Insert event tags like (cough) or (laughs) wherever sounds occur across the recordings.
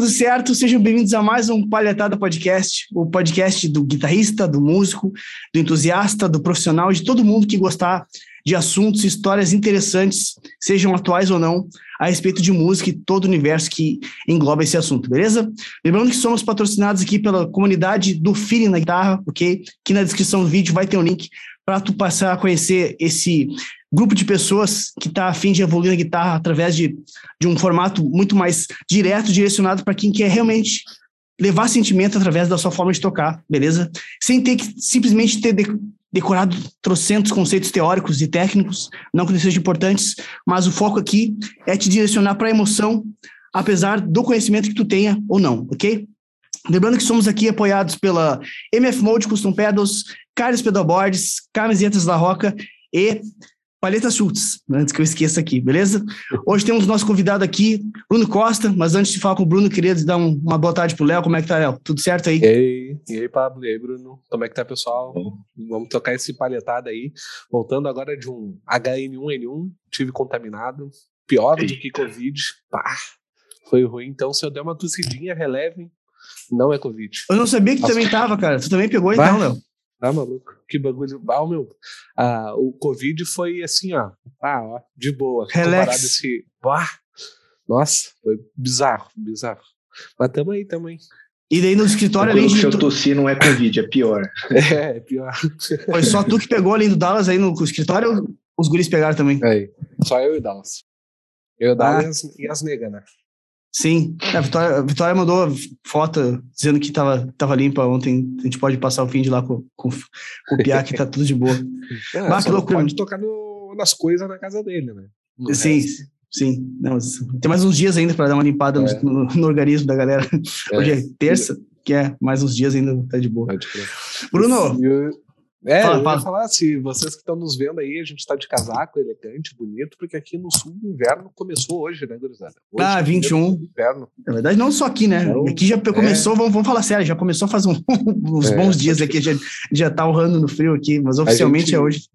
tudo certo? Sejam bem-vindos a mais um Palhetada Podcast, o podcast do guitarrista, do músico, do entusiasta, do profissional, de todo mundo que gostar de assuntos, histórias interessantes, sejam atuais ou não, a respeito de música e todo o universo que engloba esse assunto, beleza? Lembrando que somos patrocinados aqui pela comunidade do Feeling na Guitarra, ok? Aqui na descrição do vídeo vai ter um link para tu passar a conhecer esse grupo de pessoas que está afim de evoluir na guitarra através de, de um formato muito mais direto, direcionado para quem quer realmente levar sentimento através da sua forma de tocar, beleza? Sem ter que simplesmente ter decorado trocentos conceitos teóricos e técnicos, não que sejam importantes, mas o foco aqui é te direcionar para a emoção, apesar do conhecimento que tu tenha ou não, ok? Lembrando que somos aqui apoiados pela MF Mode Custom Pedals, Carlos Pedalboards, Camisetas da Roca e Palheta Schultz, antes que eu esqueça aqui, beleza? Hoje temos nosso convidado aqui, Bruno Costa, mas antes de falar com o Bruno, queria dar um, uma boa tarde pro Léo. Como é que tá, Léo? Tudo certo aí? E aí, e aí, Pablo? E aí, Bruno? Como é que tá, pessoal? Vamos tocar esse palhetada aí. Voltando agora de um HN1N1, tive contaminado, pior do que Covid. Pá, foi ruim. Então, se eu der uma tossidinha, relevem, não é Covid. Eu não sabia que tu também tava, cara. Tu também pegou então, Léo? Tá maluco? Que bagulho. Ah, meu. Ah, o Covid foi assim, ó. Ah, ó, de boa. Relax. Esse, ah, nossa, foi bizarro, bizarro. Mas tamo aí, tamo aí. E daí no escritório, além de. Se eu tossir, não é Covid, é pior. (laughs) É, é pior. Foi só tu que pegou além do Dallas aí no escritório ou os guris pegaram também? É, só eu e o Dallas. Eu, Dallas ah. e as negas, né? Sim, a Vitória, a Vitória mandou foto dizendo que tava, tava limpa ontem. A gente pode passar o fim de lá com, com, com o Piá, que tá tudo de boa. (laughs) É, Mas que loucura. Pode tocar no, nas coisas na casa dele, né? No sim, resto. sim. Não, tem mais uns dias ainda para dar uma limpada é. no, no, organismo da galera. É. Hoje é terça, que é mais uns dias ainda tá de boa. Bruno! É, fala, eu fala. ia falar assim, vocês que estão nos vendo aí, a gente está de casaco, elegante, bonito, porque aqui no sul o inverno começou hoje, né, gurizada? Hoje, ah, 21. Inverno. Na verdade, não só aqui, né? Então, aqui já começou, é... vamos, vamos falar sério, já começou faz um, (laughs) uns é, bons dias aqui, já, já tá urrando no frio aqui, mas oficialmente gente, é hoje.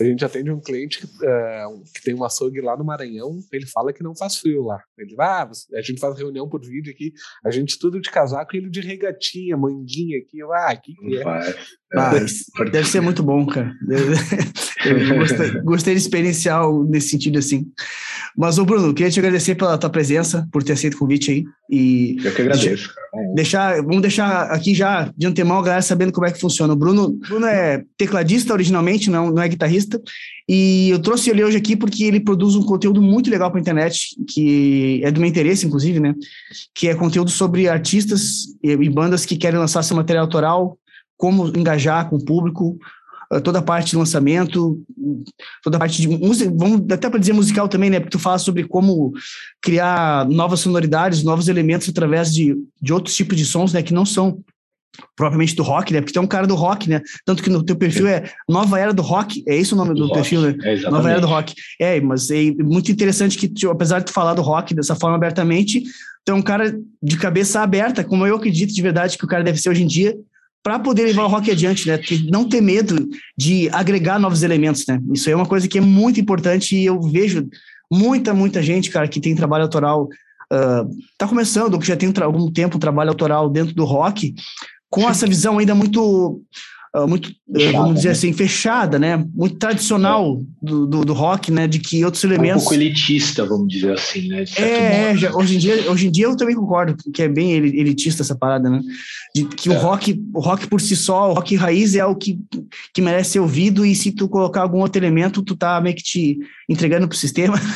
A gente atende um cliente que, uh, que, tem um açougue lá no Maranhão, ele fala que não faz frio lá. Ele ah, a gente faz reunião por vídeo aqui, a gente tudo de casaco e ele de regatinha, manguinha aqui. Ah, que, que é? Ah, deve ser muito bom, cara. (laughs) gostei, gostei de experienciar nesse sentido assim. Mas, ô Bruno, queria te agradecer pela tua presença, por ter aceito o convite aí. E Eu que agradeço, cara. Deixar, vamos deixar aqui já de antemão a galera sabendo como é que funciona. O Bruno, Bruno é tecladista originalmente, não, não é guitarrista. E eu trouxe ele hoje aqui porque ele produz um conteúdo muito legal para a internet, que é do meu interesse, inclusive, né? Que é conteúdo sobre artistas e, e bandas que querem lançar seu material autoral, como engajar com o público, toda a parte de lançamento, toda a parte de música, vamos até para dizer musical também, né? Porque tu fala sobre como criar novas sonoridades, novos elementos através de, de outros tipos de sons, né? Que não são propriamente do rock, né? Porque tu é um cara do rock, né? Tanto que no teu perfil é Nova Era do Rock, é esse o nome do, do perfil, né? É Nova Era do Rock. É, mas é muito interessante que, tu, apesar de tu falar do rock dessa forma abertamente, tu é um cara de cabeça aberta, como eu acredito de verdade que o cara deve ser hoje em dia, para poder levar o rock adiante, né? Não ter medo de agregar novos elementos, né? Isso é uma coisa que é muito importante e eu vejo muita, muita gente, cara, que tem trabalho autoral, uh, tá começando, ou que já tem algum tempo trabalho autoral dentro do rock, com essa visão ainda muito muito, Fechada, vamos dizer né? assim, fechada, né? Muito tradicional é. do, do, do, rock, né? De que outros elementos. Um pouco elitista, vamos dizer assim, né? É, é já, hoje, em dia, hoje em dia eu também concordo que é bem elitista essa parada, né? De que é. o rock, o rock por si só, o rock raiz é o que, que merece ser ouvido, e se tu colocar algum outro elemento, tu tá meio que te entregando pro sistema. (laughs)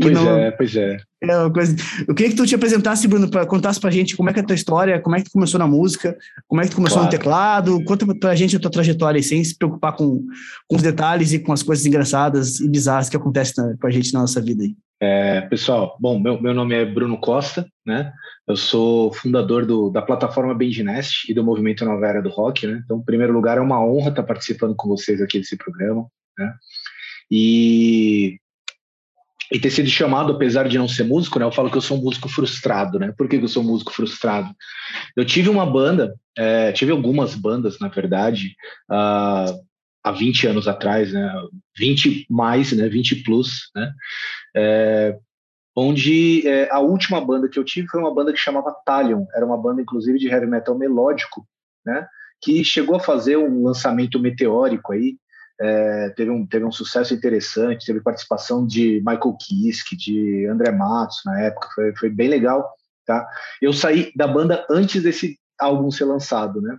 Pois não, é, pois é. É uma coisa. Eu queria que tu te apresentasse, Bruno, para contasse pra gente como é que é a tua história, como é que tu começou na música, como é que tu começou claro. no teclado, conta pra gente a tua trajetória sem se preocupar com, com os detalhes e com as coisas engraçadas e bizarras que acontecem na, com a gente na nossa vida aí. É, pessoal, bom, meu, meu nome é Bruno Costa, né? Eu sou fundador do, da plataforma Benginest e do movimento Nova Era do Rock, né? Então, em primeiro lugar, é uma honra estar participando com vocês aqui desse programa, né? E e ter sido chamado, apesar de não ser músico, né? Eu falo que eu sou um músico frustrado, né? Por que eu sou um músico frustrado? Eu tive uma banda, é, tive algumas bandas, na verdade, uh, há 20 anos atrás, né? 20 mais, né? 20 plus, né? É, onde é, a última banda que eu tive foi uma banda que chamava Talion, era uma banda inclusive de heavy metal melódico, né? Que chegou a fazer um lançamento meteórico aí, é, teve, um, teve um sucesso interessante, teve participação de Michael Kiske, de André Matos na época, foi, foi bem legal, tá? Eu saí da banda antes desse álbum ser lançado, né?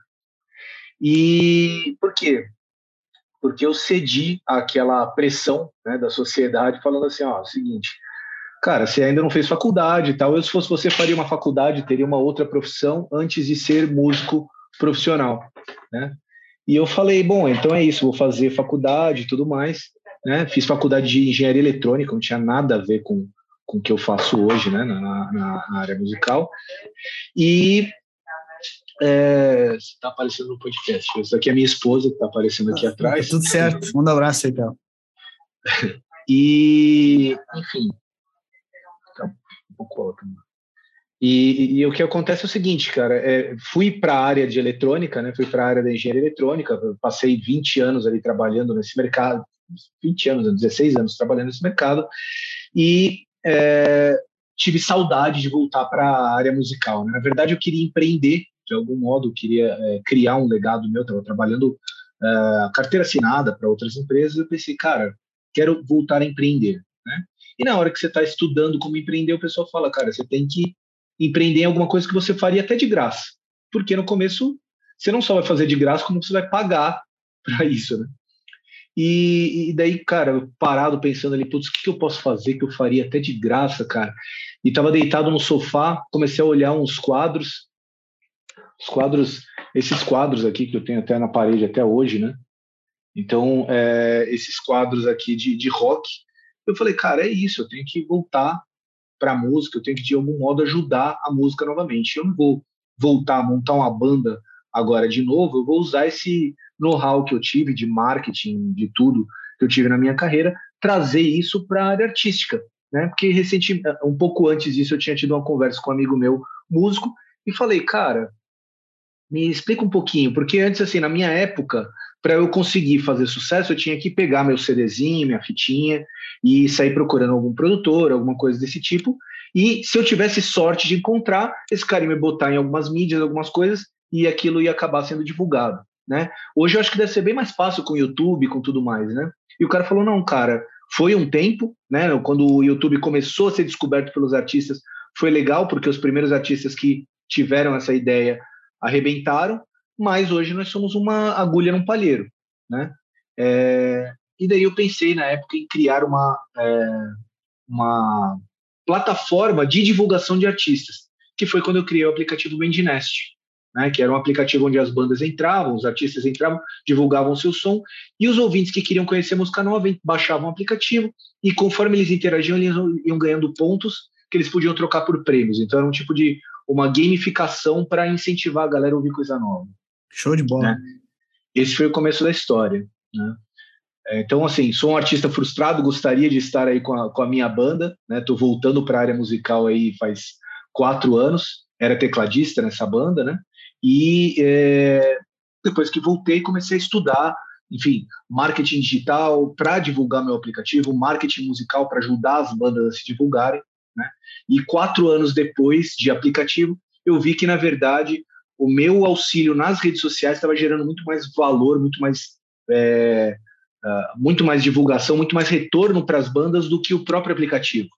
E por quê? Porque eu cedi àquela pressão né, da sociedade, falando assim, ó, seguinte, cara, você ainda não fez faculdade e tal, eu se fosse você faria uma faculdade, teria uma outra profissão antes de ser músico profissional, né? E eu falei, bom, então é isso, vou fazer faculdade e tudo mais, né? Fiz faculdade de engenharia eletrônica, não tinha nada a ver com, com o que eu faço hoje, né, na, na, na área musical. E é, está aparecendo no podcast. Essa aqui é a minha esposa que está aparecendo aqui ah, atrás. Tudo certo. Manda um abraço aí, Pel. (laughs) e, enfim. Tá um pouco alto. E, e, o que acontece é o seguinte, cara, é, fui para a área de eletrônica, né, fui para a área da engenharia eletrônica, passei 20 anos ali trabalhando nesse mercado, 20 anos, 16 anos trabalhando nesse mercado, e é, tive saudade de voltar para a área musical. Né? Na verdade, eu queria empreender, de algum modo, queria é, criar um legado meu, estava trabalhando é, carteira assinada para outras empresas, eu pensei, cara, quero voltar a empreender. Né? E na hora que você está estudando como empreender, o pessoal fala, cara, você tem que empreender em alguma coisa que você faria até de graça. Porque no começo você não só vai fazer de graça, como você vai pagar (laughs) para isso, né? E, e, daí, cara, parado pensando ali, putz, o que, que eu posso fazer que eu faria até de graça, cara? E tava deitado no sofá, comecei a olhar uns quadros, os quadros, esses quadros aqui que eu tenho até na parede até hoje, né? Então, é, esses quadros aqui de, de rock, eu falei, cara, é isso, eu tenho que voltar para a música, eu tenho que de algum modo ajudar a música novamente. Eu não vou voltar a montar uma banda agora de novo, eu vou usar esse know-how que eu tive de marketing, de tudo que eu tive na minha carreira, trazer isso para a área artística, né? Porque recentemente, um pouco antes disso, eu tinha tido uma conversa com um amigo meu, músico, e falei, cara, me explica um pouquinho, porque antes, assim, na minha época, para eu conseguir fazer sucesso, eu tinha que pegar meu CDzinho, minha fitinha e sair procurando algum produtor, alguma coisa desse tipo. E se eu tivesse sorte de encontrar, esse cara ia me botar em algumas mídias, algumas coisas, e aquilo ia acabar sendo divulgado, né? Hoje eu acho que deve ser bem mais fácil com o YouTube, com tudo mais, né? E o cara falou: não, cara, foi um tempo, né? Quando o YouTube começou a ser descoberto pelos artistas, foi legal, porque os primeiros artistas que tiveram essa ideia arrebentaram, mas hoje nós somos uma agulha num palheiro, né? É, e daí eu pensei na época em criar uma, é, uma plataforma de divulgação de artistas, que foi quando eu criei o aplicativo Bandnest, né, que era um aplicativo onde as bandas entravam, os artistas entravam, divulgavam seu som, e os ouvintes que queriam conhecer música nova baixavam o aplicativo, e conforme eles interagiam, eles iam ganhando pontos que eles podiam trocar por prêmios. Então era um tipo de uma gamificação para incentivar a galera a ouvir coisa nova. Show de bola. Né? Esse foi o começo da história. Né? É, então, assim, sou um artista frustrado, gostaria de estar aí com a, com a minha banda, né? Voltando para a área musical aí faz quatro anos, era tecladista nessa banda, né? E é, depois que voltei, comecei a estudar, enfim, marketing digital para divulgar meu aplicativo, marketing musical para ajudar as bandas a se divulgarem, né? E quatro anos depois de aplicativo, eu vi que, na verdade, o meu auxílio nas redes sociais estava gerando muito mais valor, muito mais, é, uh, muito mais divulgação, muito mais retorno para as bandas do que o próprio aplicativo.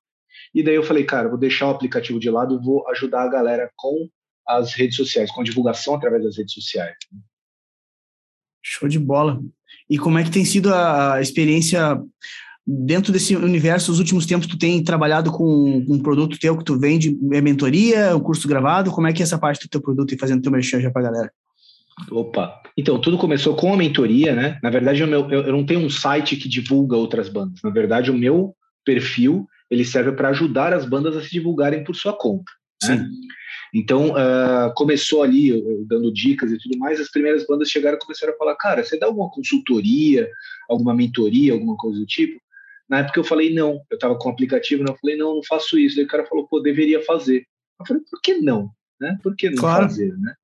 E daí eu falei, cara, vou deixar o aplicativo de lado e vou ajudar a galera com as redes sociais, com a divulgação através das redes sociais. Show de bola. E como é que tem sido a experiência dentro desse universo, nos últimos tempos, tu tem trabalhado com um produto teu que tu vende, é mentoria, um curso gravado? Como é que é essa parte do teu produto e fazendo teu merchan já pra galera? Opa, então tudo começou com a mentoria, né? Na verdade, eu, eu não tenho um site que divulga outras bandas. Na verdade, o meu perfil ele serve para ajudar as bandas a se divulgarem por sua conta. Né? Sim. Então, uh, começou ali, eu, dando dicas e tudo mais, as primeiras bandas chegaram e começaram a falar, cara, você dá alguma consultoria, alguma mentoria, alguma coisa do tipo? Na época eu falei não, eu estava com o aplicativo, não, eu falei não, não faço isso. Aí o cara falou, pô, deveria fazer. Eu falei, por que não? Né? Por que não claro. fazer? Né?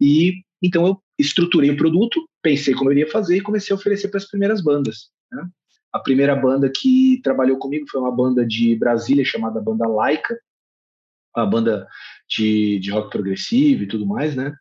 E então eu estruturei o produto, pensei como eu iria fazer e comecei a oferecer para as primeiras bandas. Né? a primeira banda que trabalhou comigo foi uma banda de Brasília chamada Banda Laika, a banda de, de rock progressivo e tudo mais, né?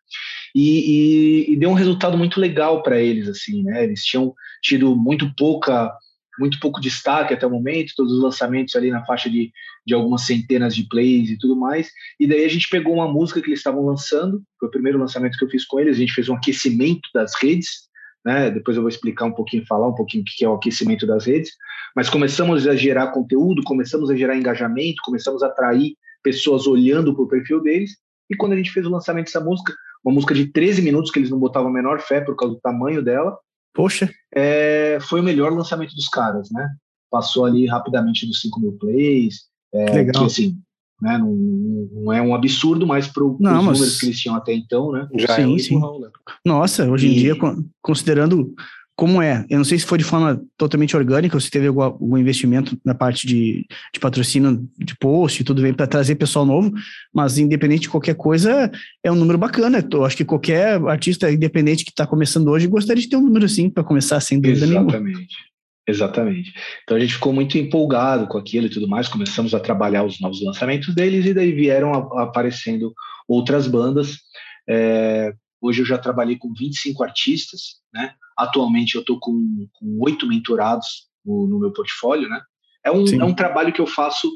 E, e, e deu um resultado muito legal para eles, assim, né? Eles tinham tido muito pouca muito pouco destaque até o momento, todos os lançamentos ali na faixa de, de algumas centenas de plays e tudo mais. E daí a gente pegou uma música que eles estavam lançando, foi o primeiro lançamento que eu fiz com eles, a gente fez um aquecimento das redes, né? Depois eu vou explicar um pouquinho, falar um pouquinho o que é o aquecimento das redes, mas começamos a gerar conteúdo, começamos a gerar engajamento, começamos a atrair pessoas olhando para o perfil deles, e quando a gente fez o lançamento dessa música, uma música de 13 minutos que eles não botavam a menor fé por causa do tamanho dela, Poxa. É, foi o melhor lançamento dos caras, né? Passou ali rapidamente dos 5 mil plays. É, Legal. Que, assim, né, não, não, é um absurdo, mas para os mas... números que eles tinham até então, né? Já sim, é sim. né? Nossa, hoje e... em dia, considerando como é? Eu não sei se foi de forma totalmente orgânica ou se teve algum, algum investimento na parte de, de, patrocínio de post e tudo bem para trazer pessoal novo, mas independente de qualquer coisa, é um número bacana. Eu acho que qualquer artista independente que está começando hoje gostaria de ter um número assim para começar, sem dúvida Exatamente. nenhuma. Exatamente. Exatamente. Então a gente ficou muito empolgado com aquilo e tudo mais, começamos a trabalhar os novos lançamentos deles e daí vieram aparecendo outras bandas. É, hoje eu já trabalhei com 25 artistas, né? Atualmente eu estou com oito mentorados no, no, meu portfólio, né? É um, é um trabalho que eu faço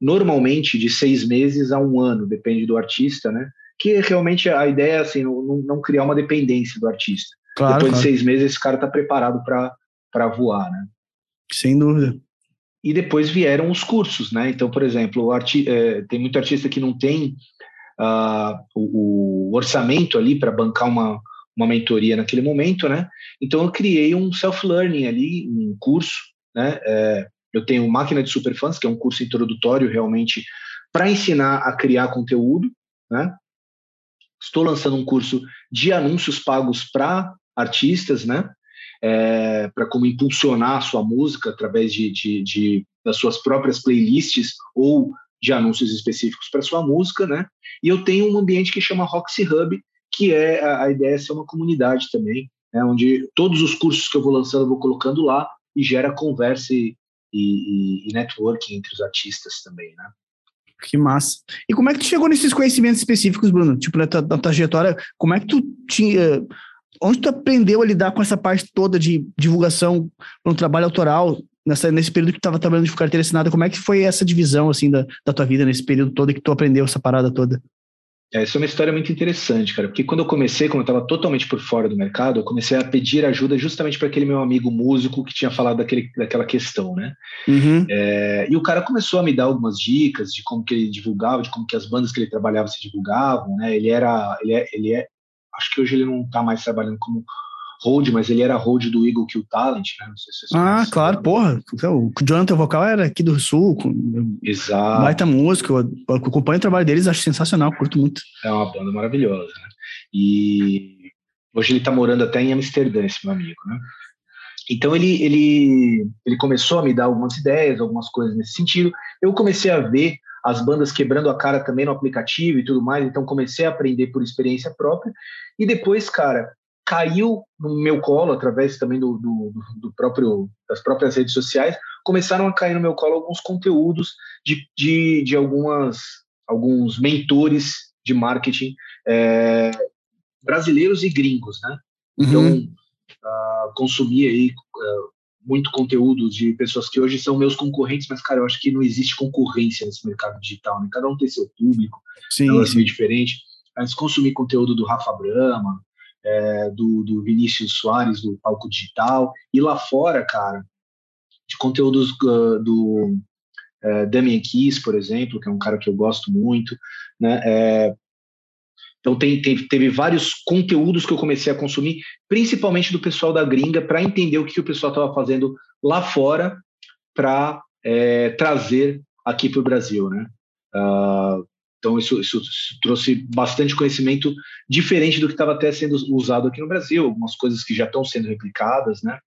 normalmente de seis meses a um ano, depende do artista, né? Que realmente a ideia é assim, não, não criar uma dependência do artista. Claro, Depois claro. de seis meses esse cara está preparado para voar, né? Sem dúvida. E depois vieram os cursos, né? Então, por exemplo, é, tem muito artista que não tem uh, o, o orçamento ali para bancar uma, uma mentoria naquele momento, né? Então eu criei um self-learning ali, um curso, né? É, eu tenho Máquina de Superfãs, que é um curso introdutório realmente para ensinar a criar conteúdo, né? Estou lançando um curso de anúncios pagos para artistas, né? É, para como impulsionar a sua música através de, de, de, das suas próprias playlists ou de anúncios específicos para sua música, né? E eu tenho um ambiente que chama Roxy Hub, que é a, a ideia é ser uma comunidade também, né, onde todos os cursos que eu vou lançando eu vou colocando lá e gera conversa e, e, e networking entre os artistas também, né? Que massa. E como é que tu chegou nesses conhecimentos específicos, Bruno? Tipo, na tua, na trajetória, como é que tu tinha. Onde tu aprendeu a lidar com essa parte toda de divulgação um trabalho autoral, nessa, nesse período que tu estava trabalhando de carteira assinada? Como é que foi essa divisão, assim, da, da tua vida nesse período todo que tu aprendeu essa parada toda? Essa é uma história muito interessante, cara, porque quando eu comecei, como eu estava totalmente por fora do mercado, eu comecei a pedir ajuda justamente para aquele meu amigo músico que tinha falado daquele, daquela questão, né? Uhum. É, e o cara começou a me dar algumas dicas de como que ele divulgava, de como que as bandas que ele trabalhava se divulgavam, né? Ele era, ele é, ele é acho que hoje ele não está mais trabalhando como hold, mas ele era hold do Eagle Kill Talent, né? Não sei se você Ah, claro, porra. O Jonathan Vocal era aqui do Sul. Exato. Baita música. Eu acompanho o trabalho deles, acho sensacional, curto muito. É uma banda maravilhosa, né? E hoje ele tá morando até em Amsterdã, esse meu amigo, né? Então ele, ele, ele começou a me dar algumas ideias, algumas coisas nesse sentido. Eu comecei a ver as bandas quebrando a cara também no aplicativo e tudo mais, então comecei a aprender por experiência própria. E depois, cara, caiu no meu colo através também do, do, do, próprio das próprias redes sociais começaram a cair no meu colo alguns conteúdos de, de, de algumas alguns mentores de marketing é, brasileiros e gringos né uhum. então uh, consumi aí uh, muito conteúdo de pessoas que hoje são meus concorrentes mas cara eu acho que não existe concorrência nesse mercado digital né? cada um tem seu público sim, é sim. diferente mas consumi conteúdo do Rafa Brama é, do, do Vinícius Soares, do Palco Digital, e lá fora, cara, de conteúdos uh, do uh, Damien Keys, por exemplo, que é um cara que eu gosto muito, né? É, então tem, teve, teve vários conteúdos que eu comecei a consumir, principalmente do pessoal da gringa, para entender o que, que o pessoal estava fazendo lá fora para é, trazer aqui para o Brasil, né? Uh, então, isso, isso, trouxe bastante conhecimento diferente do que estava até sendo usado aqui no Brasil, algumas coisas que já estão sendo replicadas, né?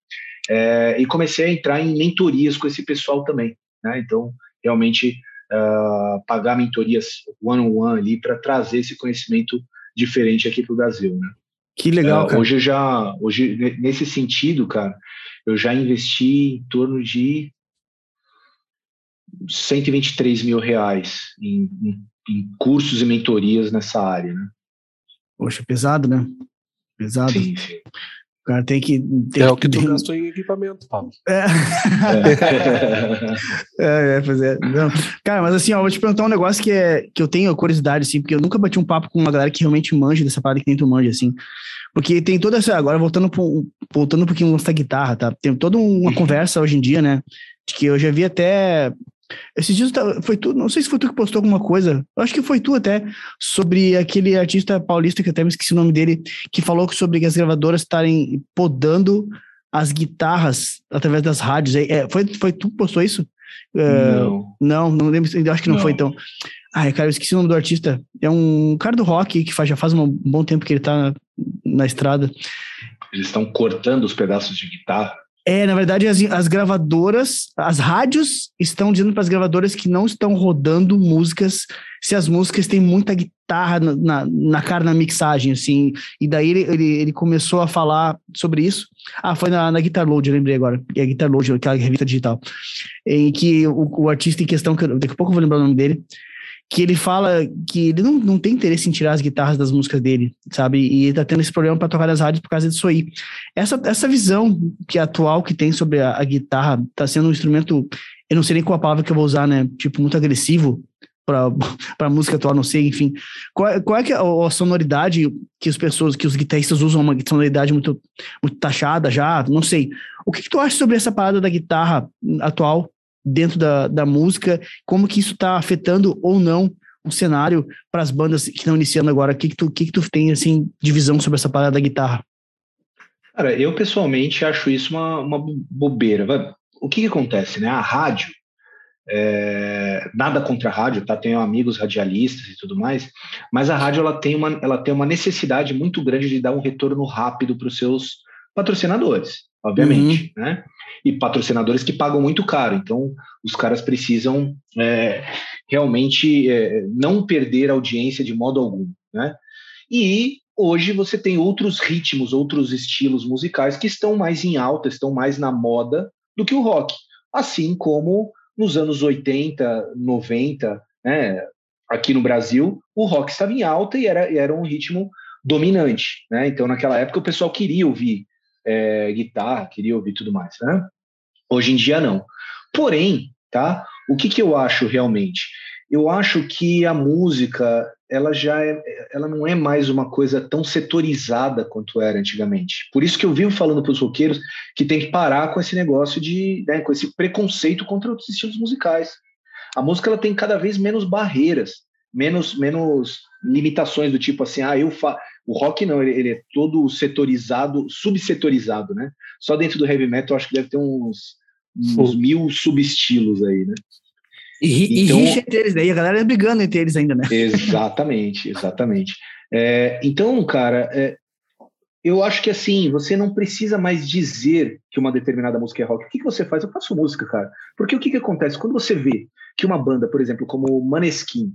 É, e comecei a entrar em mentorias com esse pessoal também, né? Então, realmente, uh, pagar mentorias one-on-one -on -one ali para trazer esse conhecimento diferente aqui para o Brasil, né? Que legal, uh, cara. Hoje eu já, hoje, nesse sentido, cara, eu já investi em torno de 123 mil reais em, em, em cursos e mentorias nessa área, né? Poxa, pesado, né? Pesado. Sim, sim. O cara tem que. Tem é o que tu gastou em equipamento, Paulo. É. (laughs) é, é, pois é. Não. Cara, mas assim, ó, eu vou te perguntar um negócio que, é, que eu tenho curiosidade, assim, porque eu nunca bati um papo com uma galera que realmente manja dessa parada que nem tu manja, assim. Porque tem toda essa. Agora, voltando, pro, voltando um pouquinho da guitarra, tá? Tem toda uma conversa hoje em dia, né? De que eu já vi até esses dias foi tu, não sei se foi tu que postou alguma coisa, acho que foi tu até, sobre aquele artista paulista que até me esqueci o nome dele, que falou sobre as gravadoras estarem podando as guitarras através das rádios. É, foi, foi tu que postou isso? É, não. não, não lembro, acho que não, não, foi então. Ai, cara, eu esqueci o nome do artista. É um cara do rock que faz, já faz um bom tempo que ele tá na, na estrada. Eles estão cortando os pedaços de guitarra. É, na verdade, as, as gravadoras, as rádios estão dizendo para as gravadoras que não estão rodando músicas se as músicas têm muita guitarra na, na, na cara na mixagem, assim. E daí ele, ele, ele, começou a falar sobre isso. Ah, foi na, na Guitar Load, eu lembrei agora. É a Guitar Load, aquela revista digital. Em que o, o artista em questão, que eu, daqui a pouco eu vou lembrar o nome dele, que ele fala que ele não, não tem interesse em tirar as guitarras das músicas dele, sabe? E ele tá tendo esse problema para tocar nas rádios por causa disso aí. Essa, essa visão que é atual que tem sobre a, a guitarra tá sendo um instrumento, eu não sei nem qual a palavra que eu vou usar, né? Tipo, muito agressivo para (laughs) música atual, não sei, enfim. Qual, qual é, que é a, sonoridade que as pessoas, que os guitarristas usam uma sonoridade muito, muito taxada já? Não sei. O que, que tu acha sobre essa parada da guitarra atual dentro da, da música, como que isso está afetando ou não o cenário para as bandas que estão iniciando agora? O que, que, tu, que, que tu tem assim, de visão sobre essa parada da guitarra? Cara, eu pessoalmente acho isso uma, uma bobeira. O que, que acontece, né? A rádio, é, nada contra a rádio, tá? Tenho amigos radialistas e tudo mais, mas a rádio ela tem uma, ela tem uma necessidade muito grande de dar um retorno rápido para os seus patrocinadores, obviamente, uhum. né? e patrocinadores que pagam muito caro. Então, os caras precisam é, realmente é, não perder audiência de modo algum. Né? E hoje você tem outros ritmos, outros estilos musicais que estão mais em alta, estão mais na moda do que o rock. Assim como nos anos 80, 90, né, aqui no Brasil, o rock estava em alta e era, era um ritmo dominante. Né? Então, naquela época, o pessoal queria ouvir é, guitarra, queria ouvir tudo mais. Né? Hoje em dia, não. Porém, tá? O que, que eu acho realmente? Eu acho que a música ela já é, ela não é mais uma coisa tão setorizada quanto era antigamente. Por isso que eu vivo falando para os roqueiros que tem que parar com esse negócio de, né, com esse preconceito contra outros estilos musicais. A música ela tem cada vez menos barreiras, menos menos limitações do tipo assim, ah, eu fa o rock não, ele, ele, é todo setorizado, subsetorizado, né? Só dentro do heavy metal eu acho que deve ter uns, uns mil subestilos aí, né? E, então, e rixa entre eles, daí a galera é brigando entre eles ainda, né? Exatamente, (laughs) exatamente. É, então, cara, é, eu acho que assim, você não precisa mais dizer que uma determinada música é rock. O que, que você faz? Eu faço música, cara. Porque o que, que acontece? Quando você vê que uma banda, por exemplo, como Maneskin,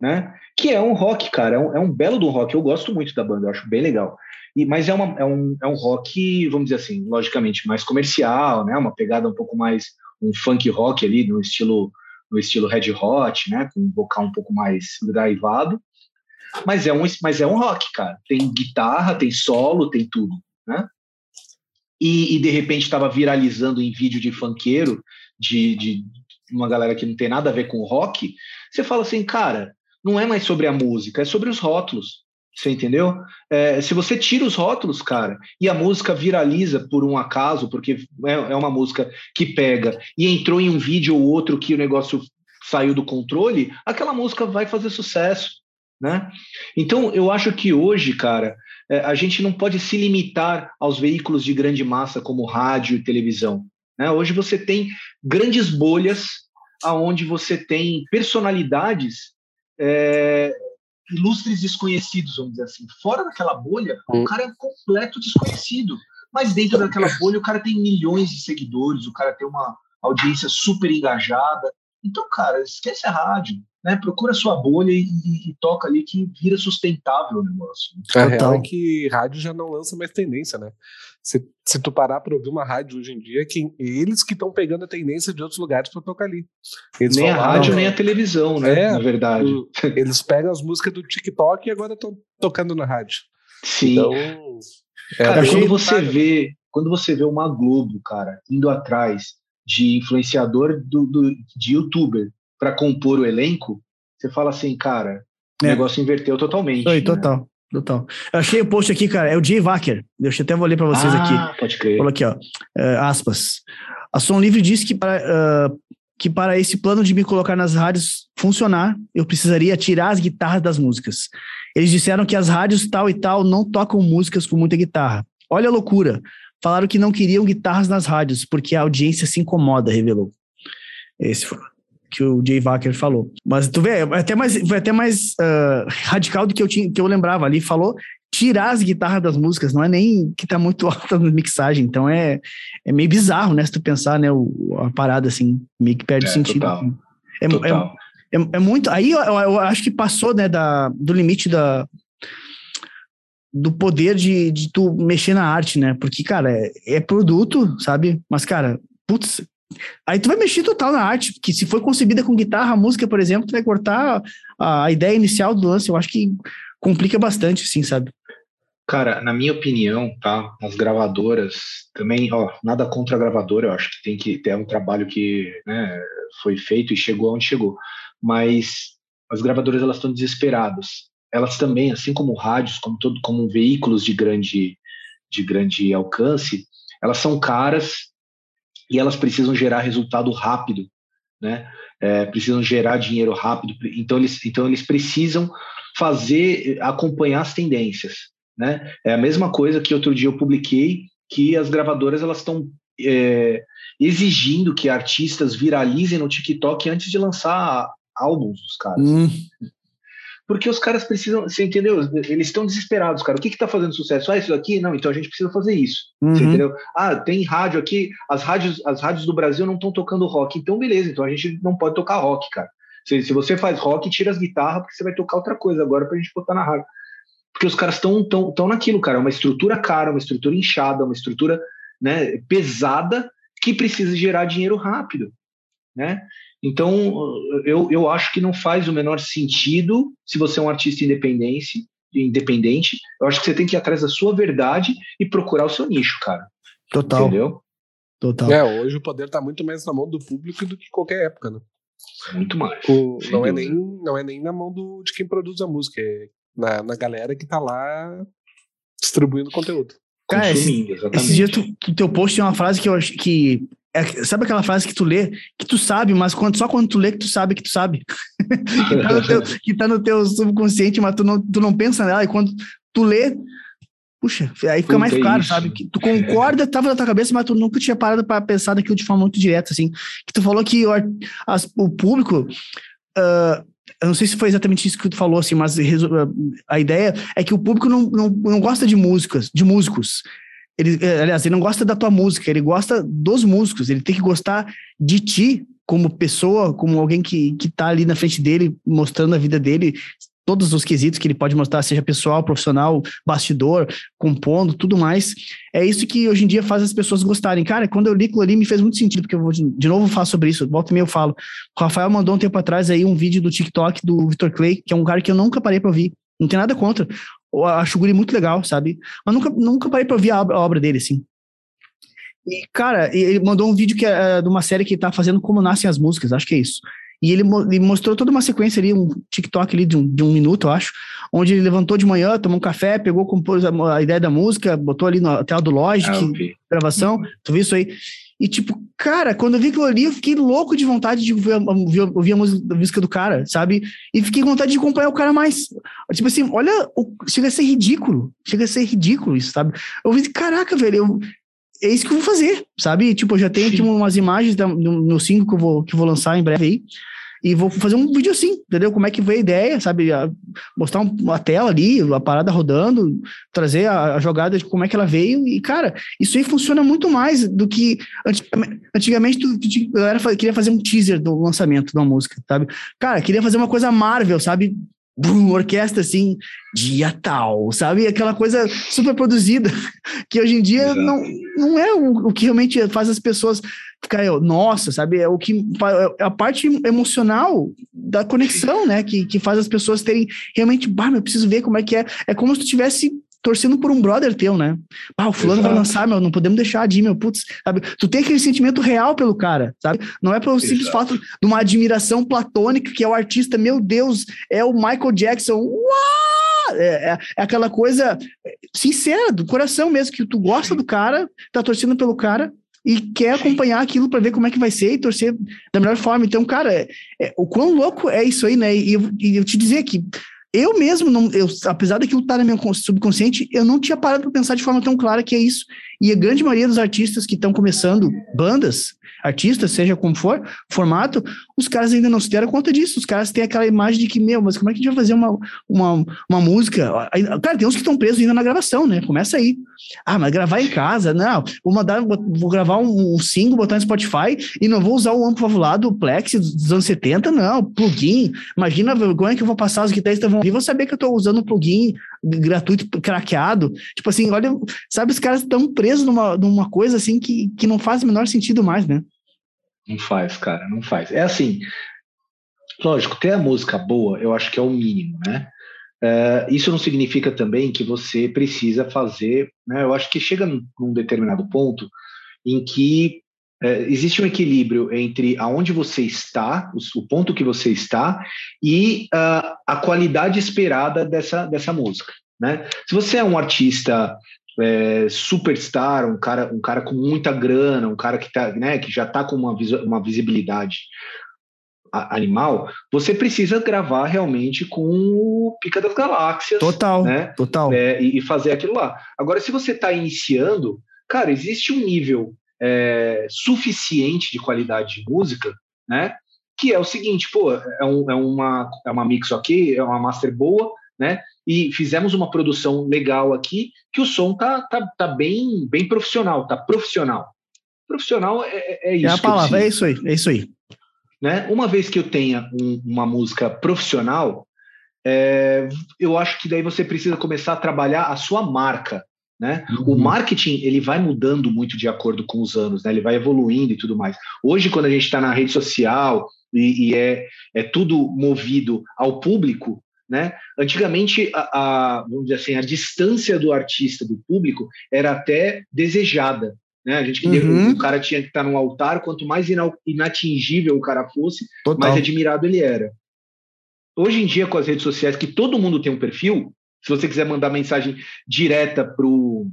né? Que é um rock, cara, é um, é um belo do rock. Eu gosto muito da banda, eu acho bem legal. E, mas é, uma, é, um, é um rock, vamos dizer assim, logicamente mais comercial, né? Uma pegada um pouco mais um funk rock ali no estilo no estilo red hot, né? Com um vocal um pouco mais gravado. Mas é um mas é um rock, cara. Tem guitarra, tem solo, tem tudo, né? E, e de repente estava viralizando em vídeo de funkeiro de, de uma galera que não tem nada a ver com rock. Você fala assim, cara, não é mais sobre a música, é sobre os rótulos. Você entendeu? É, se você tira os rótulos, cara, e a música viraliza por um acaso, porque é, é uma música que pega e entrou em um vídeo ou outro que o negócio saiu do controle, aquela música vai fazer sucesso, né? Então, eu acho que hoje, cara, é, a gente não pode se limitar aos veículos de grande massa como rádio e televisão. Né? Hoje você tem grandes bolhas aonde você tem personalidades é, ilustres desconhecidos, vamos dizer assim. Fora daquela bolha, o cara é um completo desconhecido. Mas dentro daquela bolha, o cara tem milhões de seguidores, o cara tem uma audiência super engajada. Então, cara, esquece a rádio, né? Procura a sua bolha e, e, e, toca ali que vira sustentável o negócio. A real é que rádio já não lança mais tendência, né? Se, se tu parar para ouvir uma rádio hoje em dia, que eles que estão pegando a tendência de outros lugares para tocar ali. Eles nem a rádio, nem a televisão, né? É, na verdade. eles pegam as músicas do TikTok e agora estão tocando na rádio. Sim. Então, é, cara, quando você vê, quando você vê uma Globo, cara, indo atrás de influenciador do, do de youtuber para compor o elenco, você fala assim, cara, o é. negócio inverteu totalmente. Foi, né? total. Total. Eu achei o post aqui, cara, é o Jay Wacker. Deixa eu até vou ler para vocês ah, aqui. Pode crer. Falou aqui, ó. Uh, aspas. A Som Livre disse que para, uh, que para esse plano de me colocar nas rádios funcionar, eu precisaria tirar as guitarras das músicas. Eles disseram que as rádios tal e tal não tocam músicas com muita guitarra. Olha a loucura. Falaram que não queriam guitarras nas rádios, porque a audiência se incomoda, revelou. Esse foi que o Jay Wacker falou. Mas tu vê, é até mais, foi até mais uh, radical do que eu, tinha, que eu lembrava ali. Falou tirar as guitarras das músicas, não é nem que tá muito (laughs) alta na mixagem. Então é, é meio bizarro, né? Se tu pensar, né? O, a parada assim, meio que perde é, sentido. Total. É, total. É, é, é, muito. Aí eu, eu, acho que passou, né, da, do limite da. Do poder de, de tu mexer na arte, né? Porque, cara, é, é produto, sabe? Mas, cara, putz, Aí tu vai mexer total na arte, que se for concebida com guitarra, música, por exemplo, tu vai cortar a, ideia inicial do lance. Eu acho que complica bastante, sim, sabe? Cara, na minha opinião, tá? As gravadoras também, ó, nada contra a gravadora, eu acho que tem que ter um trabalho que né, foi feito e chegou onde chegou. Mas as gravadoras elas estão desesperadas. Elas também, assim como rádios, como todo, como veículos de grande de grande alcance, elas são caras e elas precisam gerar resultado rápido, né? É, precisam gerar dinheiro rápido, então eles, então eles precisam fazer, acompanhar as tendências, né? É a mesma coisa que outro dia eu publiquei que as gravadoras elas estão é, exigindo que artistas viralizem no TikTok antes de lançar álbuns dos caras. Hum. Porque os caras precisam, você entendeu? Eles estão desesperados, cara. O que está fazendo sucesso? Ah, isso daqui? Não, então a gente precisa fazer isso. Uhum. Você entendeu? Ah, tem rádio aqui, as rádios, as rádios do Brasil não estão tocando rock. Então, beleza, então a gente não pode tocar rock, cara. Se, se você faz rock, tira as guitarras, porque você vai tocar outra coisa agora pra gente botar na rádio. Porque os caras estão tão, tão naquilo, cara. É uma estrutura cara, uma estrutura inchada, uma estrutura né, pesada que precisa gerar dinheiro rápido. Né? Então, eu, eu acho que não faz o menor sentido se você é um artista independente, independente. Eu acho que você tem que ir atrás da sua verdade e procurar o seu nicho, cara. Total. Entendeu? Total. É, hoje o poder está muito mais na mão do público do que qualquer época, né? Muito mais. O, não, é nem, não é nem na mão do, de quem produz a música, é na, na galera que está lá distribuindo conteúdo. Cara, esse, esse dia tu, tu, teu post tem uma frase que eu acho que é, sabe aquela frase que tu lê, que tu sabe, mas quando, só quando tu lê que tu sabe que tu sabe. (laughs) que, tá no teu, que tá no teu subconsciente, mas tu não, tu não pensa nela, e quando tu lê, puxa, aí fica mais claro, isso. sabe? Que tu concorda, tava na tua cabeça, mas tu nunca tinha parado para pensar daquilo de forma muito direta, assim. Que tu falou que o, as, o público. Uh, eu não sei se foi exatamente isso que tu falou, assim, mas a ideia é que o público não, não, não gosta de músicas, de músicos. Ele, é, aliás, ele não gosta da tua música, ele gosta dos músicos, ele tem que gostar de ti como pessoa, como alguém que, que tá ali na frente dele, mostrando a vida dele, todos os quesitos que ele pode mostrar, seja pessoal, profissional, bastidor, compondo, tudo mais. É isso que hoje em dia faz as pessoas gostarem. Cara, quando eu li aquilo ali, me fez muito sentido, porque eu vou de novo falar sobre isso, volta e meia eu falo. O Rafael mandou um tempo atrás aí um vídeo do TikTok do Victor Clay, que é um cara que eu nunca parei para ouvir. Não tem nada contra. Eu acho o guri muito legal, sabe? Mas nunca, nunca parei pra ouvir a obra, a obra dele, assim. E, cara, ele mandou um vídeo que é, é de uma série que ele tá fazendo Como Nascem as Músicas, acho que é isso. E ele, ele, mostrou toda uma sequência ali, um TikTok ali de um, de um minuto, eu acho, onde ele levantou de manhã, tomou um café, pegou, compôs a, a ideia da música, botou ali na tela do Logic, ah, gravação, uhum. tu viu isso aí? E, tipo, cara, quando eu vi aquilo ali, eu fiquei louco de vontade de ouvir, ouvir, a música do cara, sabe? E fiquei com vontade de acompanhar o cara mais. Tipo assim, olha, chega a ser ridículo. Chega a ser ridículo isso, sabe? Eu vi, caraca, velho, eu, é isso que eu vou fazer, sabe? Tipo, eu já tenho aqui umas imagens no, no single que eu, vou, que eu vou lançar em breve aí. E vou fazer um vídeo assim, entendeu? Como é que veio a ideia, sabe? mostrar uma tela ali, a parada rodando, trazer a, a, jogada de como é que ela veio. E, cara, isso aí funciona muito mais do que antigamente, antigamente tu, tu, a galera queria fazer um teaser do lançamento de uma música, sabe? Cara, queria fazer uma coisa Marvel, sabe? Brum, orquestra assim, dia tal, sabe? Aquela coisa super produzida, (laughs) que hoje em dia Exato. não, não é o, o que realmente faz as pessoas ficar, nossa, sabe? É o que é a parte emocional da conexão, né? Que, que faz as pessoas terem realmente, bah, eu preciso ver como é que é. É como se tu tivesse torcendo por um brother teu, né? Ah, o fulano Exato. vai lançar, meu, não podemos deixar de ir, meu, putz, sabe? Tu tem aquele sentimento real pelo cara, sabe? Não é pelo simples fato de uma admiração platônica que é o artista, meu Deus, é o Michael Jackson, uau! É, é, é, aquela coisa sincera, do coração mesmo, que tu gosta do cara, tá torcendo pelo cara e quer acompanhar aquilo para ver como é que vai ser e torcer da melhor forma. Então, cara, é, o quão louco é isso aí, né? E eu, e eu te dizer que eu mesmo, não, eu, apesar daquilo estar no meu subconsciente, eu não tinha parado para pensar de forma tão clara que é isso. E a grande maioria dos artistas que estão começando bandas, artistas, seja como for, formato, os caras ainda não se deram conta disso. Os caras têm aquela imagem de que, meu, mas como é que a gente vai fazer uma, uma, uma música? Cara, tem uns que estão presos ainda na gravação, né? Começa aí. Ah, mas gravar em casa? Não, vou mandar, vou gravar um, um single, botar no Spotify e não vou usar o amplo valvulado, o Plex dos anos 70, não, plugin. Imagina a vergonha que eu vou passar, os guitarristas vão vir, vão saber que eu estou usando um plugin gratuito, craqueado. Tipo assim, olha, sabe, os caras estão presos numa, numa coisa assim que, que não faz o menor sentido mais, né? Não faz, cara, não faz. É assim, lógico, ter a música boa, eu acho que é o mínimo, né? É, isso não significa também que você precisa fazer, né? Eu acho que chega num, num determinado ponto em que é, existe um equilíbrio entre aonde você está, o, o ponto que você está, e uh, a qualidade esperada dessa, dessa música. Né? Se você é um artista é, superstar, um cara, um cara com muita grana, um cara que, tá, né, que já está com uma, uma visibilidade animal, você precisa gravar realmente com o Pica das Galáxias. Total, né? total. É, e, e, fazer aquilo lá. Agora, se você está iniciando, cara, existe um nível é, suficiente de qualidade de música, né? Que é o seguinte, pô, é, um, é, uma, é uma mix ok, é uma master boa, né? E fizemos uma produção legal aqui, que o som tá, tá, tá bem, bem profissional, tá profissional. Profissional é, é, é isso. É a palavra, é isso aí, é isso aí. Né? Uma vez que eu tenha um, uma música profissional, é, eu acho que daí você precisa começar a trabalhar a sua marca, né? Uhum. O marketing ele vai mudando muito de acordo com os anos, né? ele vai evoluindo e tudo mais. Hoje, quando a gente está na rede social e, e, é, é tudo movido ao público, né? Antigamente, a, a, vamos dizer assim, a distância do artista do público era até desejada. Né? A gente uhum. o cara tinha que estar tá no altar, quanto mais inatingível o cara fosse, Total. mais admirado ele era. Hoje em dia, com as redes sociais, que todo mundo tem um perfil, se você quiser mandar mensagem direta pro,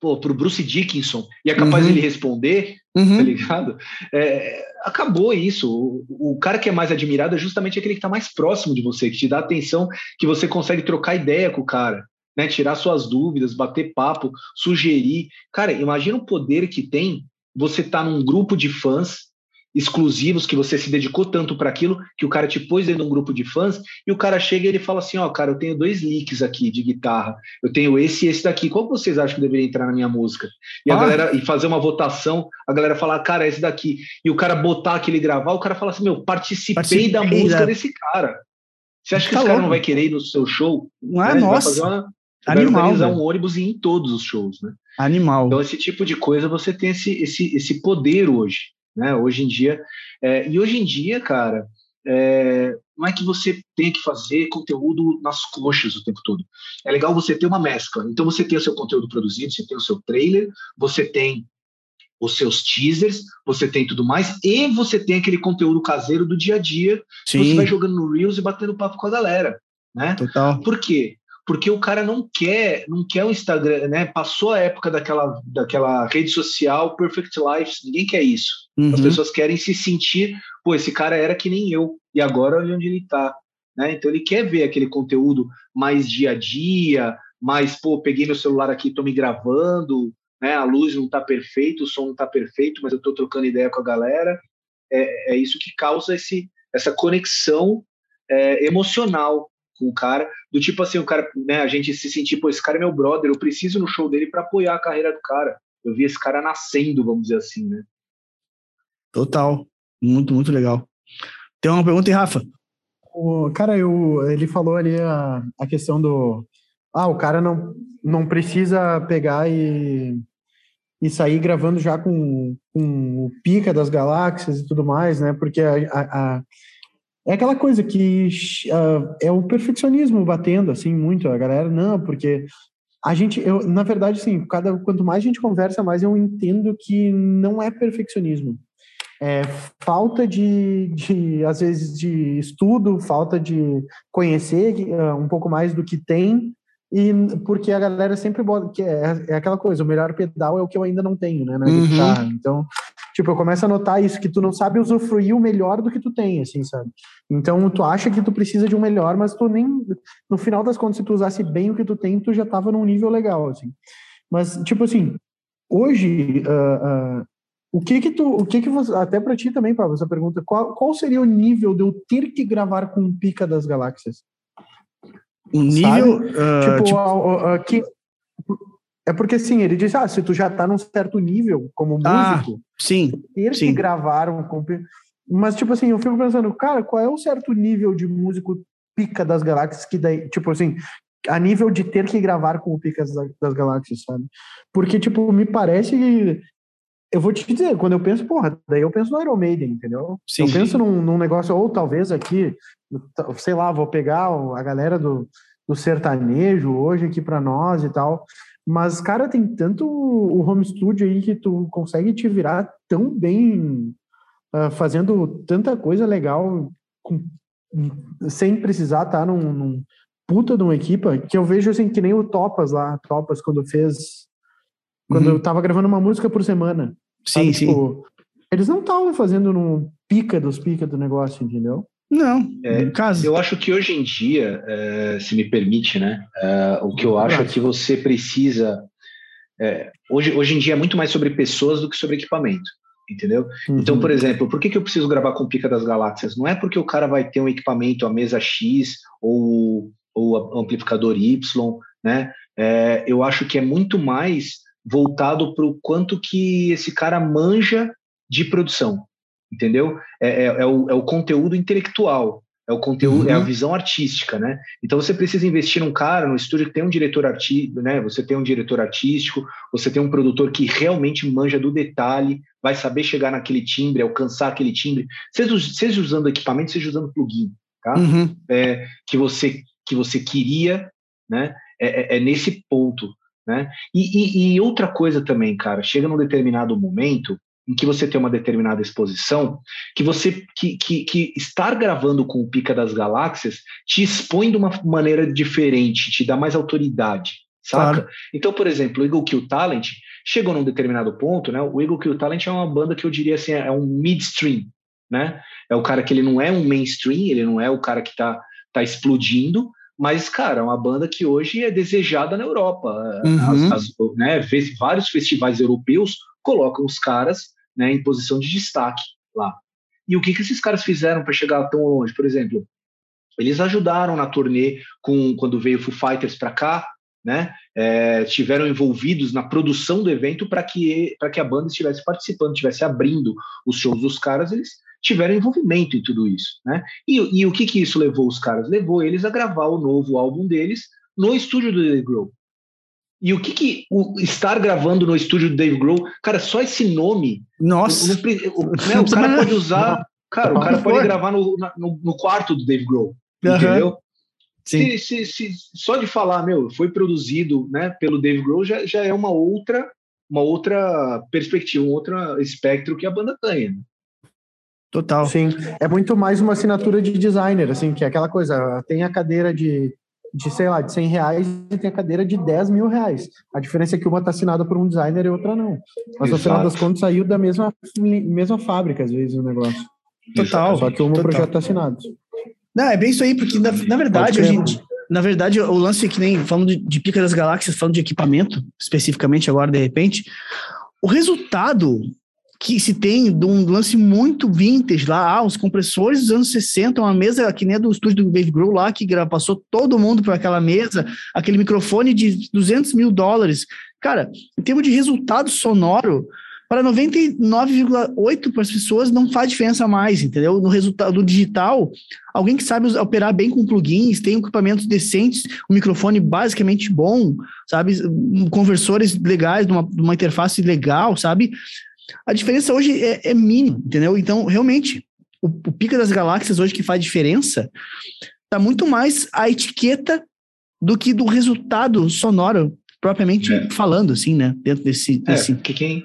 pô, pro Bruce Dickinson e é capaz uhum. de ele responder, uhum. tá ligado? É, acabou isso. O, o, cara que é mais admirado é justamente aquele que está mais próximo de você, que te dá atenção, que você consegue trocar ideia com o cara. Né, tirar suas dúvidas, bater papo, sugerir. Cara, imagina o poder que tem você estar tá num grupo de fãs exclusivos que você se dedicou tanto para aquilo que o cara te pôs dentro de um grupo de fãs e o cara chega e ele fala assim, ó, oh, cara, eu tenho dois leaks aqui de guitarra, eu tenho esse e esse daqui, qual que vocês acham que deveria entrar na minha música? E ah. a galera e fazer uma votação, a galera falar, cara, esse daqui, e o cara botar aquele gravar, o cara fala assim, meu, participei, participei da música da... desse cara. Você acha que tá esse cara não vai querer ir no seu show? Não é, né? nossa. Uma, Animal. organizar um ônibus e ir em todos os shows, né? Animal. Então, esse tipo de coisa você tem esse, esse, esse poder hoje né? Hoje em dia, é, e hoje em dia, cara, é, não é que você tem que fazer conteúdo nas coxas o tempo todo. É legal você ter uma mescla. Então você tem o seu conteúdo produzido, você tem o seu trailer, você tem os seus teasers, você tem tudo mais, e você tem aquele conteúdo caseiro do dia a dia, Sim. que você vai jogando no Reels e batendo papo com a galera. Né? Total. Por quê? porque o cara não quer, não quer o Instagram, né? Passou a época daquela, daquela rede social Perfect Life, ninguém quer isso. Uhum. As pessoas querem se sentir, pô, esse cara era que nem eu, e agora olha onde ele está. Né? Então ele quer ver aquele conteúdo mais dia a dia, mais, pô, peguei meu celular aqui, estou me gravando, né? A luz não está perfeita, o som não está perfeito, mas eu estou trocando ideia com a galera. É, é isso que causa esse, essa conexão é, emocional com o cara, do tipo assim, o cara, né, a gente se sentir, pô, esse cara é meu brother, eu preciso no show dele para apoiar a carreira do cara. Eu vi esse cara nascendo, vamos dizer assim, né? Total. Muito, muito legal. Tem uma pergunta aí, Rafa? O, cara, eu, ele falou ali a, a questão do. Ah, o cara não, não precisa pegar e, e sair gravando já com, com o pica das galáxias e tudo mais, né? Porque a, a, a é aquela coisa que uh, é o perfeccionismo batendo assim muito a galera não porque a gente eu na verdade sim cada quanto mais a gente conversa mais eu entendo que não é perfeccionismo é falta de, de às vezes de estudo falta de conhecer uh, um pouco mais do que tem e porque a galera sempre bota que é, é aquela coisa o melhor pedal é o que eu ainda não tenho né na uhum. guitarra então Tipo, eu começo a notar isso, que tu não sabe usufruir o melhor do que tu tem, assim, sabe? Então, tu acha que tu precisa de um melhor, mas tu nem... No final das contas, se tu usasse bem o que tu tem, tu já tava num nível legal, assim. Mas, tipo assim, hoje, uh, uh, o que que tu... O que que você... Até pra ti também, Pablo, essa pergunta. Qual, qual seria o nível de eu ter que gravar com o Pica das Galáxias? O nível... Uh, tipo, tipo... que é porque, sim, ele diz, ah, se tu já tá num certo nível como ah, músico, sim, ter sim. que gravar um... Mas, tipo assim, eu fico pensando, cara, qual é o certo nível de músico pica das galáxias que daí, tipo assim, a nível de ter que gravar com o pica das galáxias, sabe? Porque, tipo, me parece eu vou te dizer, quando eu penso, porra, daí eu penso no Iron Maiden, entendeu? Sim, eu penso num, num, negócio, ou talvez aqui, sei lá, vou pegar a galera do, do sertanejo hoje aqui para nós e tal. Mas, cara, tem tanto o home studio aí que tu consegue te virar tão bem, uh, fazendo tanta coisa legal, com, sem precisar estar tá num, num, puta de uma equipa, que eu vejo assim, que nem o Topas lá, Topas, quando fez. Quando uhum. eu tava gravando uma música por semana. Sim, sabe? sim. Tipo, eles não estavam fazendo no pica dos pica do negócio, entendeu? Não, é, caso. Eu acho que hoje em dia, é, se me permite, né? É, o que eu acho é que você precisa. É, hoje, hoje em dia é muito mais sobre pessoas do que sobre equipamento, entendeu? Uhum. Então, por exemplo, por que, que eu preciso gravar com Pica das Galáxias? Não é porque o cara vai ter um equipamento, a mesa X ou o amplificador Y, né? É, eu acho que é muito mais voltado para o quanto que esse cara manja de produção, entendeu? É, é, é, o, é o conteúdo intelectual, é o conteúdo, uhum. é a uhum. visão artística, né? Então você precisa investir num cara, no estúdio que tem um diretor artístico, né? Você tem um diretor artístico, você tem um produtor que realmente manja do detalhe, vai saber chegar naquele timbre, alcançar aquele timbre, seja, seja usando equipamento, seja usando plugin, tá? Uhum. É, que você que você queria, né? É, é, é nesse ponto, né? E, e, e outra coisa também, cara, chega num determinado momento em que você tem uma determinada exposição, que você que, que, que, estar gravando com o Pica das Galáxias te expõe de uma maneira diferente, te dá mais autoridade, saca? Claro. Então, por exemplo, o Eagle Kill Talent chegou num determinado ponto, né? O Eagle Kill Talent é uma banda que eu diria assim, é um midstream, né? É o cara que ele não é um mainstream, ele não é o cara que tá, tá explodindo, mas, cara, é uma banda que hoje é desejada na Europa. Uhum. As, as, né, vários festivais europeus colocam os caras né, em posição de destaque lá. E o que, que esses caras fizeram para chegar tão longe? Por exemplo, eles ajudaram na turnê com quando veio o Foo Fighters para cá, né? É, estiveram envolvidos na produção do evento para que para que a banda estivesse participando, estivesse abrindo os shows dos caras, eles tiveram envolvimento em tudo isso, né? E, e o que que isso levou os caras? Levou eles a gravar o novo álbum deles no estúdio do The Grow. E o que que o estar gravando no estúdio do Dave Grohl, cara, só esse nome. Nossa. O, o, né, o cara pode usar. (laughs) Cara, o cara pode gravar no, no, no quarto do Dave Grohl. Uhum. Entendeu? Se, se, se, só de falar, meu, foi produzido né, pelo Dave Grohl já, já é uma outra, uma outra perspectiva, um outro espectro que a banda ganha. Total. Sim, é muito mais uma assinatura de designer, assim, que é aquela coisa, tem a cadeira de de, sei lá, de 100 reais e tem a cadeira de 10 mil reais. A diferença é que uma está assinada por um designer e outra não. Mas no final das contas saiu da mesma, mesma fábrica, às vezes, o negócio. Total. Só que um projeto está assinado. Não, é bem isso aí, porque na, na verdade, a gente, na verdade, o lance é que nem falando de, de pica das galáxias, falando de equipamento, especificamente agora, de repente, o resultado que se tem de um lance muito vintage lá, ah, os compressores dos anos 60, uma mesa que nem a do estúdio do Dave Grohl lá, que passou todo mundo por aquela mesa, aquele microfone de 200 mil dólares. Cara, em termos de resultado sonoro, para 99,8% das pessoas não faz diferença mais, entendeu? No resultado digital, alguém que sabe operar bem com plugins, tem equipamentos decentes, um microfone basicamente bom, sabe? Conversores legais, uma interface legal, sabe? A diferença hoje é, é mínima, entendeu? Então, realmente, o, o pica das galáxias hoje que faz diferença tá muito mais a etiqueta do que do resultado sonoro propriamente é. falando, assim, né? Dentro desse. É, desse... quem,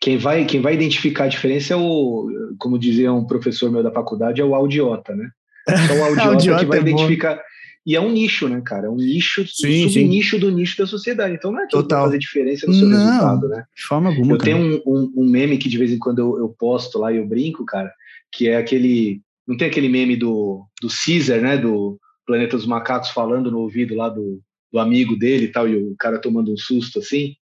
quem, vai, quem vai identificar a diferença é o, como dizia um professor meu da faculdade, é o audiota, né? (laughs) É o audiota, audiota que vai é identificar. Bom. E é um nicho, né, cara? É um nicho, sim, um subnicho do nicho da sociedade. Então não é que vai fazer diferença no seu não, resultado, né? De forma alguma. Eu cara. tenho um, um, um, meme que de vez em quando eu, eu posto lá e eu brinco, cara, que é aquele. Não tem aquele meme do, do Caesar, né? Do Planeta dos Macacos falando no ouvido lá do, do amigo dele e tal, e o cara tomando um susto assim.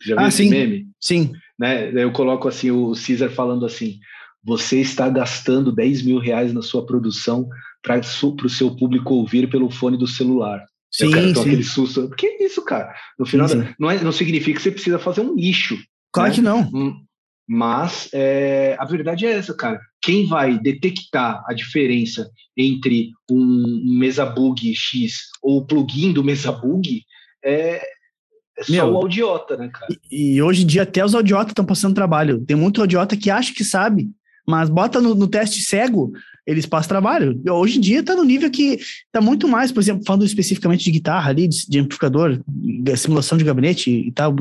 Já viu ah, esse sim. meme? Sim. Né? Eu coloco assim o Caesar falando assim: você está gastando 10 mil reais na sua produção para o seu público ouvir pelo fone do celular. Sim, quero sim. aquele susto. Que é isso, cara? No final, sim, sim. Não, é, não significa que você precisa fazer um lixo. Claro né? que não. Hum, mas é, a verdade é essa, cara. Quem vai detectar a diferença entre um mesa bug X ou o plugin do mesa bug é, é só Meu, o audiota, né, cara? E, e, hoje em dia até os audiotas estão passando trabalho. Tem muito audiota que acha que sabe, mas bota no, no teste cego, eles passam trabalho. Hoje em dia está no nível que está muito mais, por exemplo, falando especificamente de guitarra ali, de, de amplificador, de simulação de gabinete e tal.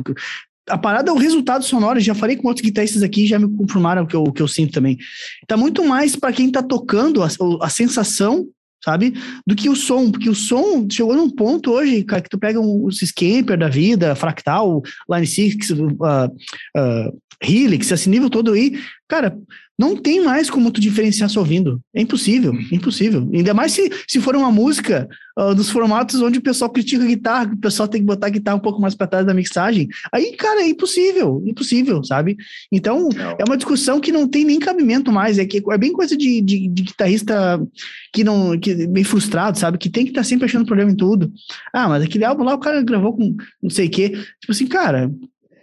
A parada é o resultado sonoro. Já falei com outros guitarristas aqui, já me confirmaram o que eu, o que eu sinto também. Está muito mais para quem está tocando a, a sensação sabe? Do que o som, porque o som chegou num ponto hoje, cara, que tu pega um Scamper da vida, Fractal, Line 6, uh, uh, Helix, esse nível todo aí, cara, não tem mais como tu diferenciar só ouvindo. É impossível, uhum. impossível. Ainda mais se, se for uma música uh, dos formatos onde o pessoal critica a guitarra, o pessoal tem que botar a guitarra um pouco mais para trás da mixagem. Aí, cara, é impossível, impossível, sabe? Então, não. é uma discussão que não tem nem cabimento mais. É que é bem coisa de, de, de guitarrista que não, que bem frustrado, sabe? Que tem que estar tá sempre achando problema em tudo. Ah, mas aquele álbum lá o cara gravou com não sei o quê. Tipo assim, cara,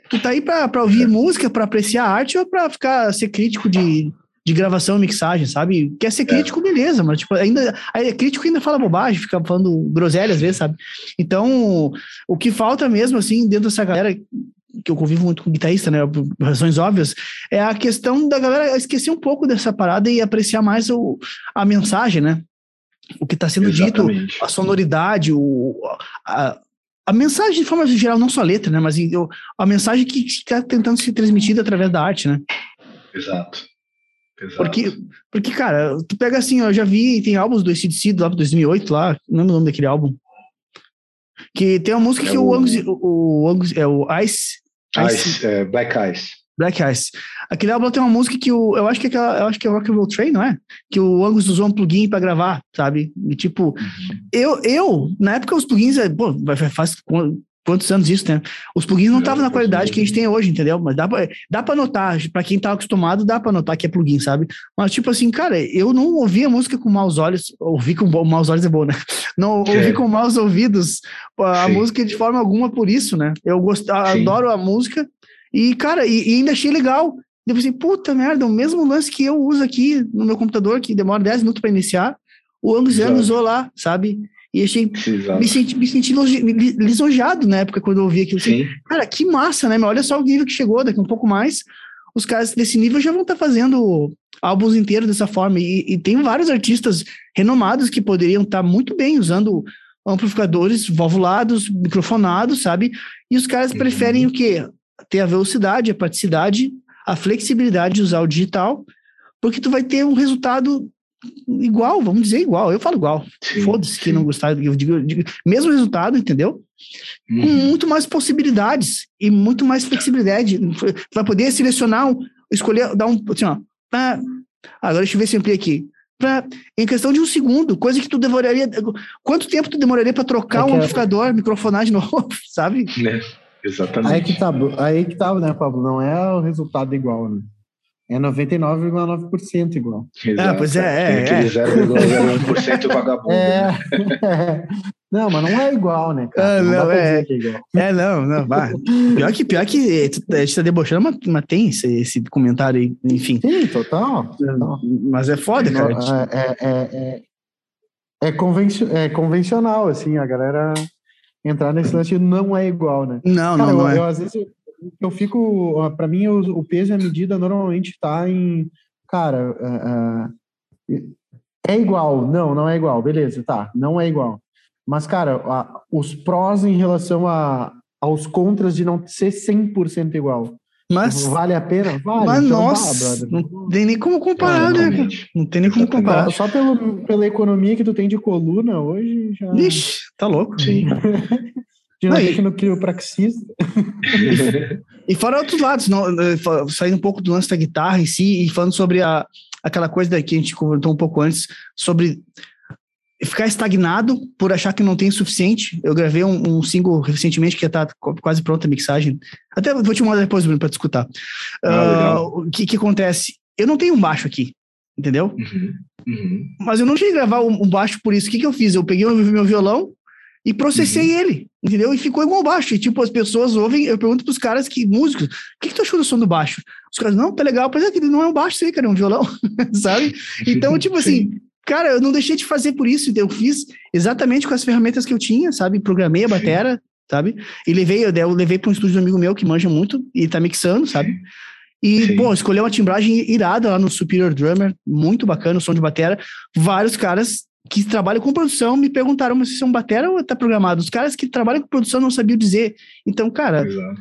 Tu tá aí pra, pra ouvir música, pra apreciar arte ou pra ficar, ser crítico de, de gravação e mixagem, sabe? Quer ser é. crítico, é. beleza, mas tipo, ainda. Aí, crítico ainda fala bobagem, fica falando groselha às vezes, sabe? Então, o que falta mesmo, assim, dentro dessa galera que eu convivo muito com guitarrista, né, por razões óbvias, é a questão da galera esquecer um pouco dessa parada e apreciar mais o, a mensagem, né? O que está sendo Exatamente. dito, a sonoridade, o, a, a mensagem de forma geral, não só a letra, né? Mas eu, a mensagem que está tentando ser transmitida através da arte, né? Exato. Exato. Porque, porque, cara, tu pega assim, eu já vi, tem álbuns do ACDC lá para 2008, lá, não lembro o nome daquele álbum. Que tem uma música é que o, o Angus, o, o Angus, é o Ice. Ice, Ice é, Black Ice. Black Ice. Aquele álbum tem uma música que o, eu acho que é aquela, eu acho que é Rock and Roll Train, não é? Que o Angus usou um plugin para gravar, sabe? E tipo, uhum. eu, eu, na época os plugins, é, pô, faz quantos anos isso, né? Os plugins não estavam na qualidade que a gente tem hoje, entendeu? Mas dá pra, dá pra notar, para quem tá acostumado, dá pra notar que é plugin, sabe? Mas, tipo assim, cara, eu não ouvia música com maus olhos, ouvi com maus olhos é bom, né? Não ouvi com maus ouvidos a Sim. música de forma alguma por isso, né? Eu gosto, adoro a música, e, cara, e, e ainda achei legal. Eu pensei, puta merda, o mesmo lance que eu uso aqui no meu computador, que demora 10 minutos para iniciar, o Angus Young usou lá, sabe? E achei, me senti, me senti lisonjeado na época quando eu ouvi aquilo. Assim, cara, que massa, né? Mas olha só o nível que chegou, daqui um pouco mais, os caras desse nível já vão estar tá fazendo álbuns inteiros dessa forma. E, e, tem vários artistas renomados que poderiam estar tá muito bem usando amplificadores valvulados, microfonados, sabe? E os caras uhum. preferem o quê? Ter a velocidade, a praticidade, a flexibilidade de usar o digital, porque tu vai ter um resultado igual, vamos dizer igual. Eu falo igual. Foda-se que não gostar, eu digo, eu digo, mesmo resultado, entendeu? Uhum. Com muito mais possibilidades e muito mais flexibilidade. Vai poder selecionar, escolher, dar um, assim, ó, ah, agora deixa eu ver se eu ampliei aqui. Pra, em questão de um segundo, coisa que tu demoraria. Quanto tempo tu demoraria para trocar um amplificador, microfonar de (laughs) novo, sabe? É. Exatamente. Aí que tá, aí que tá, né, Pablo? Não é o resultado igual, né? É 99,9% igual. Exato. Ah, pois é, é. Tem aquele é. 0,1% (laughs) vagabundo. É, é. (laughs) Não, mas não é igual, né, cara? Ah, não, não é, é, é, não, não. Vai. Pior que, pior que a gente tá debochando, mas, mas tem esse, esse comentário aí, enfim. Sim, total. total. Mas é foda, cara. É, é, é, é, convencio, é convencional, assim, a galera entrar nesse lance não é igual, né? Não, cara, não, não eu, é. Eu, às vezes eu fico, para mim, o, o, peso e a medida normalmente está em, cara, uh, uh, é igual, não, não é igual, beleza, tá, não é igual. Mas, cara, a, os prós em relação a, aos contras de não ser 100% igual. Mas, vale a pena? Vale. Mas, então, nossa, não tem nem como comparar, é, né? Não tem nem como comparar. Só pelo, pela economia que tu tem de coluna hoje já. Ixi, tá louco. Sim. (laughs) de não, ter no quiropraxista. e fora outros lados, não, eh, saindo um pouco do lance da guitarra em si e falando sobre a, aquela coisa que a gente comentou um pouco antes, sobre ficar estagnado por achar que não tem o suficiente. Eu gravei um, um single recentemente que já tá quase pronta a mixagem. Até vou te mandar depois, Bruno, para escutar. Ah, uh, o que, que acontece? Eu não tenho um baixo aqui, entendeu? Uhum, uhum. Mas eu não cheguei a gravar um, um baixo por isso. O que, que eu fiz? Eu peguei meu violão e processei uhum. ele, entendeu? E ficou igual baixo. E tipo, as pessoas ouvem, eu pergunto pros caras que, músicos, o que, que tu achou do som do baixo? Os caras, não, tá legal, pois é que não é um baixo, sei, cara, é um violão, (laughs) sabe? Então, (laughs) tipo assim, cara, eu não deixei de fazer por isso, eu fiz exatamente com as ferramentas que eu tinha, sabe? Programei a batera, sabe? E levei, eu levei para um estúdio um amigo meu que manja muito e tá mixando, sabe? E, Sim. pô, escolheu uma timbragem irada lá no Superior Drummer, muito bacana o som de batera. Vários caras que trabalham com produção me perguntaram mas se é um batera ou tá programado. Os caras que trabalham com produção não sabiam dizer. Então, cara, Exato.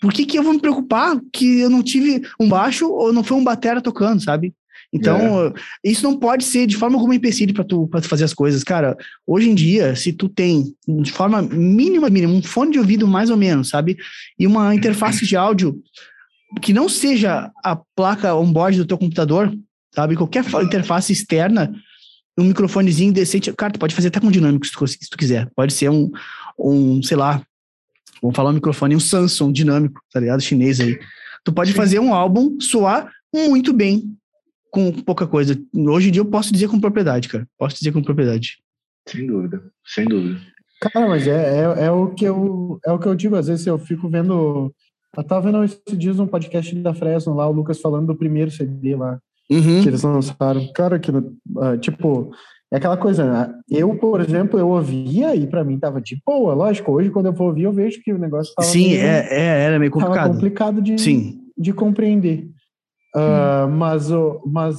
por que que eu vou me preocupar que eu não tive um baixo ou não foi um batera tocando, sabe? Então, é. isso não pode ser de forma alguma empecilho para tu, tu fazer as coisas. Cara, hoje em dia, se tu tem de forma mínima, mínima, um fone de ouvido mais ou menos, sabe? E uma interface de áudio que não seja a placa on-board do teu computador, sabe? Qualquer interface externa, um microfonezinho decente. Cara, tu pode fazer até com dinâmico se tu, se tu quiser. Pode ser um, um, sei lá, vamos falar um microfone, um Samsung dinâmico, tá ligado? Chinês aí. Tu pode Sim. fazer um álbum soar muito bem com pouca coisa. Hoje em dia eu posso dizer com propriedade, cara. Posso dizer com propriedade. Sem dúvida, sem dúvida. Cara, mas é, é, é, o que eu, é o que eu digo, às vezes eu fico vendo. Eu tava vendo esses dias um podcast da Fresno lá, o Lucas falando do primeiro CD lá uhum. que eles lançaram. Cara, que, uh, tipo, é aquela coisa, né? eu, por exemplo, eu ouvia e para mim tava de boa, lógico, hoje quando eu vou ouvir eu vejo que o negócio tava Sim, meio, é, é, era meio complicado. complicado de, Sim. de compreender. Uh, hum. Mas, mas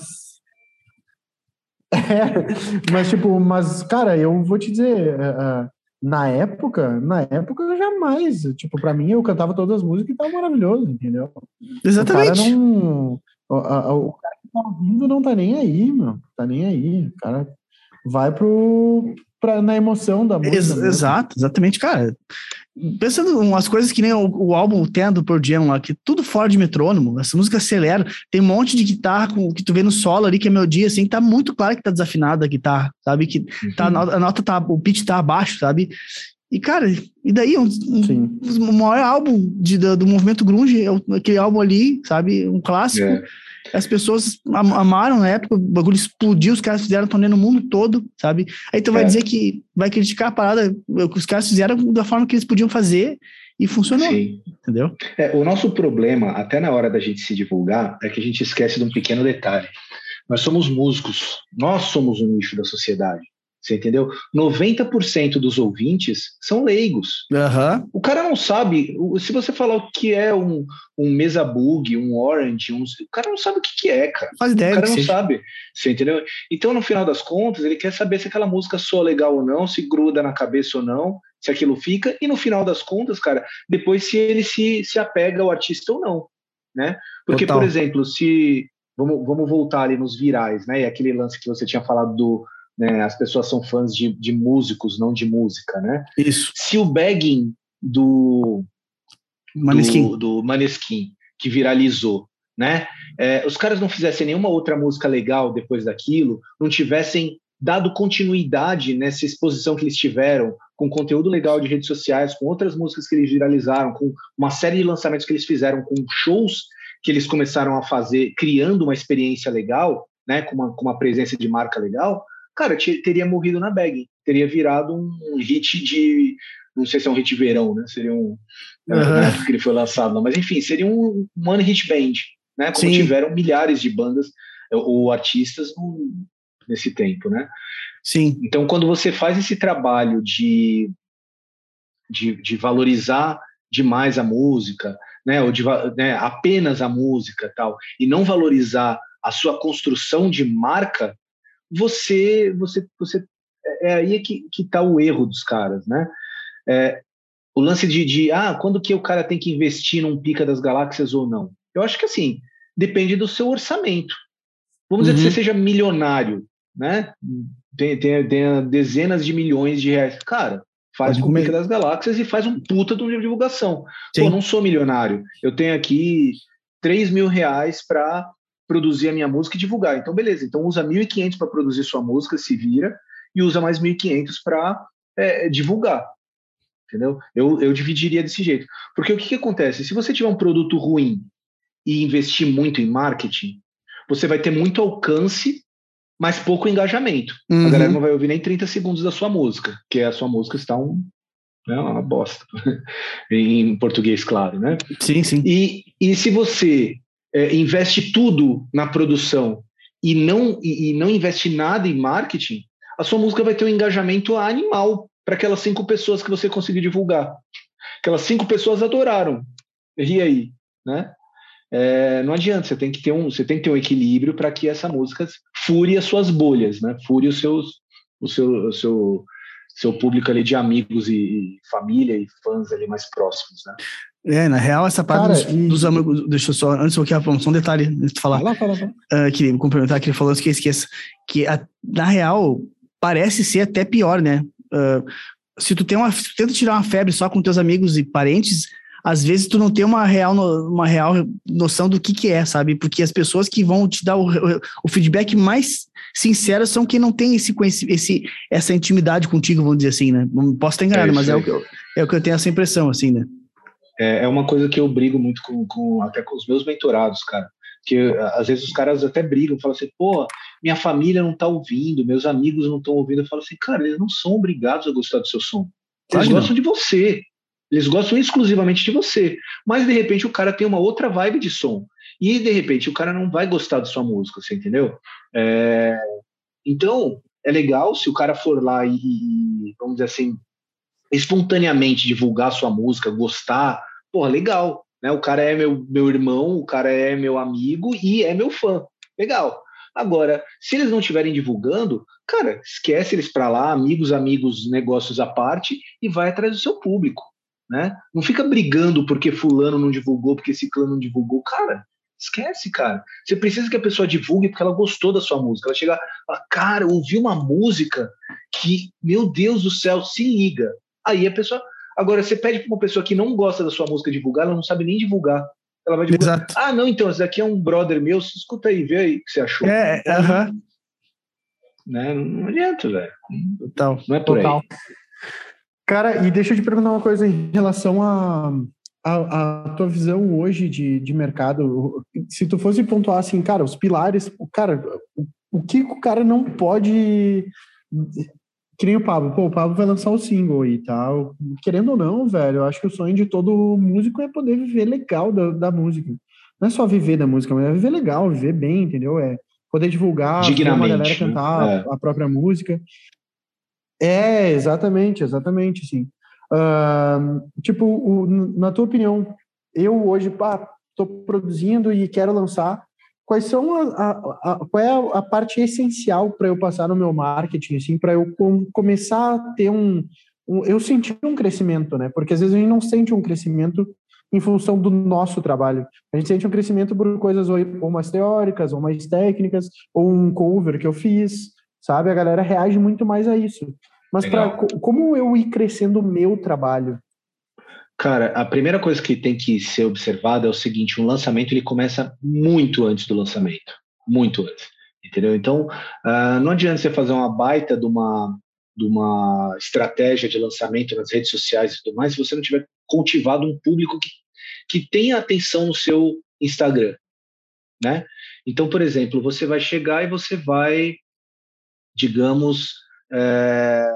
(laughs) é, mas tipo, mas cara, eu vou te dizer, uh, na época, na época eu jamais, tipo, para mim eu cantava todas as músicas e tava maravilhoso, entendeu? Exatamente. O cara não, o, o cara tá ouvindo não tá nem aí, meu. Tá nem aí. O cara vai pro, pra, na emoção da música. Ex exato, exatamente, cara. Pensando umas coisas que nem o, o álbum tem do Pearl Jam lá, que tudo fora de metrônomo, essa música acelera, tem um monte de guitarra com, que tu vê no solo ali, que é melodia, assim, tá muito claro que tá desafinada a guitarra, sabe? Que tá, uhum. a nota tá, o pitch tá abaixo, sabe? E, cara, e daí? Um, um, o maior álbum de, do, do movimento grunge, é aquele álbum ali, sabe? Um clássico. É. As pessoas amaram na época, o bagulho explodiu, os caras fizeram torneio no mundo todo, sabe? Aí tu vai é. dizer que vai criticar a parada, que os caras fizeram da forma que eles podiam fazer e funcionou. Sim. Entendeu? É, o nosso problema, até na hora da gente se divulgar, é que a gente esquece de um pequeno detalhe. Nós somos músicos, nós somos o nicho da sociedade. Você entendeu? 90% dos ouvintes são leigos. Uhum. O cara não sabe. Se você falar o que é um, um mesa bug, um orange, um, o cara não sabe o que, que é, cara. Faz ideia o cara não seja. sabe. Você entendeu? Então, no final das contas, ele quer saber se aquela música soa legal ou não, se gruda na cabeça ou não, se aquilo fica. E no final das contas, cara, depois se ele se, se apega ao artista ou não. Né? Porque, Total. por exemplo, se. Vamos, vamos voltar ali nos virais, né? E aquele lance que você tinha falado do né? As pessoas são fãs de, de músicos, não de música, né? Isso. Se o bagging do Maneskin, do, do Maneskin que viralizou, né? É, os caras não fizessem nenhuma outra música legal depois daquilo, não tivessem dado continuidade nessa exposição que eles tiveram, com conteúdo legal de redes sociais, com outras músicas que eles viralizaram, com uma série de lançamentos que eles fizeram, com shows que eles começaram a fazer, criando uma experiência legal, né, com uma, com uma presença de marca legal, cara, teria morrido na bag, teria virado um hit de, não sei se é um hit verão, né, seria um, uhum. que ele foi lançado, não, mas enfim, seria um one hit band, né, como Sim. tiveram milhares de bandas ou artistas no, nesse tempo, né. Sim. Então, quando você faz esse trabalho de, de, de valorizar demais a música, né, ou de, né, apenas a música tal, e não valorizar a sua construção de marca, você, você, você é, é aí que está o erro dos caras, né? É, o lance de, de, ah, quando que o cara tem que investir num pica das galáxias ou não? Eu acho que assim, depende do seu orçamento. Vamos uhum. dizer que você uhum. seja milionário, né? Tem, tem, tem dezenas de milhões de reais. Cara, faz com o Pica das Galáxias e faz um puta de uma divulgação. Sim. Pô, não sou milionário. Eu tenho aqui 3 mil reais para produzir a minha música e divulgar. Então, beleza. Então, usa 1.500 para produzir sua música, se vira, e usa mais 1.500 para é, divulgar. Entendeu? Eu, eu dividiria desse jeito. Porque o que, que acontece? Se você tiver um produto ruim e investir muito em marketing, você vai ter muito alcance mas pouco engajamento. Uhum. A galera não vai ouvir nem 30 segundos da sua música, que a sua música está um, né, uma bosta. (laughs) em português, claro, né? Sim, sim. E, e se você é, investe tudo na produção e não, e, e não investe nada em marketing, a sua música vai ter um engajamento animal para aquelas cinco pessoas que você conseguiu divulgar. Aquelas cinco pessoas adoraram. E aí, né? é, não adianta, você tem que ter um, você tem que ter um equilíbrio para que essa música fure as suas bolhas, né? Fure os seus, o seu, o seu, seu público ali de amigos e, e família e fãs ali mais próximos, né? É, na real, essa parte Cara, dos, e... dos, amigos. Deixa eu só. Antes eu quero só um detalhe antes de falar. Fala, fala, fala. Uh, queria complementar que ele falou antes que eu esqueça. Que a, na real, parece ser até pior, né? Uh, se tu tem uma. Se tu tenta tirar uma febre só com teus amigos e parentes, às vezes tu não tem uma real, uma real noção do que que é, sabe? Porque as pessoas que vão te dar o, o feedback mais sincero são quem não tem esse, esse, essa intimidade contigo, vamos dizer assim, né? Posso estar enganado, é mas é o, que eu, é o que eu tenho essa impressão, assim, né? É, é uma coisa que eu brigo muito com, com até com os meus mentorados, cara. Que às vezes os caras até brigam, falam assim, pô, minha família não tá ouvindo, meus amigos não estão ouvindo. Eu falo assim, cara, eles não são obrigados a gostar do seu som. Eles gostam de você. Eles gostam exclusivamente de você. Mas de repente o cara tem uma outra vibe de som. E de repente o cara não vai gostar da sua música, você entendeu? É... Então, é legal se o cara for lá e, vamos dizer assim, espontaneamente divulgar sua música, gostar. Porra, legal. Né? O cara é meu, meu irmão, o cara é meu amigo e é meu fã. Legal. Agora, se eles não estiverem divulgando, cara, esquece eles para lá, amigos, amigos, negócios à parte e vai atrás do seu público né? Não fica brigando porque fulano não divulgou, porque ciclano não divulgou. Cara, esquece, cara. Você precisa que a pessoa divulgue porque ela gostou da sua música. Ela chega, fala, cara, ouvi uma música que, meu Deus do céu, se liga. Aí a pessoa. Agora, você pede para uma pessoa que não gosta da sua música divulgar, ela não sabe nem divulgar. Ela vai divulgar. Exato. Ah, não, então, esse daqui é um brother meu, escuta aí, vê aí o que você achou. É, aham. Uh -huh. né? Não adianta, velho. Total. Não é por Total. aí. Cara, e deixa eu te perguntar uma coisa em relação a, a, a, tua visão hoje de, de mercado. Se tu fosse pontuar assim, cara, os pilares, cara, o, o que o cara não pode. Que nem o Pablo, pô, o Pablo vai lançar o single e tal. Querendo ou não, velho, eu acho que o sonho de todo músico é poder viver legal da, da música. Não é só viver da música, mas é viver legal, viver bem, entendeu? É poder divulgar, uma galera né? cantar é. a própria música. É, exatamente, exatamente, sim. Uh, tipo, o, na tua opinião, eu hoje estou produzindo e quero lançar. Quais são a, a, a qual é a, parte essencial para eu passar no meu marketing, assim, para eu com, começar a ter um, um, eu sentir um crescimento, né? Porque às vezes a gente não sente um crescimento em função do nosso trabalho. A gente sente um crescimento por coisas ou, ou mais teóricas, ou mais técnicas, ou um cover que eu fiz, sabe? A galera reage muito mais a isso. Mas pra, como eu ir crescendo o meu trabalho? Cara, a primeira coisa que tem que ser observada é o seguinte: um lançamento ele começa muito antes do lançamento, muito antes, entendeu? Então, uh, não adianta você fazer uma baita de uma de uma estratégia de lançamento nas redes sociais e tudo mais, se você não tiver cultivado um público que, que tenha atenção no seu Instagram, né? Então, por exemplo, você vai chegar e você vai, digamos, é,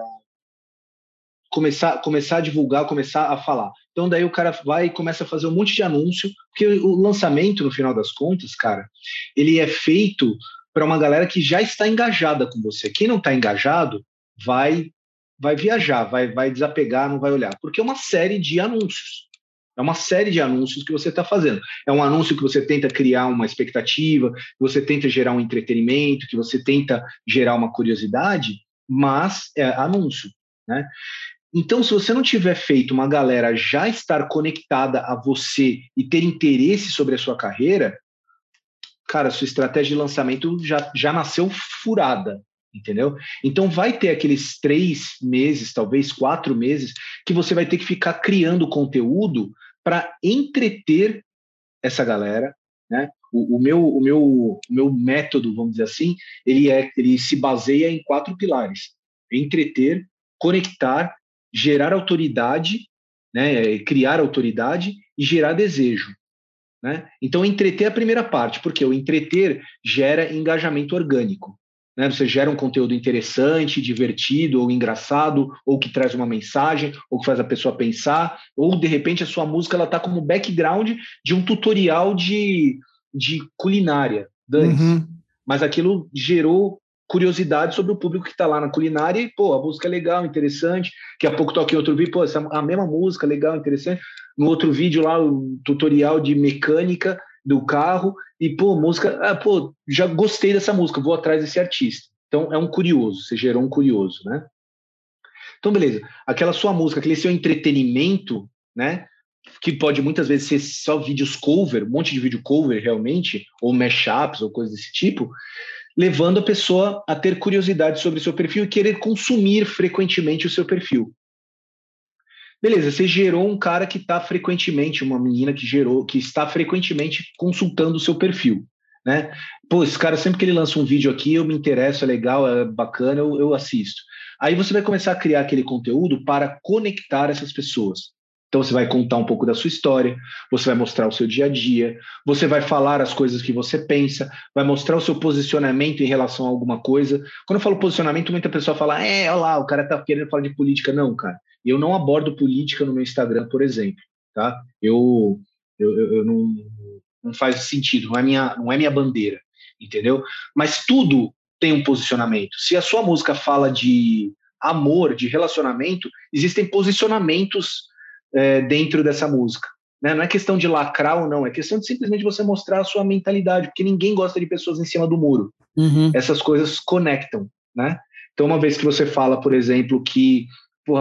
começar, começar a divulgar, começar a falar. Então, daí o cara vai e começa a fazer um monte de anúncio, porque o lançamento, no final das contas, cara, ele é feito para uma galera que já está engajada com você. Quem não está engajado vai vai viajar, vai, vai desapegar, não vai olhar, porque é uma série de anúncios. É uma série de anúncios que você está fazendo. É um anúncio que você tenta criar uma expectativa, que você tenta gerar um entretenimento, que você tenta gerar uma curiosidade, mas é anúncio. Né? Então, se você não tiver feito uma galera já estar conectada a você e ter interesse sobre a sua carreira, cara, sua estratégia de lançamento já, já nasceu furada, entendeu? Então, vai ter aqueles três meses, talvez quatro meses, que você vai ter que ficar criando conteúdo para entreter essa galera, né? O, o, meu, o, meu, o meu método, vamos dizer assim, ele, é, ele se baseia em quatro pilares: entreter, conectar, gerar autoridade, né, é, criar autoridade e gerar desejo. Né? Então, entreter é a primeira parte, porque o entreter gera engajamento orgânico. Né? Você gera um conteúdo interessante, divertido, ou engraçado, ou que traz uma mensagem, ou que faz a pessoa pensar, ou de repente a sua música está como background de um tutorial de, de culinária. Uhum. Mas aquilo gerou curiosidade sobre o público que está lá na culinária e, pô, a música é legal, interessante. Daqui a pouco toque em outro vídeo, pô, essa, a mesma música, legal, interessante. No outro vídeo lá, o tutorial de mecânica do carro e, pô, música, ah, pô, já gostei dessa música, vou atrás desse artista. Então, é um curioso, você gerou um curioso, né? Então, beleza. Aquela sua música, aquele seu entretenimento, né? Que pode muitas vezes ser só vídeos cover, um monte de vídeo cover realmente, ou mashups, ou coisas desse tipo levando a pessoa a ter curiosidade sobre o seu perfil e querer consumir frequentemente o seu perfil. Beleza, você gerou um cara que está frequentemente, uma menina que gerou, que está frequentemente consultando o seu perfil, né? Pô, esse cara sempre que ele lança um vídeo aqui, eu me interesso, é legal, é bacana, eu, eu assisto. Aí você vai começar a criar aquele conteúdo para conectar essas pessoas. Então você vai contar um pouco da sua história, você vai mostrar o seu dia a dia, você vai falar as coisas que você pensa, vai mostrar o seu posicionamento em relação a alguma coisa. Quando eu falo posicionamento, muita pessoa fala: "É, olha lá, o cara tá querendo falar de política". Não, cara. Eu não abordo política no meu Instagram, por exemplo, tá? Eu eu, eu, eu não não faz sentido, não é minha não é minha bandeira, entendeu? Mas tudo tem um posicionamento. Se a sua música fala de amor, de relacionamento, existem posicionamentos é, dentro dessa música. Né? Não é questão de lacrar ou não, é questão de simplesmente você mostrar a sua mentalidade, porque ninguém gosta de pessoas em cima do muro. Uhum. Essas coisas conectam, né? Então, uma vez que você fala, por exemplo, que,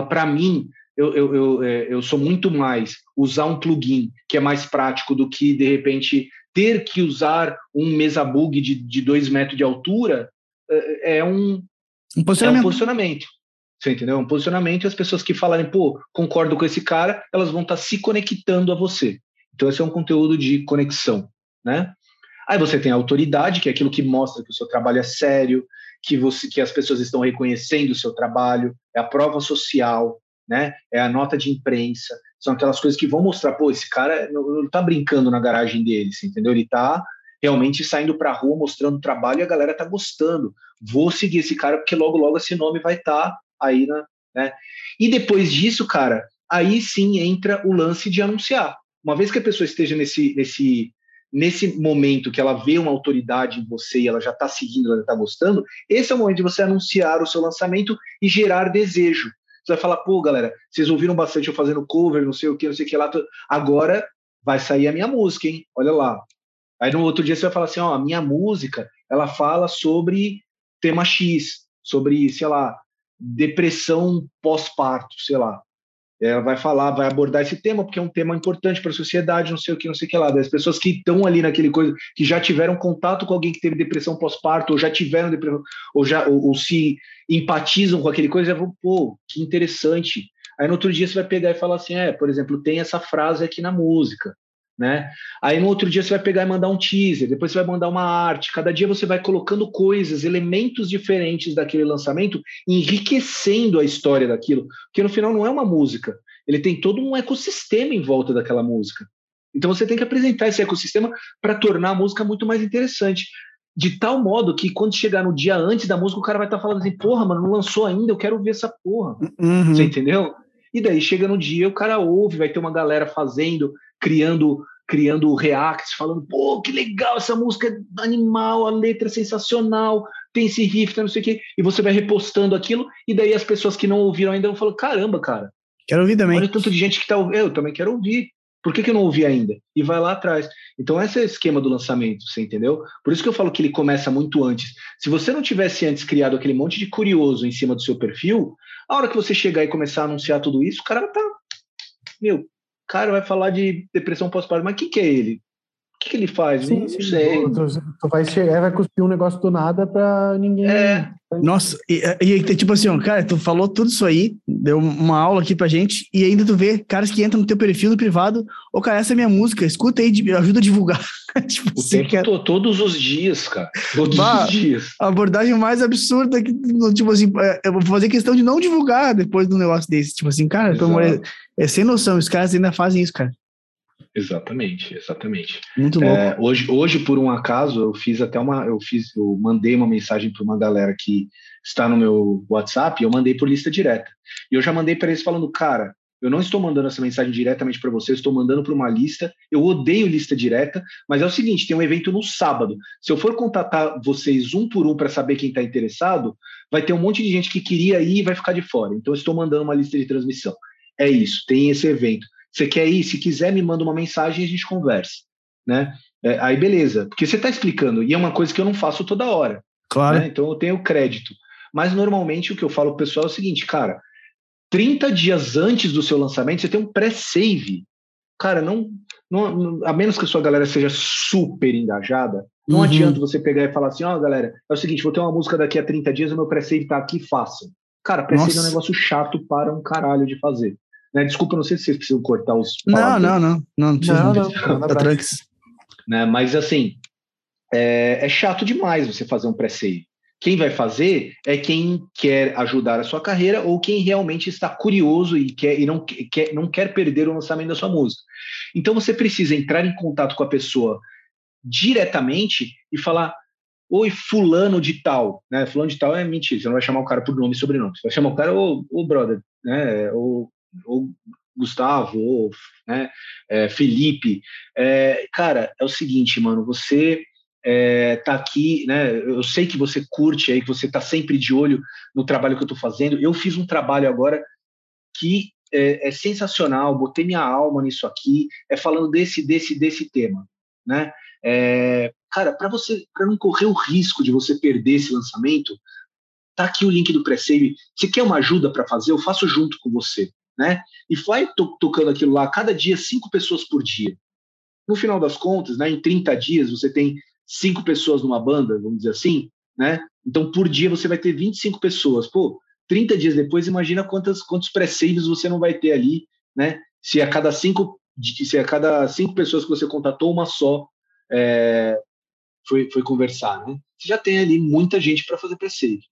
para mim, eu, eu, eu, é, eu sou muito mais usar um plugin que é mais prático do que, de repente, ter que usar um mesa bug de, de dois metros de altura, é, é um, um posicionamento. É um posicionamento. Você entendeu? Um posicionamento e as pessoas que falarem, pô, concordo com esse cara, elas vão estar tá se conectando a você. Então, esse é um conteúdo de conexão, né? Aí você tem a autoridade, que é aquilo que mostra que o seu trabalho é sério, que, você, que as pessoas estão reconhecendo o seu trabalho, é a prova social, né? É a nota de imprensa, são aquelas coisas que vão mostrar, pô, esse cara não, está brincando na garagem dele, entendeu? Ele está realmente saindo para a rua mostrando trabalho e a galera está gostando. Vou seguir esse cara porque logo logo esse nome vai estar tá aí na, né? E depois disso, cara, aí sim entra o lance de anunciar. Uma vez que a pessoa esteja nesse, nesse, nesse momento que ela vê uma autoridade em você e ela já está seguindo, ela está gostando, esse é o momento de você anunciar o seu lançamento e gerar desejo. Você vai falar, pô, galera, vocês ouviram bastante eu fazendo cover, não sei o que, não sei o que lá. Agora vai sair a minha música, hein? Olha lá. Aí no outro dia você vai falar assim, ó, a minha música, ela fala sobre tema X, sobre, sei lá, depressão pós-parto, sei lá. Ela vai falar, vai abordar esse tema, porque é um tema importante para a sociedade, não sei o que, não sei o que lá. Das pessoas que estão ali naquele coisa, que já tiveram contato com alguém que teve depressão pós-parto, ou já tiveram depressão, ou já ou, ou se empatizam com aquele coisa, já vão, pô, que interessante. Aí no outro dia você vai pegar e falar assim: é, por exemplo, tem essa frase aqui na música né? Aí no outro dia você vai pegar e mandar um teaser, depois você vai mandar uma arte. Cada dia você vai colocando coisas, elementos diferentes daquele lançamento, enriquecendo a história daquilo, porque no final não é uma música, ele tem todo um ecossistema em volta daquela música. Então você tem que apresentar esse ecossistema para tornar a música muito mais interessante. De tal modo que quando chegar no dia antes da música, o cara vai estar tá falando assim: porra, mano, não lançou ainda, eu quero ver essa porra. Uhum. Você entendeu? E daí chega no dia, o cara ouve, vai ter uma galera fazendo, criando criando reacts, falando, pô, que legal, essa música é animal, a letra é sensacional, tem esse riff, tá, não sei o quê, e você vai repostando aquilo, e daí as pessoas que não ouviram ainda vão falar, caramba, cara. Quero ouvir também. Olha o tanto de gente que tá ouvindo, eu também quero ouvir. Por que, que eu não ouvi ainda? E vai lá atrás. Então, esse é o esquema do lançamento, você entendeu? Por isso que eu falo que ele começa muito antes. Se você não tivesse antes criado aquele monte de curioso em cima do seu perfil, a hora que você chegar e começar a anunciar tudo isso, o cara tá. Meu, cara vai falar de depressão pós-parto, mas o que, que é ele? Que, que ele faz? Sim, não sim, sei. Tu, tu, vai chegar, vai cuspir um negócio do nada pra ninguém. É. Nossa, e, e, tipo assim, ó, cara, tu falou tudo isso aí, deu uma aula aqui pra gente, e ainda tu vê caras que entram no teu perfil no privado, ô, cara, essa é minha música, escuta aí, ajuda a divulgar. (laughs) tipo, o assim, tempo quer... todo, todos os dias, cara. Todos bah, os dias. A abordagem mais absurda que, tipo assim, é, eu vou fazer questão de não divulgar depois do negócio desse. Tipo assim, cara, é, é sem noção, os caras ainda fazem isso, cara. Exatamente, exatamente. Muito louco. É, hoje, hoje, por um acaso, eu fiz até uma. Eu fiz, eu mandei uma mensagem para uma galera que está no meu WhatsApp, eu mandei por lista direta. E eu já mandei para eles falando, cara, eu não estou mandando essa mensagem diretamente para você, eu estou mandando para uma lista. Eu odeio lista direta, mas é o seguinte: tem um evento no sábado. Se eu for contatar vocês um por um para saber quem está interessado, vai ter um monte de gente que queria ir e vai ficar de fora. Então, eu estou mandando uma lista de transmissão. É isso, tem esse evento. Você quer ir? Se quiser, me manda uma mensagem e a gente conversa. Né? É, aí, beleza. Porque você está explicando, e é uma coisa que eu não faço toda hora. Claro. Né? Então, eu tenho crédito. Mas, normalmente, o que eu falo pro pessoal é o seguinte, cara, 30 dias antes do seu lançamento, você tem um pré-save. Cara, não, não, a menos que a sua galera seja super engajada, não uhum. adianta você pegar e falar assim, ó, oh, galera, é o seguinte, vou ter uma música daqui a 30 dias, o meu pré-save tá aqui, faça. Cara, pré-save é um negócio chato para um caralho de fazer. Né? Desculpa, não sei se vocês precisam cortar os. Não, não, não, não, não precisa. Não, não, não, tá né? Mas assim, é, é, chato demais você fazer um pré-save. Quem vai fazer é quem quer ajudar a sua carreira ou quem realmente está curioso e, quer, e não, quer, não quer perder o lançamento da sua música. Então você precisa entrar em contato com a pessoa diretamente e falar: Oi, fulano de tal, né? Fulano de tal é mentira, você não vai chamar o cara por nome e sobrenome, você vai chamar o cara, ô, ô brother, né? Ou ou Gustavo, ou né, é, Felipe. É, cara, é o seguinte, mano, você é, tá aqui, né? Eu sei que você curte aí, que você tá sempre de olho no trabalho que eu tô fazendo. Eu fiz um trabalho agora que é, é sensacional, botei minha alma nisso aqui, é falando desse, desse, desse tema, né? É, cara, para você, para não correr o risco de você perder esse lançamento, tá aqui o link do pré-save. Você quer uma ajuda para fazer? Eu faço junto com você né? E vai to tocando aquilo lá, cada dia, cinco pessoas por dia. No final das contas, né, em 30 dias, você tem cinco pessoas numa banda, vamos dizer assim, né? Então, por dia, você vai ter 25 pessoas. Pô, 30 dias depois, imagina quantas, quantos pré-saves você não vai ter ali, né? Se a cada cinco, se a cada cinco pessoas que você contatou, uma só é, foi, foi conversar, né? Você já tem ali muita gente para fazer pré-save.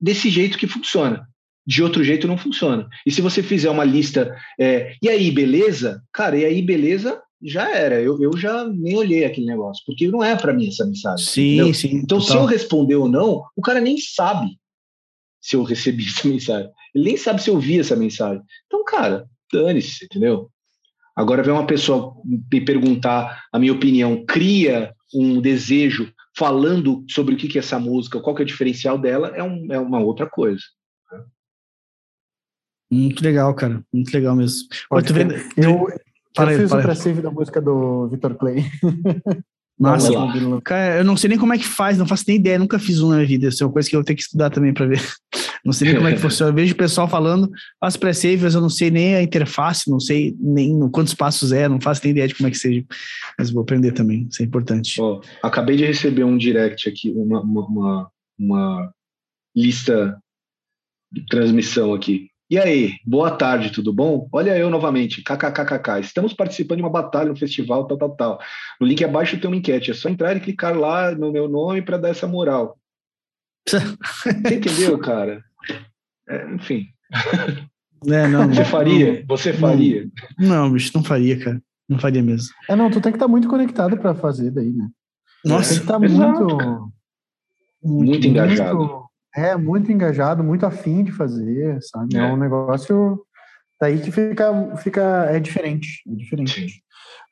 Desse jeito que funciona. De outro jeito não funciona. E se você fizer uma lista, é, e aí, beleza? Cara, e aí, beleza? Já era. Eu, eu já nem olhei aquele negócio, porque não é para mim essa mensagem. Sim, entendeu? sim. Então, total. se eu responder ou não, o cara nem sabe se eu recebi (laughs) essa mensagem. Ele nem sabe se eu vi essa mensagem. Então, cara, dane-se, entendeu? Agora vem uma pessoa me perguntar a minha opinião, cria um desejo falando sobre o que é essa música, qual que é o diferencial dela, é, um, é uma outra coisa. Muito legal, cara. Muito legal mesmo. Pode Pô, vendo... Eu, eu fiz o pré-save da música do Vitor Clay. (laughs) Nossa, cara, eu não sei nem como é que faz, não faço nem ideia, nunca fiz um na minha vida. Isso é uma coisa que eu vou ter que estudar também para ver. (laughs) Não sei nem como é que funciona. Eu vejo o pessoal falando, faço pré-save, mas eu não sei nem a interface, não sei nem quantos passos é, não faço nem ideia de como é que seja. Mas vou aprender também, isso é importante. Oh, acabei de receber um direct aqui, uma, uma, uma, uma lista de transmissão aqui. E aí, boa tarde, tudo bom? Olha eu novamente, kkkk. Estamos participando de uma batalha no festival, tal, tal, tal. No link abaixo tem uma enquete, é só entrar e clicar lá no meu nome para dar essa moral. (laughs) Você entendeu, cara? É, enfim. É, não, Você faria? Você faria? Não, bicho, não faria, cara. Não faria mesmo. É, não, tu tem que estar tá muito conectado para fazer daí, né? Nossa, tem que estar tá muito, muito, muito, engajado. Muito, é, muito engajado, muito afim de fazer, sabe? É, é um negócio daí que fica, fica é diferente, é diferente.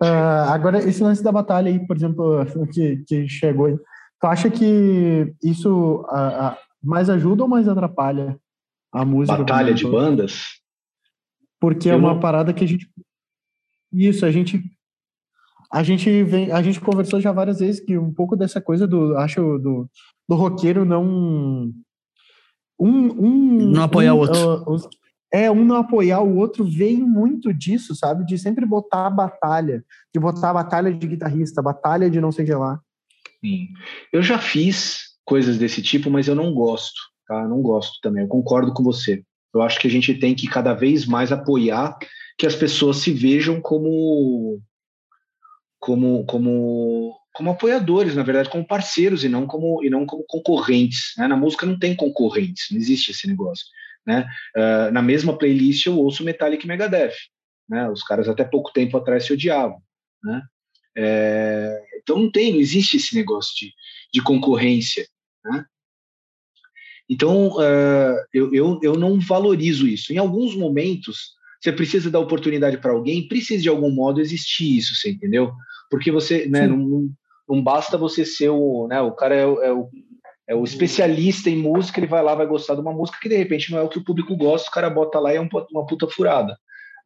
Uh, agora, esse lance da batalha aí, por exemplo, (laughs) que, que chegou aí, tu acha que isso uh, uh, mais ajuda ou mais atrapalha a música? Batalha de bandas? Porque é Eu é uma não... parada que a gente... Isso, a gente a gente vem, a gente conversou já várias vezes que um pouco dessa coisa do, acho, do, do roqueiro não um, um não apoiar um, o outro. Uh, é, um não apoiar o outro vem muito disso, sabe? De sempre botar a batalha, de botar a batalha de guitarrista, batalha de não sei o que lá. Sim. Eu já fiz coisas desse tipo, mas eu não gosto, tá? Não gosto também. Eu concordo com você. Eu acho que a gente tem que cada vez mais apoiar que as pessoas se vejam como como, como, como apoiadores, na verdade, como parceiros e não como, e não como concorrentes. Né? Na música não tem concorrentes, não existe esse negócio. Né? Uh, na mesma playlist eu ouço Metallica e Megadeth. Né? Os caras até pouco tempo atrás se odiavam. Né? É, então não tem, não existe esse negócio de, de concorrência. Né? Então uh, eu, eu, eu não valorizo isso. Em alguns momentos você precisa dar oportunidade para alguém, precisa de algum modo existir isso, você entendeu? Porque você, né, não, não, basta você ser o, né, o cara é, é, o, é o especialista em música, ele vai lá, vai gostar de uma música que de repente não é o que o público gosta, o cara bota lá e é um, uma puta furada.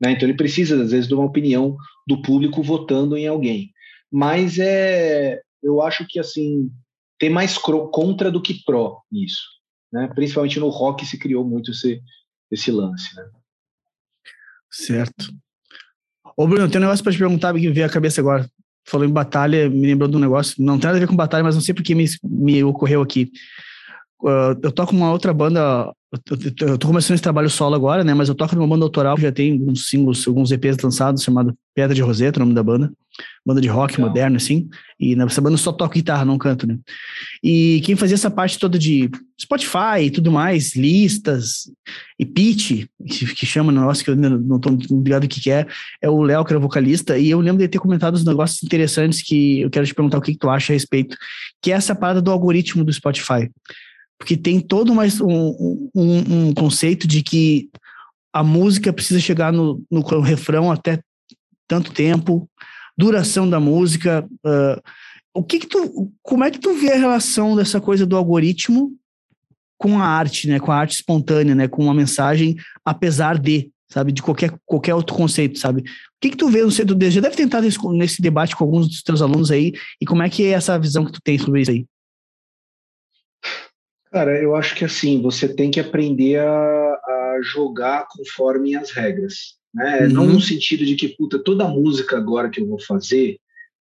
Né? Então ele precisa, às vezes, de uma opinião do público votando em alguém. Mas é, eu acho que assim tem mais contra do que pró nisso. Né? Principalmente no rock se criou muito esse, esse lance. Né? Certo. Ô, Bruno, tem um negócio para te perguntar que veio à cabeça agora. Falou em batalha, me lembrou de um negócio, não tem nada a ver com batalha, mas não sei porque me, me ocorreu aqui. Uh, eu toco uma outra banda, eu, eu tô começando esse trabalho solo agora, né? Mas eu toco numa banda autoral, já tem alguns singles, alguns EPs lançados, chamado Pedra de Roseta, o nome da banda banda de rock Legal. moderno, assim. E nessa banda eu só toco guitarra, não canto, né? E quem fazia essa parte toda de Spotify e tudo mais, listas e pitch, que chama no negócio que eu ainda não tô ligado o que, que é, é o Léo, que era vocalista. E eu lembro de ter comentado uns negócios interessantes que eu quero te perguntar o que, que tu acha a respeito, que é essa parada do algoritmo do Spotify. Porque tem todo mais um, um, um conceito de que a música precisa chegar no, no refrão até tanto tempo, duração da música. Uh, o que, que tu, como é que tu vê a relação dessa coisa do algoritmo com a arte, né, com a arte espontânea, né, com uma mensagem apesar de, sabe, de qualquer, qualquer outro conceito, sabe? O que que tu vê no centro Já deve tentar nesse, nesse debate com alguns dos teus alunos aí, e como é que é essa visão que tu tem sobre isso aí? Cara, eu acho que assim, você tem que aprender a, a jogar conforme as regras. Né? Uhum. Não no sentido de que, puta, toda música agora que eu vou fazer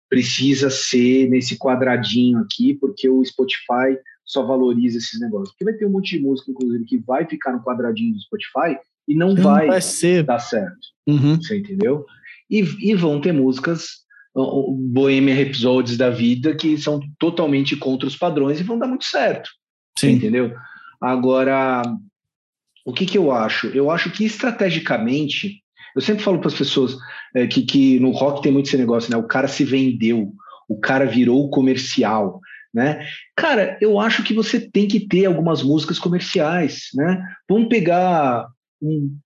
precisa ser nesse quadradinho aqui, porque o Spotify só valoriza esses negócios. Porque vai ter um monte de música, inclusive, que vai ficar no quadradinho do Spotify e não, não vai, vai ser. dar certo. Uhum. Você entendeu? E, e vão ter músicas Bohemian Rhapsodies da vida que são totalmente contra os padrões e vão dar muito certo. Sim. Entendeu? Agora, o que, que eu acho? Eu acho que estrategicamente eu sempre falo para as pessoas é, que, que no rock tem muito esse negócio, né? O cara se vendeu, o cara virou comercial, né? Cara, eu acho que você tem que ter algumas músicas comerciais, né? Vamos pegar um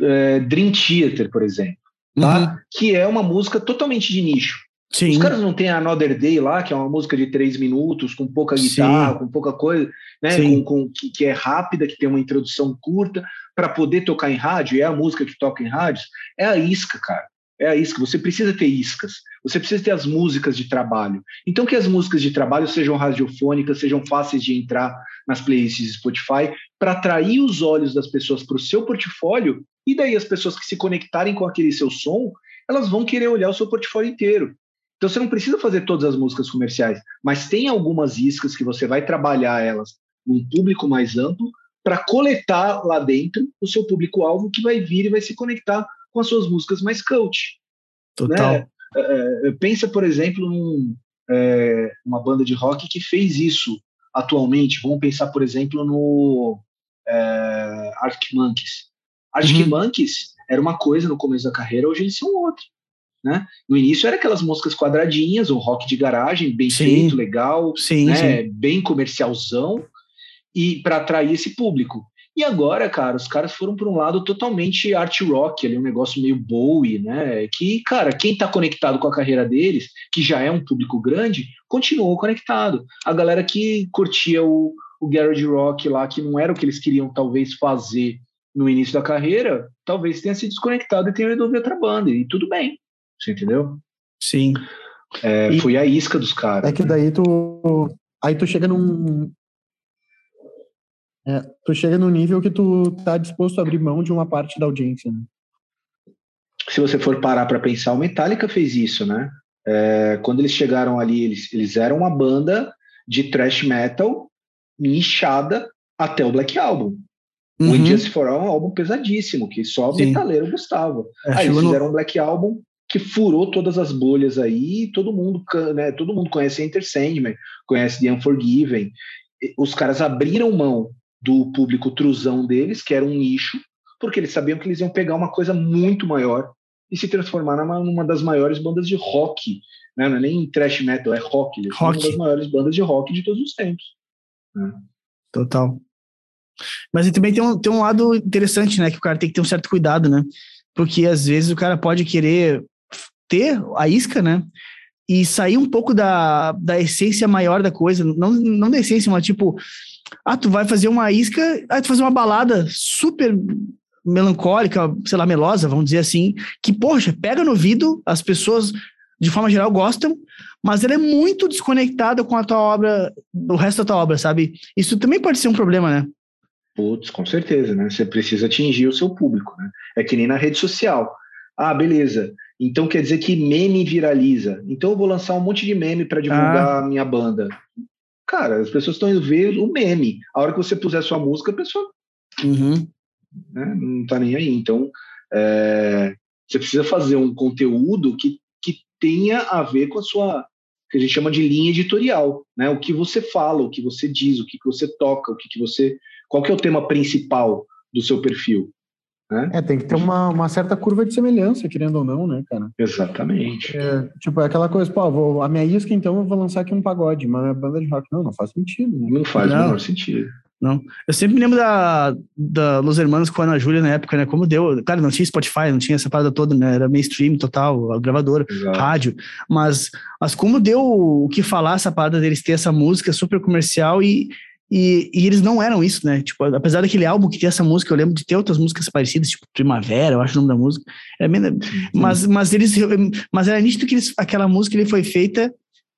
é, Dream Theater, por exemplo, tá? Uhum. Que é uma música totalmente de nicho. Sim. Os caras não têm Another Day lá, que é uma música de três minutos, com pouca guitarra, Sim. com pouca coisa, né? Com, com, que, que, é rápida, que tem uma introdução curta, para poder tocar em rádio, é a música que toca em rádio, é a isca, cara. É a isca. Você precisa ter iscas. Você precisa ter as músicas de trabalho. Então, que as músicas de trabalho sejam radiofônicas, sejam fáceis de entrar nas playlists Spotify, para atrair os olhos das pessoas para o seu portfólio, e daí as pessoas que se conectarem com aquele seu som, elas vão querer olhar o seu portfólio inteiro. Então você não precisa fazer todas as músicas comerciais, mas tem algumas iscas que você vai trabalhar elas num público mais amplo para coletar lá dentro o seu público-alvo que vai vir e vai se conectar com as suas músicas mais coach. Total. Né? É, é pensa, por exemplo, num, é, uma banda de rock que fez isso atualmente. Vamos pensar, por exemplo, no é, Arctic Monkeys. Arctic uhum. Monkeys era uma coisa no começo da carreira, hoje eles são outra. Né? No início era aquelas músicas quadradinhas, o rock de garagem, bem Sim. feito, legal, Sim, né? sim. Bem comercialzão e para atrair esse público. E agora, cara, os caras foram para um lado totalmente art rock, ali um negócio meio Bowie, né? Que, cara, quem tá conectado com a carreira deles, que já é um público grande, continuou conectado. A galera que curtia o, o garage rock lá, que não era o que eles queriam talvez fazer no início da carreira, talvez tenha se desconectado e tenha ido ouvir outra banda. E tudo bem, você entendeu? Sim. É, E- Foi a isca dos caras. É que daí tu. Aí tu chega num. É, tu chega num nível que tu tá disposto a abrir mão de uma parte da audiência. Né? se você for parar para pensar, o Metallica fez isso, né? É, quando eles chegaram ali, eles, eles eram uma banda de thrash metal nichada até o Black Album. O Uhum. Injustice for All é um álbum pesadíssimo, que só Sim. metaleiro gostava. É, Aí eles chegou no- fizeram um Black Album que furou todas as bolhas aí, todo mundo, né, todo mundo conhece Enter Sandman, conhece The Unforgiven. Os caras abriram mão do público trusão deles, que era um nicho, porque eles sabiam que eles iam pegar uma coisa muito maior e se transformar numa, numa das maiores bandas de rock, né? não é nem thrash metal, é rock, eles Rock. uma das maiores bandas de rock de todos os tempos. Total. Mas e também tem um, tem um lado interessante, né? Que o cara tem que ter um certo cuidado, né? Porque às vezes o cara pode querer ter a isca, né? E sair um pouco da, da essência maior da coisa. Não, não da essência, mas tipo, ah, tu vai fazer uma isca, ah, tu fazer uma balada super melancólica, sei lá, melosa, vamos dizer assim, que, poxa, pega no ouvido, as pessoas, de forma geral, gostam, mas ela é muito desconectada com a tua obra, o resto da tua obra, sabe? Isso também pode ser um problema, né? Putz, com certeza, né? Você precisa atingir o seu público, né? É que nem na rede social. Ah, beleza. Então quer dizer que meme viraliza. Então eu vou lançar um monte de meme para divulgar a minha banda. Cara, as pessoas estão indo ver o meme. A hora que você puser sua música, a pessoa Uhum. né, não tá nem aí. Então, é, você precisa fazer um conteúdo que, que tenha a ver com a sua, que a gente chama de linha editorial, né? O que você fala, o que você diz, o que, que você toca, o que, que você, qual que é o tema principal do seu perfil, né? É, tem que ter uma, uma certa curva de semelhança, querendo ou não, né, cara? Exatamente. É, tipo, é aquela coisa, pô, vou, a minha isca, então, eu vou lançar aqui um pagode, mas a banda de rock, não, não faz sentido, né? Não faz Não. o menor sentido. Não. Eu sempre me lembro da, da Los Hermanos com a Ana Júlia na época, né? Como deu. Cara, não tinha Spotify, não tinha essa parada toda, né? Era mainstream total, a gravadora, Exato. rádio. Mas, mas como deu o que falar essa parada deles ter essa música super comercial e, e, e eles não eram isso, né? Tipo, apesar daquele álbum que tem essa música, eu lembro de ter outras músicas parecidas, tipo Primavera, eu acho o nome da música. Era bem, mas, mas eles. Mas era nítido que eles, aquela música ele foi feita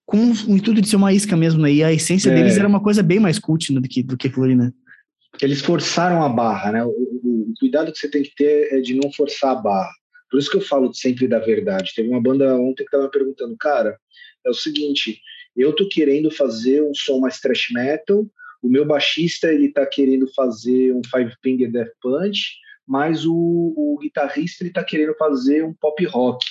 com o intuito de ser uma isca mesmo, né? E a essência É. deles era uma coisa bem mais cult né, do que, do que ali, né? Eles forçaram a barra, né? O, o- o cuidado que você tem que ter é de não forçar a barra. Por isso que eu falo sempre da verdade. Teve uma banda ontem que estava me perguntando, cara, é o seguinte, eu tô querendo fazer um som mais thrash metal, o meu baixista ele tá querendo fazer um Five Finger Death Punch, mas o, o guitarrista ele tá querendo fazer um pop rock.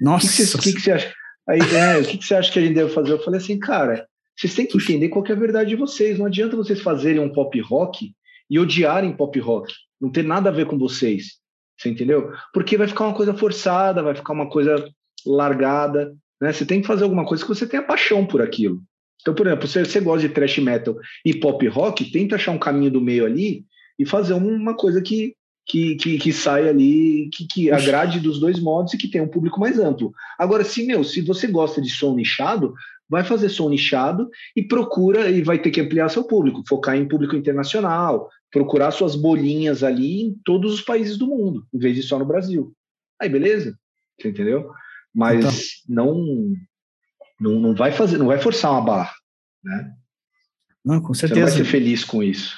O Nossa, que, que, o que que você acha? Aí, é, o que, que você acha que a gente deve fazer? Eu falei assim, cara, vocês têm que entender qual que é a verdade de vocês. Não adianta vocês fazerem um pop rock e odiarem pop rock. Não tem nada a ver com vocês. Você entendeu? Porque vai ficar uma coisa forçada, vai ficar uma coisa largada. Né? Você tem que fazer alguma coisa que você tenha paixão por aquilo. Então, por exemplo, se você gosta de thrash metal e pop rock, tenta achar um caminho do meio ali e fazer uma coisa que, que, que, que saia ali, que, que agrade dos dois modos e que tenha um público mais amplo. Agora, se, meu, se você gosta de som nichado, vai fazer som nichado e procura e vai ter que ampliar seu público, focar em público internacional, procurar suas bolinhas ali em todos os países do mundo, em vez de só no Brasil. Aí, beleza? Você entendeu? Mas não, não não vai fazer, não vai forçar uma barra, né? Não, com Você não vai certeza. ser feliz com isso.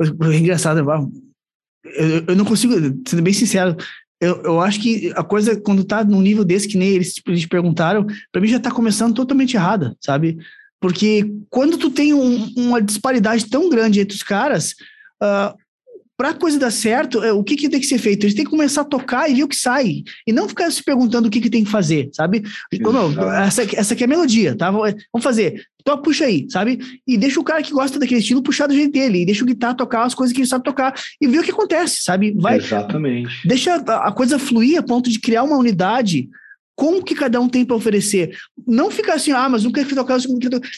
É engraçado, eu, eu não consigo, sendo bem sincero, eu, eu acho que a coisa, quando tá num nível desse que nem eles tipo, eles perguntaram, para mim já tá começando totalmente errada, sabe? Porque quando tu tem um, uma disparidade tão grande entre os caras, uh, para a coisa dar certo, é, o que, que tem que ser feito? Eles têm que começar a tocar e ver o que sai. E não ficar se perguntando o que, que tem que fazer, sabe? Meu, Exato. essa, aqui- essa aqui é a melodia, tá? Vamos fazer. Então puxa aí, sabe? E deixa o cara que gosta daquele estilo puxar do jeito dele. E deixa o guitarra tocar as coisas que ele sabe tocar. E ver o que acontece, sabe? Vai, Exatamente. deixa a, a coisa fluir a ponto de criar uma unidade como que cada um tem para oferecer. Não ficar assim, ah, mas um o tocar.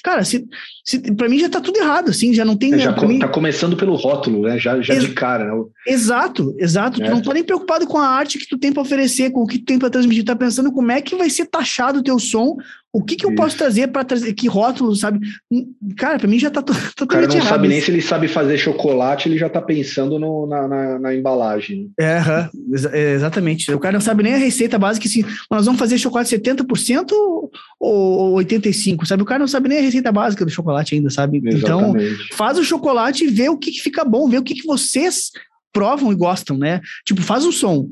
Cara, se, se, para mim já tá tudo errado, assim, já não tem. É, já com, mim... tá começando pelo rótulo, né? Já, já Ex de cara, né? Exato, exato. É. Tu não tá nem preocupado com a arte que tu tem para oferecer, com o que tu tem para transmitir, tá pensando como é que vai ser taxado o teu som o que, que eu posso trazer para trazer? Que rótulo, sabe? Cara, para mim já tá (laughs) totalmente O cara não errado sabe nem se ele sabe fazer chocolate, ele já tá pensando no, na, na, na, embalagem. É, é, exatamente. O cara não sabe nem a receita básica, assim, nós vamos fazer chocolate 70% ou 85%, sabe? O cara não sabe nem a receita básica do chocolate ainda, sabe? Então, exatamente. Então, faz o chocolate e vê o que, que fica bom, vê o que, que vocês provam e gostam, né? Tipo, faz um som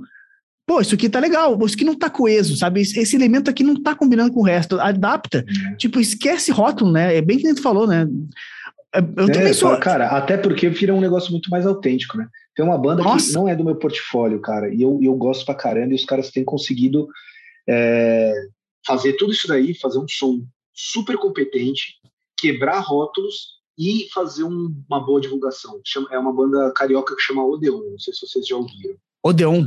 pô, isso aqui tá legal, isso aqui não tá coeso, sabe? Esse elemento aqui não tá combinando com o resto. Adapta. Uhum. Tipo, esquece rótulo, né? É bem que a gente falou, né? É, eu é, também sou. Cara, até porque vira um negócio muito mais autêntico, né? Tem uma banda Nossa. que não é do meu portfólio, cara, e eu, eu gosto pra caramba, e os caras têm conseguido é, fazer tudo isso daí, fazer um som super competente, quebrar rótulos e fazer um, uma boa divulgação. É uma banda carioca que chama Odeon, não sei se vocês já ouviram. Odeon?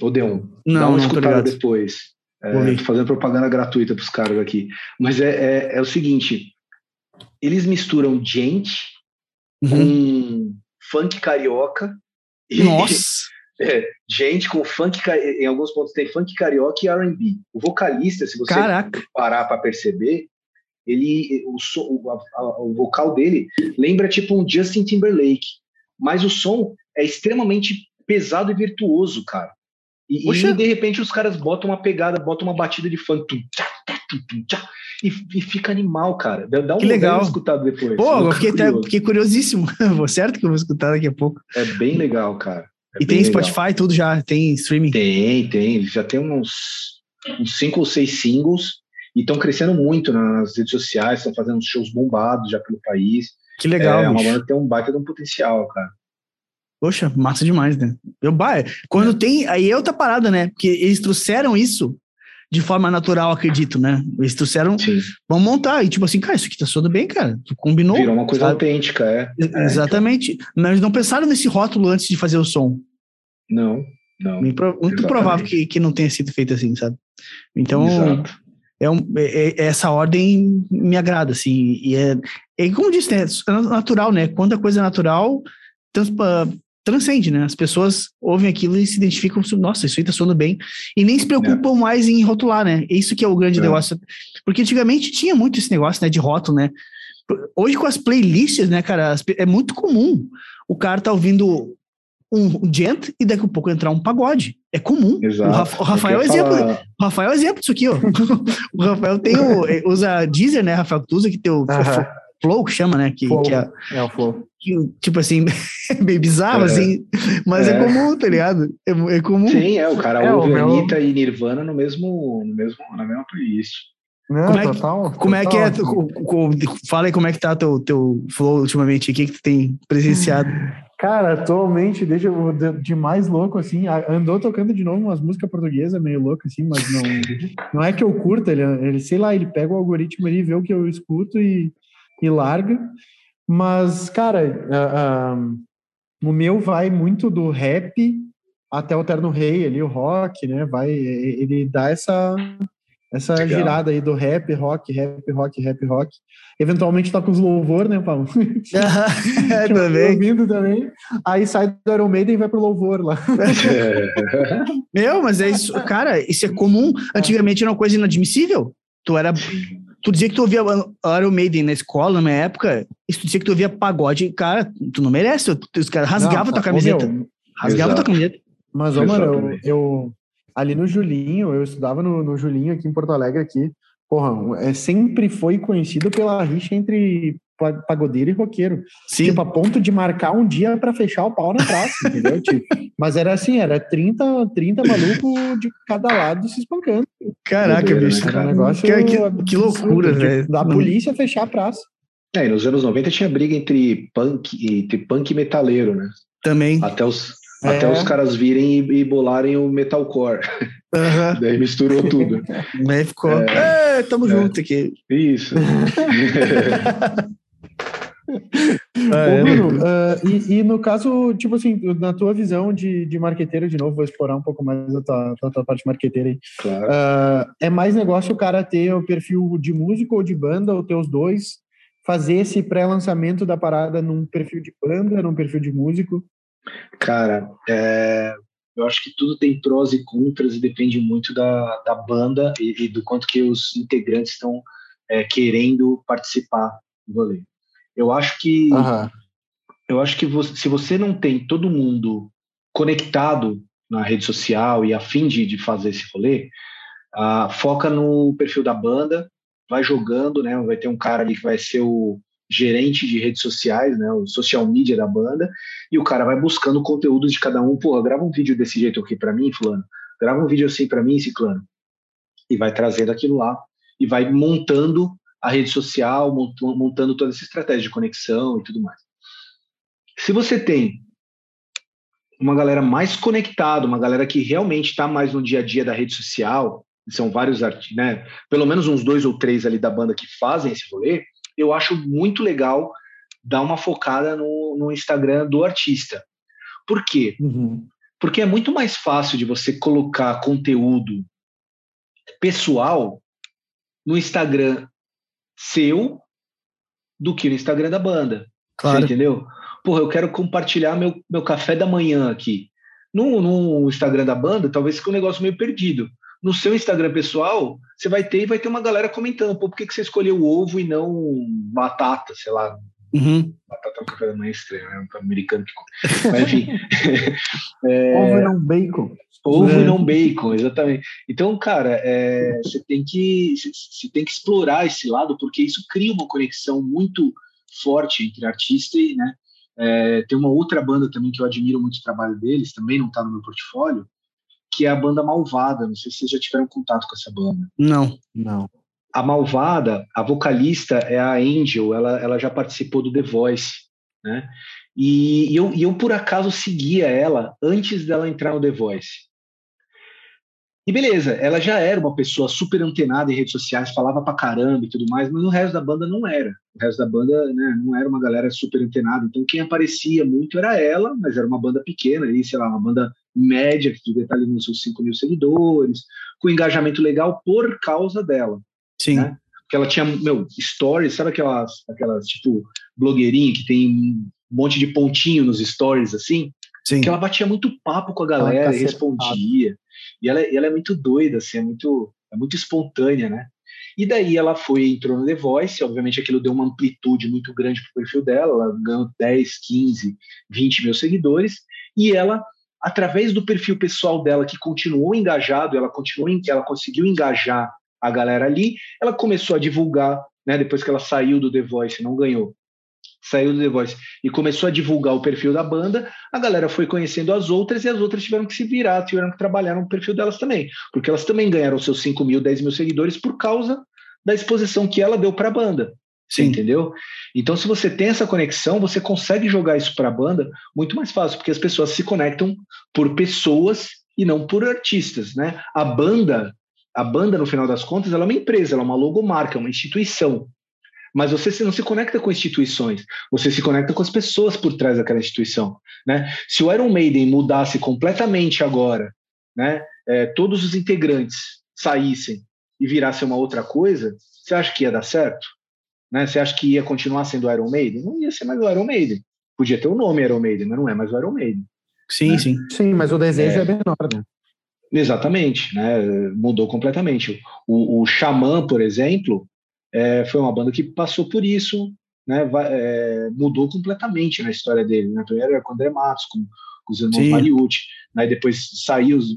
Odeon. Não, Dá uma não, escutada depois. É, tô fazendo propaganda gratuita para os caras aqui. Mas é, é, é, o seguinte: eles misturam gente uhum. com funk carioca. Nossa! (laughs) É, gente com funk, em alguns pontos tem funk carioca e R&B. O vocalista, se você Caraca. parar para perceber, ele, o, som, o, a, o vocal dele lembra tipo um Justin Timberlake, mas o som é extremamente pesado e virtuoso, cara. E, e, de repente os caras botam uma pegada, botam uma batida de funk. Tum, tchá, tum, tum, tchá, e, e, fica animal, cara. Dá um que legal. escutado depois. Pô, eu fiquei, até, fiquei curiosíssimo. (laughs) Vou certo que eu vou escutar daqui a pouco. É bem legal, cara. É e tem Spotify, legal. tudo já? Tem streaming? Tem, tem. Já tem uns, uns cinco ou seis singles e estão crescendo muito nas redes sociais, estão fazendo shows bombados já pelo país. Que legal. É, é uma banda que tem um baita de um potencial, cara. Poxa, massa demais, né? Eu, bah, quando é. tem. Aí é outra parada, né? Porque eles trouxeram isso de forma natural, acredito, né? Eles trouxeram. Sim. Vamos montar. E tipo assim, cara, isso aqui tá soando bem, cara. Tu combinou. Virou uma coisa sabe? autêntica, é. é. Exatamente. Mas não pensaram nesse rótulo antes de fazer o som. Não, não. Muito Exatamente. provável que, que não tenha sido feito assim, sabe? Então. Exato. É, um, é, é, essa ordem me agrada, assim, e é, é como disse, né, é natural, né? Quando a coisa é natural, transcende, né? As pessoas ouvem aquilo e se identificam, nossa, isso aí tá soando bem, e nem se preocupam é. mais em rotular, né? Isso que é o grande é. negócio. Porque antigamente tinha muito esse negócio, né, de rótulo, né? Hoje com as playlists, né, cara, é muito comum o cara tá ouvindo um gent e daqui a pouco entrar um pagode. É comum. Exato. O, Rafa, o Rafael é exemplo. Falar... O Rafael é exemplo disso aqui, ó. (laughs) o Rafael tem o, usa Deezer, né, Rafael? Tu usa que tem o, Flow que chama, né? Que, que é, é, o Flow. Que, tipo assim, (laughs) meio bizarro, é. assim, mas é. é. comum, tá ligado? É, é comum. Sim, é, o cara é, ouve meu... Anitta e Nirvana no mesmo, no mesmo, na mesma playlist. Não, como, é que, total, como é que é? Fala aí como é que tá teu, teu flow ultimamente, o que, que tu tem presenciado? Cara, atualmente, deixa eu de mais louco, assim, andou tocando de novo umas músicas portuguesas meio louco, assim, mas não, não é que eu curto, ele, ele, sei lá, ele pega o algoritmo ali, vê o que eu escuto e, e larga. Mas, cara, uh, uh, o meu vai muito do rap até o Terno Rei ali, o rock, né? Vai, ele dá essa essa Legal. girada aí do rap, rock, rap, rock, rap, rock. Eventualmente toca os louvor, né, Paulo? (laughs) é, (laughs) também. Ouvindo também. Aí sai do Iron Maiden e vai pro louvor lá. (laughs) Meu, mas é isso, cara, isso é comum. Antigamente era uma coisa inadmissível. Tu era tu dizia que tu ouvia Iron Maiden na escola, na minha época, e tu dizia que tu ouvia pagode, cara, tu não merece, os caras rasgavam tua camiseta. Rasgavam tua camiseta. Mas, ó, mano, eu, eu, ali no Julinho, eu estudava no, no Julinho aqui em Porto Alegre aqui, porra, é, sempre foi conhecido pela rixa entre pagodeiro e roqueiro. Sim. Tipo, a ponto de marcar um dia para fechar o pau na praça, (laughs) entendeu? Tipo, mas era assim, era 30, 30 malucos de cada lado se espancando. Caraca, bicho. Era um negócio que, que, que loucura, velho. Da polícia fechar a praça. É, nos anos 90 tinha briga entre punk, entre punk e metaleiro, né? Também. Até os, é. até os caras virem e, e bolarem o metalcore. Uhum. (laughs) Daí misturou tudo. Daí ficou. É, é tamo é. junto aqui. Isso. (laughs) (laughs) É, Ô, Bruno, uh, e, e, no caso, tipo assim, na tua visão de, de marqueteiro, de novo, vou explorar um pouco mais a tua, a tua parte marqueteira aí. Claro. Uh, é mais negócio o cara ter o perfil de músico ou de banda, ou ter os dois, fazer esse pré-lançamento da parada num perfil de banda, num perfil de músico? Cara, é, eu acho que tudo tem prós e contras e depende muito da, da banda e, e do quanto que os integrantes estão é, querendo participar do rolê. Eu acho que uhum. eu acho que você, se você não tem todo mundo conectado na rede social e a fim de, de fazer esse rolê, uh, foca no perfil da banda, vai jogando, né? Vai ter um cara ali que vai ser o gerente de redes sociais, né? O social media da banda, e o cara vai buscando conteúdo de cada um. Pô, grava um vídeo desse jeito aqui para mim, fulano. Grava um vídeo assim para mim, ciclano. E vai trazendo aquilo lá e vai montando a rede social, montando toda essa estratégia de conexão e tudo mais. Se você tem uma galera mais conectada, uma galera que realmente está mais no dia a dia da rede social, são vários artistas, né? Pelo menos uns dois ou três ali da banda que fazem esse rolê, eu acho muito legal dar uma focada no, no Instagram do artista. Por quê? Uhum. Porque é muito mais fácil de você colocar conteúdo pessoal no Instagram seu do que no Instagram da banda. Claro. Você entendeu? Porra, eu quero compartilhar meu, meu café da manhã aqui. No, no Instagram da banda, talvez fique um negócio meio perdido. No seu Instagram pessoal, você vai ter e vai ter uma galera comentando, pô, por que, que você escolheu o ovo e não batata, sei lá. Uhum. Batata café da manhã estranho, né? Um americano que Mas enfim. (laughs) é... Ovo e não bacon. Ovo é. e não bacon, exatamente. Então, cara, é, você tem que você tem que explorar esse lado porque isso cria uma conexão muito forte entre artista e, né? É, tem uma outra banda também que eu admiro muito o trabalho deles, também não está no meu portfólio, que é a banda Malvada. Não sei se vocês já tiveram contato com essa banda. Não, não. A Malvada, a vocalista é a Angel, ela, ela já participou do The Voice, né? E, e eu, e eu, por acaso, seguia ela antes dela entrar no The Voice. E beleza, ela já era uma pessoa super antenada em redes sociais, falava pra caramba e tudo mais, mas o resto da banda não era. O resto da banda né, não era uma galera super antenada. Então quem aparecia muito era ela, mas era uma banda pequena, aí, sei lá, uma banda média, que devia estar ali nos seus 5 mil seguidores, com engajamento legal por causa dela. Sim. Né? Porque ela tinha, meu, stories, sabe aquelas, aquelas tipo, blogueirinha que tem um monte de pontinho nos stories, assim? Sim. Que ela batia muito papo com a galera e respondia. E ela, ela é muito doida, assim, é muito, é muito espontânea, né? E daí ela foi, entrou no The Voice, obviamente aquilo deu uma amplitude muito grande para o perfil dela, ela ganhou 10, 15, 20 mil seguidores, e ela, através do perfil pessoal dela, que continuou engajado, ela continuou, ela conseguiu engajar a galera ali, ela começou a divulgar, né, depois que ela saiu do The Voice, não ganhou, saiu do The Voice e começou a divulgar o perfil da banda, a galera foi conhecendo as outras e as outras tiveram que se virar, tiveram que trabalhar no perfil delas também, porque elas também ganharam seus 5 mil, 10 mil seguidores por causa da exposição que ela deu para a banda. Sim. Entendeu? Então, se você tem essa conexão, você consegue jogar isso para a banda muito mais fácil, porque as pessoas se conectam por pessoas e não por artistas, né? A banda, a banda no final das contas, ela é uma empresa, ela é uma logomarca, é uma instituição mas você não se conecta com instituições, você se conecta com as pessoas por trás daquela instituição, né? Se o Iron Maiden mudasse completamente agora, né, é, todos os integrantes saíssem e virassem uma outra coisa, você acha que ia dar certo? Né? Você acha que ia continuar sendo o Iron Maiden? Não ia ser mais o Iron Maiden. Podia ter o nome Iron Maiden, mas não é mais o Iron Maiden. Sim, né? sim. Sim, mas o desejo é, é menor, né? Exatamente, né? Mudou completamente. O, o Xamã, por exemplo, é, foi uma banda que passou por isso, né, vai, é, mudou completamente na história dele. Né? Primeiro era com o André Matos, com, com os irmãos Sim. Mariucci, né? depois saiu os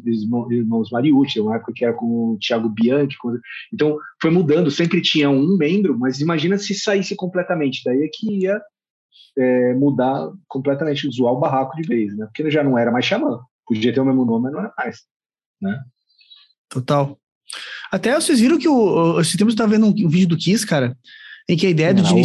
irmãos Mariucci, uma época que era com o Thiago Bianchi. Com... Então foi mudando, sempre tinha um membro, mas imagina se saísse completamente, daí é que ia é, mudar completamente, zoar o barraco de vez, né? porque já não era mais Xamã, podia ter o mesmo nome, mas não era mais. Né? Total. Até vocês viram que o, esse tempo vendo um, um, vídeo do Kiss, cara, em que a ideia do Gene,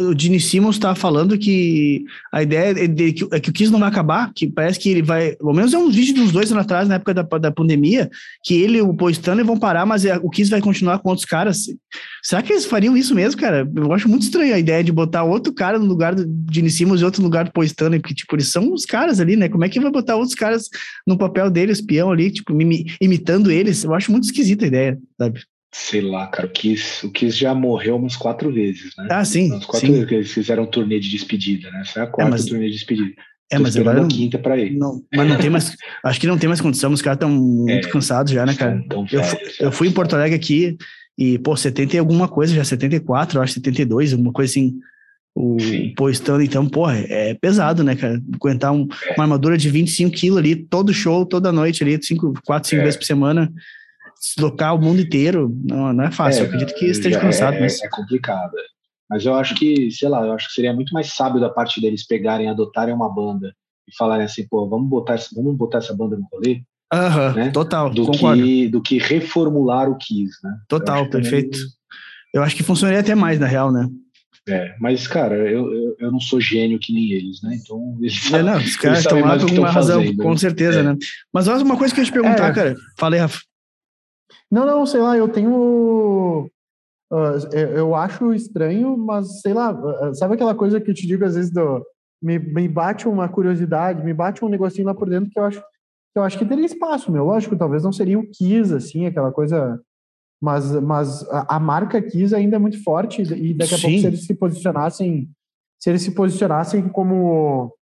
o Gene Simmons está falando que a ideia é, de, que, é que o Kiss não vai acabar, que parece que ele vai, pelo menos é um vídeo dos dois anos atrás, na época da, da pandemia, que ele e o Paul Stanley vão parar, mas é, o Kiss vai continuar com outros caras. Será que eles fariam isso mesmo, cara? Eu acho muito estranho a ideia de botar outro cara no lugar do Gene Simmons e outro no lugar do Paul Stanley, porque, tipo, eles são os caras ali, né? Como é que vai botar outros caras no papel deles, peão ali, tipo, imitando eles? Eu acho muito esquisita a ideia, sabe? Sei lá, cara, o Kiss, o Kiss já morreu umas quatro vezes, né? Ah, sim. Umas quatro sim. vezes que eles fizeram um turnê de despedida, né? Essa é a quarta é, mas... turnê de despedida. É, mas agora. Não, quinta pra ir. Não, mas não tem mais. acho que não tem mais condição, os caras estão muito é, cansados já, né, cara? Tão, tão eu, eu fui em Porto Alegre aqui e, pô, 70 e alguma coisa, já 74, eu acho 72, alguma coisa assim. O postando, então, pô, é, pesado, né, cara? Aguentar um, é. uma armadura de 25 quilos ali, todo show, toda noite ali, cinco, quatro, cinco é. vezes por semana, deslocar o mundo inteiro, não, não é fácil. eu É, acredito que esteja cansado, mas. É complicado. Mas eu acho que, sei lá, eu acho que seria muito mais sábio da parte deles pegarem, adotarem uma banda e falarem assim, pô, vamos botar, vamos botar essa banda no rolê. Aham, né? total, do concordo. Que, do que reformular o Kiss, né? Total, eu perfeito. Também... Eu acho que funcionaria até mais, na real, né? É, mas, cara, eu, eu, eu não sou gênio que nem eles, né? Então, eles é, não, (laughs) os caras estão lá por alguma razão, fazendo, com certeza, é. né? Mas olha uma coisa que eu ia te perguntar, é. cara. Falei, Rafa. Não, não, sei lá, eu tenho. Uh, eu acho estranho, mas sei lá, sabe aquela coisa que eu te digo às vezes do. Me, me bate uma curiosidade, me bate um negocinho lá por dentro que eu acho que eu acho que teria espaço, meu. Lógico, talvez não seria o Kiss, assim, aquela coisa. Mas, mas a, a marca Kiss ainda é muito forte e daqui a Sim. pouco se eles se posicionassem, se eles se posicionassem como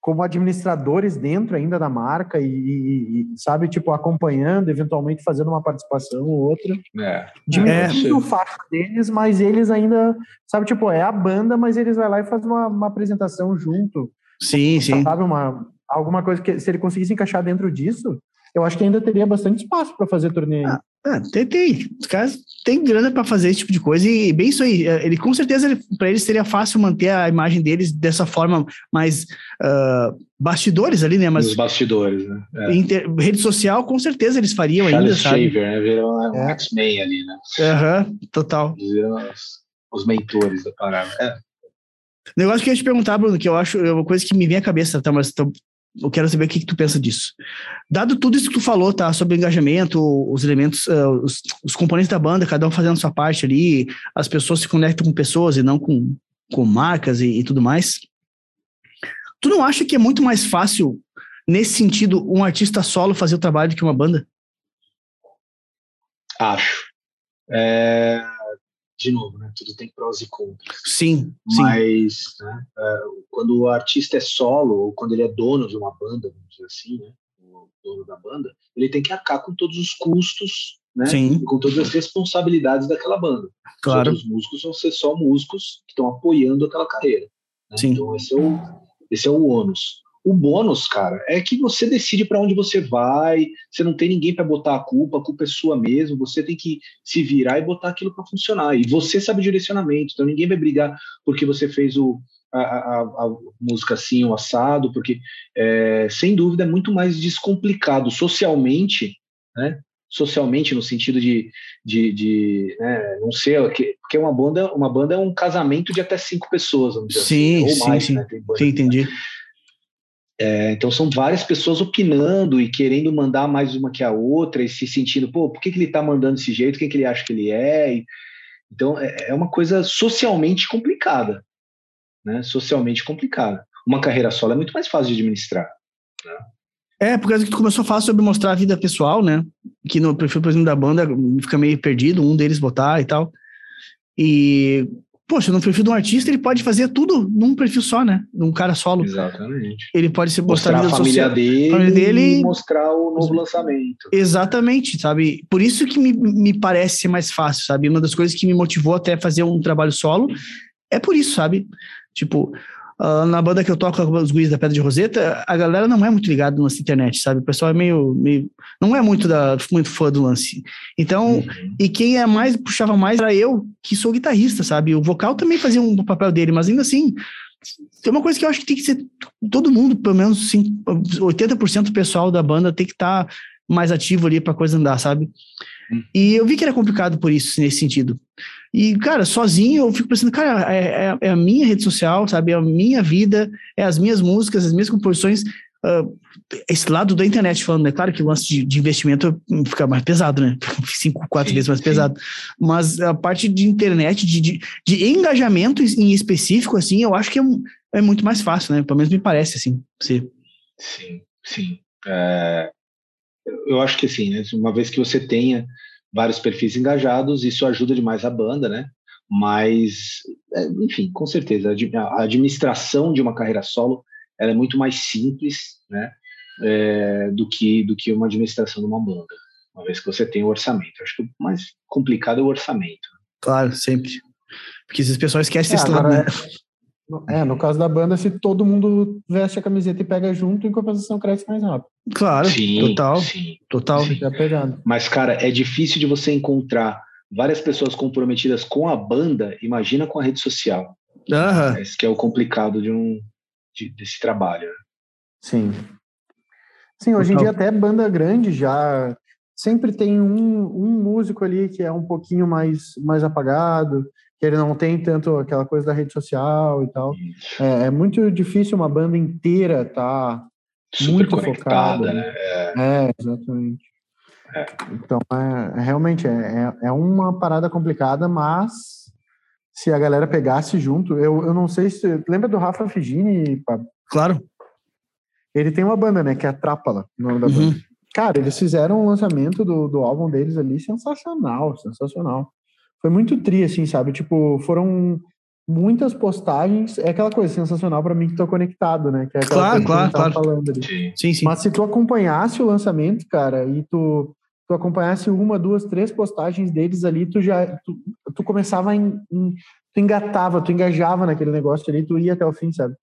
como administradores dentro ainda da marca e, e, e sabe, tipo, acompanhando, eventualmente fazendo uma participação ou outra. É. Diminuindo é. o fato deles, mas eles ainda, sabe, tipo, é a banda, mas eles vai lá e faz uma, uma apresentação junto. Sim, sim. Sabe, uma, alguma coisa que, se ele conseguisse encaixar dentro disso, eu acho que ainda teria bastante espaço para fazer torneio. Ah, ah, tem, tem. Os caras têm grana para fazer esse tipo de coisa e bem isso aí. Ele com certeza para eles seria fácil manter a imagem deles dessa forma mais uh, bastidores ali, né? Mas Os bastidores, né? É. Inter, rede social, com certeza eles fariam Charles ainda, sabe? Shaver, né? Virou um é. X-Men ali, né? Aham, uhum, total. Os, os mentores da parada. É. Negócio que eu ia te perguntar, Bruno, que eu acho é uma coisa que me vem à cabeça, tá? Mas tô, eu quero saber o que, que, tu pensa disso. Dado tudo isso que tu falou, tá? Sobre engajamento, os elementos, uh, os, os, componentes da banda, cada um fazendo sua parte ali, as pessoas se conectam com pessoas e não com, com marcas e, e tudo mais. Tu não acha que é muito mais fácil, nesse sentido, um artista solo fazer o trabalho do que uma banda? Acho. É de novo, né? Tudo tem prós e contras. Sim, Mas né, quando o artista é solo, ou quando ele é dono de uma banda, vamos dizer assim, né? O dono da banda, ele tem que arcar com todos os custos, né? Sim. E com todas as responsabilidades daquela banda. Claro. Os músicos vão ser só músicos que estão apoiando aquela carreira. Né? Sim. Então esse é o, esse é o ônus. O bônus, cara, é que você decide para onde você vai, você não tem ninguém para botar a culpa, a culpa é sua mesmo, você tem que se virar e botar aquilo para funcionar. E você sabe o direcionamento, então ninguém vai brigar porque você fez o, a, a, a música assim, o assado, porque, é, sem dúvida, é muito mais descomplicado socialmente, né? Socialmente, no sentido de, de, de né, não sei, porque uma banda, uma banda é um casamento de até cinco pessoas, vamos dizer sim, assim, ou mais, sim, né? Banda, sim, entendi. Né? É, então são várias pessoas opinando e querendo mandar mais uma que a outra e se sentindo, pô, por que, que ele está mandando desse jeito? Quem que ele acha que ele é? E, então é, é, uma coisa socialmente complicada, né? Socialmente complicada. Uma carreira solo é muito mais fácil de administrar. Né? É, por causa que tu começou a falar sobre mostrar a vida pessoal, né? Que no perfil, por exemplo, da banda fica meio perdido, um deles botar e tal. E poxa, no perfil de um artista, ele pode fazer tudo num perfil só, né? Num cara solo. Exatamente. Ele pode se mostrar, mostrar a, família social, dele, família dele e mostrar o novo lançamento. Exatamente, sabe? Por isso que me, me parece ser mais fácil, sabe? Uma das coisas que me motivou até fazer um trabalho solo é por isso, sabe? Tipo, Uh, na banda que eu toco, os guias da Pedra de Roseta, a galera não é muito ligada no lance internet, sabe? O pessoal é meio, meio não é muito, da, muito fã do lance. Então, uhum. e quem é mais, puxava mais era eu, que sou guitarrista, sabe? O vocal também fazia um papel dele, mas ainda assim, tem uma coisa que eu acho que tem que ser todo mundo, pelo menos 80% do pessoal da banda tem que estar tá mais ativo ali para coisa andar, sabe? Uhum. E eu vi que era complicado por isso, nesse sentido. E, cara, sozinho eu fico pensando, cara, é, é, é, a minha rede social, sabe? É a minha vida, é as minhas músicas, as minhas composições. uh, esse lado da internet falando, é né? claro que o lance de, de, investimento fica mais pesado, né? (laughs) Cinco, quatro sim, vezes mais sim. pesado. Mas a parte de internet, de, de, de, engajamento em específico, assim, eu acho que é, é muito mais fácil, né? Pelo menos me parece, assim. Sim, sim. sim. É, eu acho que assim, né? Uma vez que você tenha vários perfis engajados, isso ajuda demais a banda, né? Mas, é, enfim, com certeza, a administração de uma carreira solo ela é muito mais simples, né? É, do que do que uma administração de uma banda, uma vez que você tem o orçamento. Acho que o mais complicado é o orçamento. Claro, sempre. Porque esses pessoal esquecem é, esse lado, né? É, no caso da banda, se todo mundo veste a camiseta e pega junto, em compensação cresce mais rápido. Claro, sim, total. Sim, total. Sim. Mas, cara, é difícil de você encontrar várias pessoas comprometidas com a banda, imagina com a rede social. Aham. Esse que é o complicado de um, de, desse trabalho. Sim. Sim, hoje em dia até banda grande já sempre tem um, um músico ali que é um pouquinho mais, mais apagado, que ele não tem tanto aquela coisa da rede social e tal. É, é, muito difícil uma banda inteira tá Super muito focada. Né? É. é, exatamente. É. Então, é, é realmente é, é, é uma parada complicada, mas se a galera pegasse junto, eu, eu não sei se. Lembra do Rafa Figini? Claro. Ele tem uma banda, né? Que é a Trápala, o nome da uhum. banda. Cara, eles fizeram um lançamento do, do álbum deles ali sensacional, sensacional foi muito tri, assim, sabe? Tipo, foram muitas postagens. É aquela coisa sensacional para mim que tô conectado, né? Que é claro, claro, claro. Falando ali. Sim, sim. Mas se tu acompanhasse o lançamento, cara, e tu, tu acompanhasse uma, duas, três postagens deles ali, tu já tu, tu começava em, em, tu engatava, tu engajava naquele negócio ali, tu ia até o fim, sabe?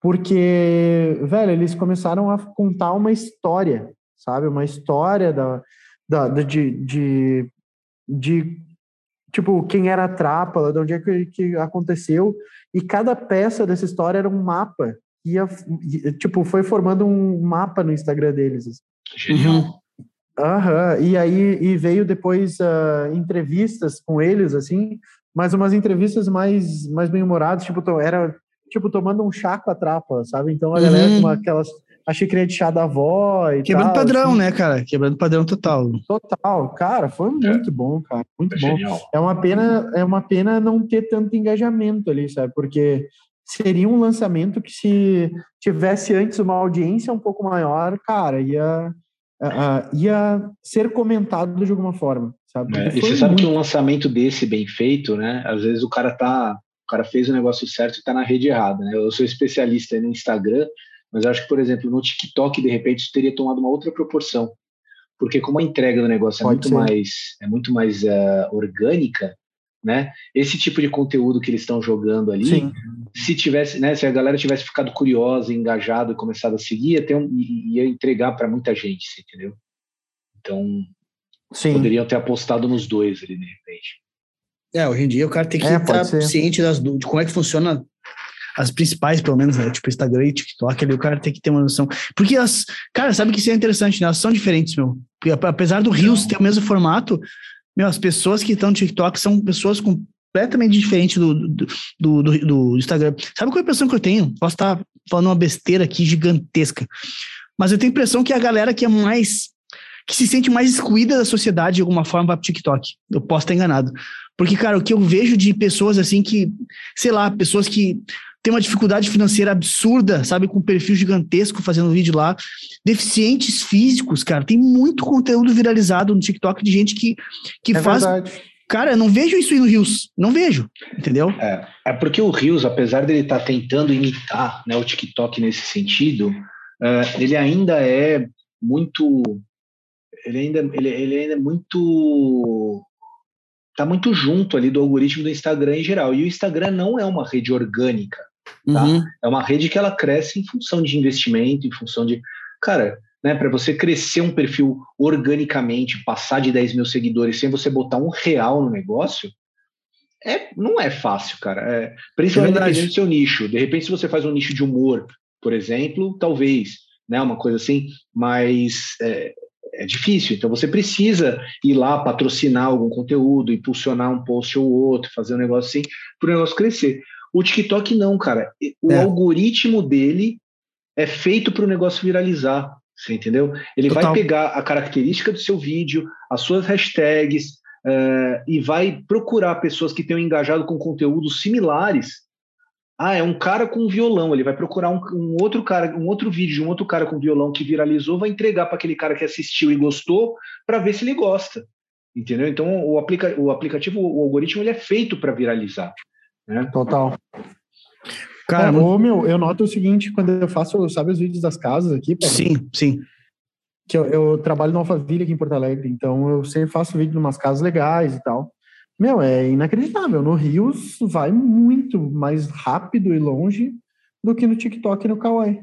Porque, velho, eles começaram a contar uma história, sabe? Uma história da, da, de, de, de tipo, quem era a Trápala, de onde é que, que aconteceu, e cada peça dessa história era um mapa, ia, tipo, foi formando um mapa no Instagram deles. Assim. Genial. Uhum. Aham, e aí e veio depois uh, entrevistas com eles, assim, mas umas entrevistas mais, mais bem-humoradas, tipo, era tipo tomando um chá com a trapa, sabe? Então a galera com uhum. aquelas a xícara de chá da avó e Quebrando tal, padrão, assim. né, cara? Quebrando padrão total. Total, cara, foi é. muito é. bom, cara, muito é bom. Genial. É uma pena, é uma pena não ter tanto engajamento ali, sabe? Porque seria um lançamento que se tivesse antes uma audiência um pouco maior, cara, ia uh, ia ser comentado de alguma forma, sabe? É, e você sabe que um lançamento desse bem feito, né? Às vezes o cara tá, o cara fez o negócio certo e tá na rede errada, né? Eu sou especialista no Instagram mas eu acho que, por exemplo, no TikTok, de repente, isso teria tomado uma outra proporção. Porque como a entrega do negócio é muito mais, é muito mais uh, orgânica, né? Esse tipo de conteúdo que eles estão jogando ali, Sim. se tivesse, né, se a galera tivesse ficado curiosa, engajado e começado a seguir, ia, ter um, ia entregar para muita gente, entendeu? Então, Sim. poderiam ter apostado nos dois ali, de repente. É, hoje em dia o cara tem que é, estar ciente das, de como é que funciona as principais, pelo menos, né? Tipo Instagram e TikTok, ali o cara tem que ter uma noção. Porque as, cara, sabe que isso é interessante, né? Elas são diferentes, meu. Apesar do Rios ter o mesmo formato, meu, as pessoas que estão no TikTok são pessoas completamente diferentes do, do, do, do, do Instagram. Sabe qual é a impressão que eu tenho? Posso estar falando uma besteira aqui gigantesca. Mas eu tenho a impressão que a galera que é mais. que se sente mais excluída da sociedade de alguma forma vai pro TikTok. Eu posso estar enganado. Porque, cara, o que eu vejo de pessoas assim que, sei lá, pessoas que tem uma dificuldade financeira absurda, sabe, com um perfil gigantesco fazendo vídeo lá. Deficientes físicos, cara, tem muito conteúdo viralizado no TikTok de gente que, que é faz. Verdade. Cara, eu não vejo isso aí no Rios, não vejo, entendeu? É, é porque o Rios, apesar dele estar tá tentando imitar né, o TikTok nesse sentido, uh, ele ainda é muito. Ele ainda, ele, ele ainda é muito tá muito junto ali do algoritmo do Instagram em geral. E o Instagram não é uma rede orgânica. Tá? Uhum. É uma rede que ela cresce em função de investimento, em função de. Cara, né, para você crescer um perfil organicamente, passar de 10 mil seguidores sem você botar um real no negócio, é, não é fácil, cara. É, principalmente é dependendo do seu nicho. De repente, se você faz um nicho de humor, por exemplo, talvez, né, uma coisa assim, mas é, é difícil. Então você precisa ir lá patrocinar algum conteúdo, impulsionar um post ou outro, fazer um negócio assim, para o negócio crescer. O TikTok não, cara. O é. algoritmo dele é feito para o negócio viralizar. Você entendeu? Ele Total. vai pegar a característica do seu vídeo, as suas hashtags, uh, e vai procurar pessoas que tenham engajado com conteúdos similares. Ah, é um cara com violão. Ele vai procurar um, um, outro cara, um outro vídeo de um outro cara com violão que viralizou, vai entregar para aquele cara que assistiu e gostou, para ver se ele gosta. Entendeu? Então o, aplica, o aplicativo, o algoritmo, ele é feito para viralizar. Né? Total. Cara, ô, meu, eu noto o seguinte, quando eu faço, sabe os vídeos das casas aqui? Sim, sim. Que eu, eu trabalho no Alphaville aqui em Porto Alegre, então eu sempre faço vídeo de umas casas legais e tal. Meu, é inacreditável. No Rios vai muito mais rápido e longe do que no TikTok e no Kawaii.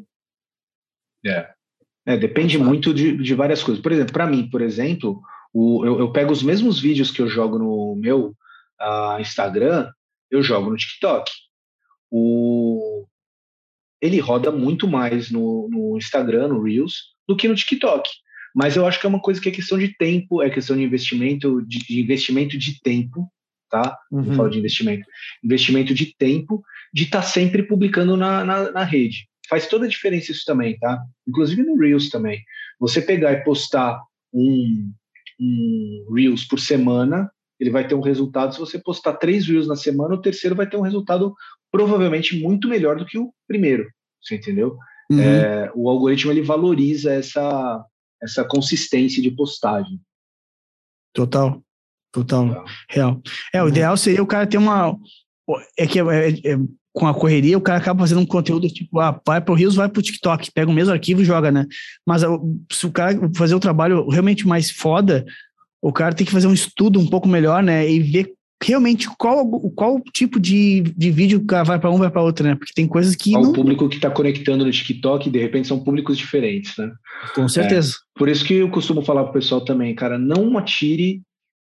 É. é depende muito de, de várias coisas. Por exemplo, para mim, por exemplo, o, eu, eu, pego os mesmos vídeos que eu jogo no meu uh, Instagram, eu jogo no TikTok o, ele roda muito mais no, no, Instagram, no Reels, do que no TikTok. Mas eu acho que é uma coisa que é questão de tempo, é questão de investimento, de, de investimento de tempo, tá? Uhum. Não falo de investimento. Investimento de tempo, de estar tá sempre publicando na, na, na, rede. Faz toda a diferença isso também, tá? Inclusive no Reels também. Você pegar e postar um, um Reels por semana, ele vai ter um resultado. Se você postar três Reels na semana, o terceiro vai ter um resultado provavelmente muito melhor do que o primeiro, você entendeu? Uhum. É, o algoritmo ele valoriza essa, essa consistência de postagem. Total, total, real. É, o ideal seria o cara ter uma. É que é, é, é, com a correria o cara acaba fazendo um conteúdo tipo, ah, vai pro Rios, vai pro TikTok, pega o mesmo arquivo e joga, né? Mas se o cara fazer o trabalho realmente mais foda, o cara tem que fazer um estudo um pouco melhor, né? E ver realmente qual, qual tipo de, de vídeo vai para um vai para outro, né? Porque tem coisas que. Qual não... o público que está conectando no TikTok, de repente são públicos diferentes, né? Com certeza. É, por isso que eu costumo falar para o pessoal também, cara, não atire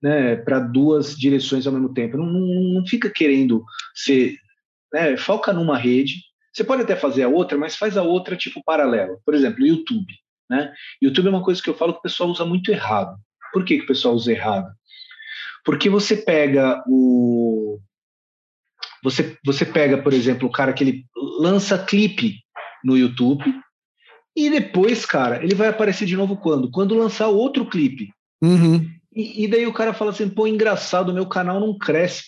né, para duas direções ao mesmo tempo. Não, não, não fica querendo ser. Né, foca numa rede. Você pode até fazer a outra, mas faz a outra tipo paralela. Por exemplo, YouTube. Né? YouTube é uma coisa que eu falo que o pessoal usa muito errado. Por que, que o pessoal usa errado? Porque você pega o. Você, você pega, por exemplo, o cara que ele lança clipe no YouTube e depois, cara, ele vai aparecer de novo quando? Quando lançar outro clipe. Uhum. E, e, daí o cara fala assim, pô, engraçado, meu canal não cresce.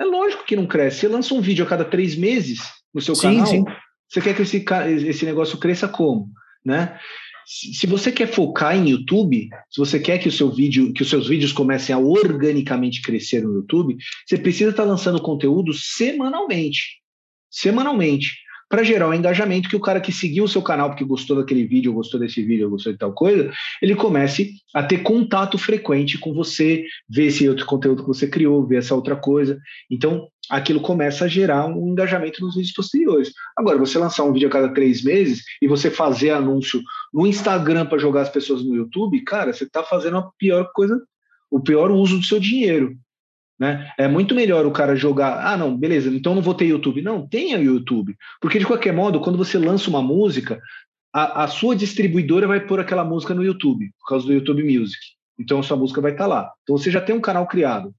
É lógico que não cresce. Você lança um vídeo a cada três meses no seu sim, canal, sim. você quer que esse, esse negócio cresça como? Né? Se você quer focar em YouTube, se você quer que o seu vídeo, que os seus vídeos comecem a organicamente crescer no YouTube, você precisa estar lançando conteúdo semanalmente. Semanalmente para gerar um engajamento que o cara que seguiu o seu canal porque gostou daquele vídeo, gostou desse vídeo, gostou de tal coisa, ele comece a ter contato frequente com você, ver esse outro conteúdo que você criou, ver essa outra coisa. Então, aquilo começa a gerar um engajamento nos vídeos posteriores. Agora, você lançar um vídeo a cada três meses e você fazer anúncio no Instagram para jogar as pessoas no YouTube, cara, você está fazendo a pior coisa, o pior uso do seu dinheiro. Né? É muito melhor o cara jogar. Ah, não, beleza, então não vou ter YouTube. Não, tenha YouTube. Porque, de qualquer modo, quando você lança uma música, a, a sua distribuidora vai pôr aquela música no YouTube, por causa do YouTube Music. Então sua música vai estar tá lá. Então você já tem um canal criado.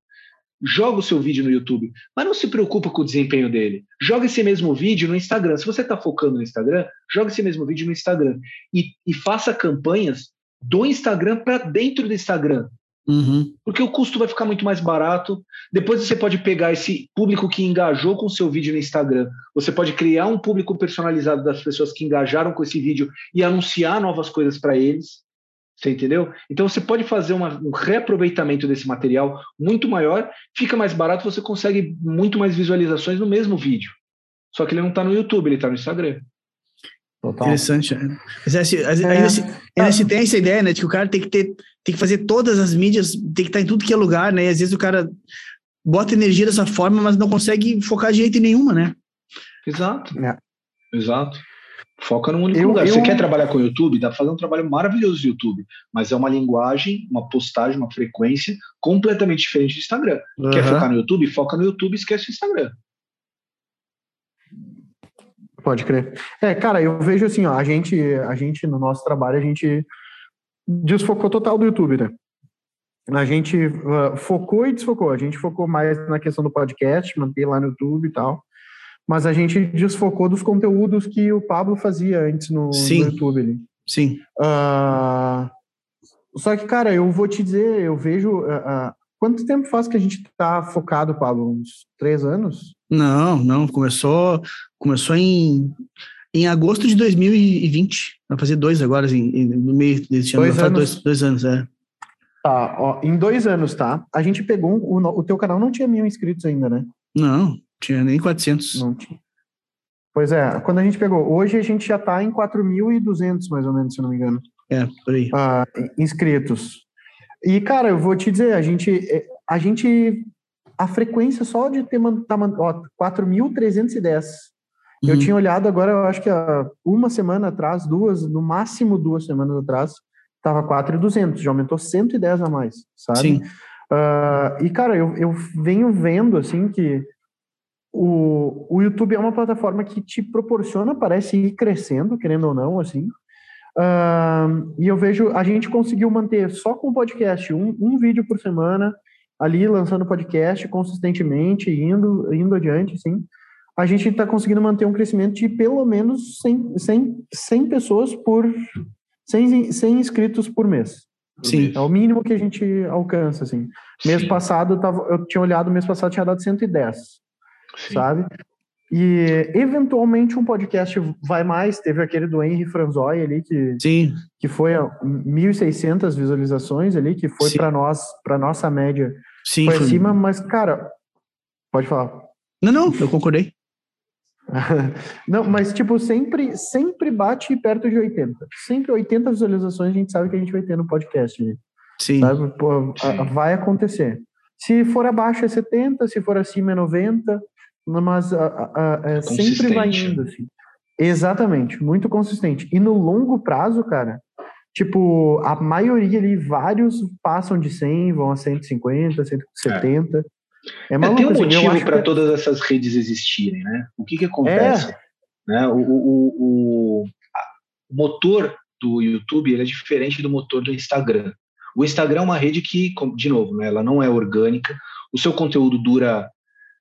Joga o seu vídeo no YouTube, mas não se preocupa com o desempenho dele. Joga esse mesmo vídeo no Instagram. Se você está focando no Instagram, joga esse mesmo vídeo no Instagram. E, e faça campanhas do Instagram para dentro do Instagram. Uhum. Porque o custo vai ficar muito mais barato. Depois você pode pegar esse público que engajou com o seu vídeo no Instagram. Você pode criar um público personalizado das pessoas que engajaram com esse vídeo e anunciar novas coisas para eles. Você entendeu? Então você pode fazer uma, um reaproveitamento desse material muito maior, fica mais barato, você consegue muito mais visualizações no mesmo vídeo. Só que ele não está no YouTube, ele está no Instagram. Total. Interessante. Né? Mas, assim, ainda, é. se, ainda se tem essa ideia, né, de que o cara tem que ter, tem que fazer todas as mídias, tem que estar em tudo que é lugar, né? E às vezes o cara bota energia dessa forma, mas não consegue focar de jeito nenhuma, né? Exato. É. Exato. Foca num único eu, lugar. Eu... Você quer trabalhar com o YouTube? Dá pra fazer um trabalho maravilhoso no YouTube, mas é uma linguagem, uma postagem, uma frequência completamente diferente do Instagram. Uhum. Quer focar no YouTube? Foca no YouTube e esquece o Instagram. Pode crer. É, cara, eu vejo assim, ó, a gente, a gente no nosso trabalho, a gente desfocou total do YouTube, né? A gente uh, focou e desfocou. A gente focou mais na questão do podcast, manter lá no YouTube e tal. mas a gente desfocou dos conteúdos que o Pablo fazia antes no, no YouTube ali. Sim. Uh, só que, cara, eu vou te dizer, eu vejo. Uh, quanto tempo faz que a gente tá focado, Pablo? Uns três anos? Não, não. Começou, começou em, em agosto de 2020. Vai fazer dois agora, assim, no meio desse ano. Dois anos. Dois, dois anos, é. Tá, ó, em dois anos, tá? A gente pegou. O, o teu canal não tinha mil inscritos ainda, né? Não, tinha nem 400. Não tinha. Pois é, quando a gente pegou. Hoje a gente já tá em 4.200, mais ou menos, se não me engano. É, por aí. Ah, inscritos. E, cara, eu vou te dizer, a gente. É, a gente. A frequência só de ter. Tá, ó, 4.310. Uhum. Eu tinha olhado agora, eu acho que há uma semana atrás, duas, no máximo duas semanas atrás, estava 4,200, já aumentou 110 a mais, sabe? Sim. Uh, e, cara, eu, eu venho vendo, assim, que o, o YouTube é uma plataforma que te proporciona, parece ir crescendo, querendo ou não, assim. Uh, e eu vejo, a gente conseguiu manter só com o podcast um, um vídeo por semana, ali lançando podcast consistentemente, indo, indo adiante, assim. A gente está conseguindo manter um crescimento de pelo menos 100, 100, 100 pessoas por 100, 100 inscritos por mês. Sim. É o mínimo que a gente alcança, assim. Mês Sim. passado, eu, tava, eu tinha olhado, mês passado tinha dado 110, Sim. sabe? E, eventualmente, um podcast vai mais. Teve aquele do Henry Franzoi ali, que, Sim. que foi 1.600 visualizações ali, que foi para nós, para nossa média. Sim, foi, foi acima, mas, cara, pode falar. Não, não, eu concordei. (laughs) Não, mas tipo, sempre, sempre bate perto de 80. Sempre 80 visualizações a gente sabe que a gente vai ter no podcast. Sim. Pô, Sim. vai acontecer. Se for abaixo é 70, se for acima é 90, mas a, a, a, é sempre vai indo. Assim. Exatamente, muito consistente. E no longo prazo, cara, tipo, a maioria ali, vários passam de 100, vão a 150, 170. É. É, maluco, é, tem um assim, motivo para que... todas essas redes existirem, né? O que que acontece? É. Né? O, o, o, o, motor do YouTube ele é diferente do motor do Instagram. O Instagram é uma rede que, de novo, né, ela não é orgânica. O seu conteúdo dura,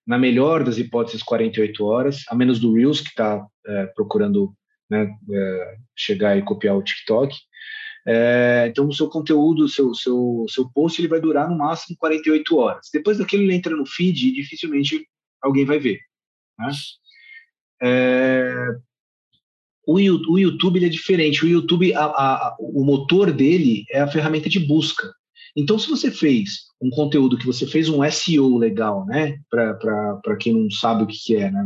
na melhor das hipóteses, 48 horas, a menos do Reels, que está é, procurando né, é, chegar e copiar o TikTok. É, então, o seu conteúdo, o seu, seu, seu post, ele vai durar no máximo 48 horas. Depois daquilo, ele entra no feed e dificilmente alguém vai ver. Né? É, o, o, YouTube ele é diferente. O YouTube, a, a, o motor dele é a ferramenta de busca. Então, se você fez um conteúdo que você fez um SEO legal, né? Para quem não sabe o que, que é, né?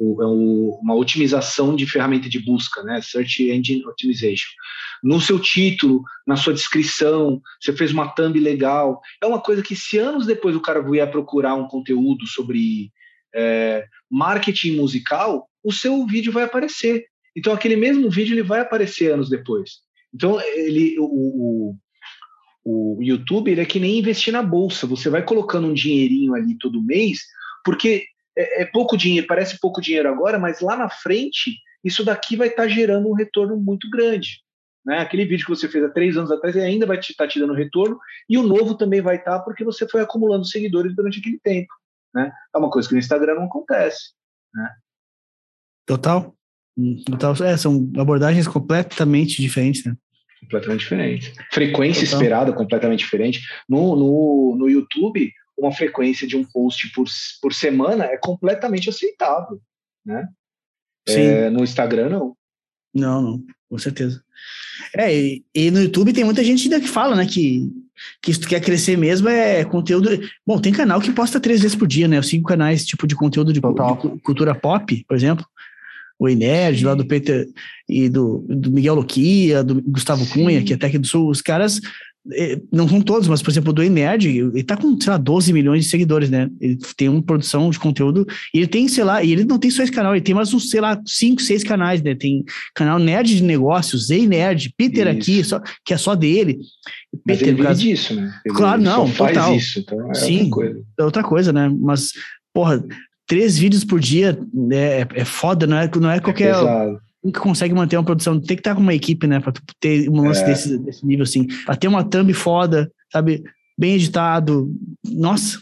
É uma otimização de ferramenta de busca, né? Search Engine Optimization. No seu título, na sua descrição, você fez uma thumb legal. É uma coisa que, se anos depois o cara vier procurar um conteúdo sobre é, marketing musical, o seu vídeo vai aparecer. Então, aquele mesmo vídeo ele vai aparecer anos depois. Então, ele, o, o, o YouTube ele é que nem investir na bolsa. Você vai colocando um dinheirinho ali todo mês, porque é, é, pouco dinheiro, parece pouco dinheiro agora, mas lá na frente, isso daqui vai estar tá gerando um retorno muito grande. Né? Aquele vídeo que você fez há três anos atrás ainda vai estar te, tá te dando retorno, e o novo também vai estar tá porque você foi acumulando seguidores durante aquele tempo. Né? É uma coisa que no Instagram não acontece. Né? Total. Total. É, são abordagens completamente diferentes, né? Completamente diferentes. Frequência Total. esperada completamente diferente. No, no, no YouTube, uma frequência de um post por, por semana é completamente aceitável, né? Sim. É, no Instagram, não. Não, não, com certeza. É, e, e, no YouTube tem muita gente ainda que fala, né, que, que se tu quer crescer mesmo é conteúdo... Bom, tem canal que posta três vezes por dia, né, os cinco canais, tipo, de conteúdo de, de cultura pop, por exemplo, o Enerd, lá do Peter e do, do Miguel Loquia, do Gustavo Sim. Cunha, que é até aqui do Sul, os caras é, não são todos, mas, por exemplo, o do Nerd, ele tá com, sei lá, 12 milhões de seguidores, né? Ele tem uma produção de conteúdo e ele tem, sei lá, e ele não tem só esse canal, ele tem mais uns, sei lá, 5, 6 canais, né? Tem canal Nerd de Negócios, Zei Nerd, Peter isso. aqui, só, que é só dele. Mas Peter, ele caso... disso, né? Ele claro, não, faz total. isso, então é Sim, outra coisa. É outra coisa, né? Mas, porra, três vídeos por dia é, é foda, não é, não é, é qualquer... É nunca consegue manter uma produção. Tem que estar com uma equipe, né? Pra ter um lance é. desse, desse nível, assim. Pra ter uma thumb foda, sabe? Bem editado. Nossa,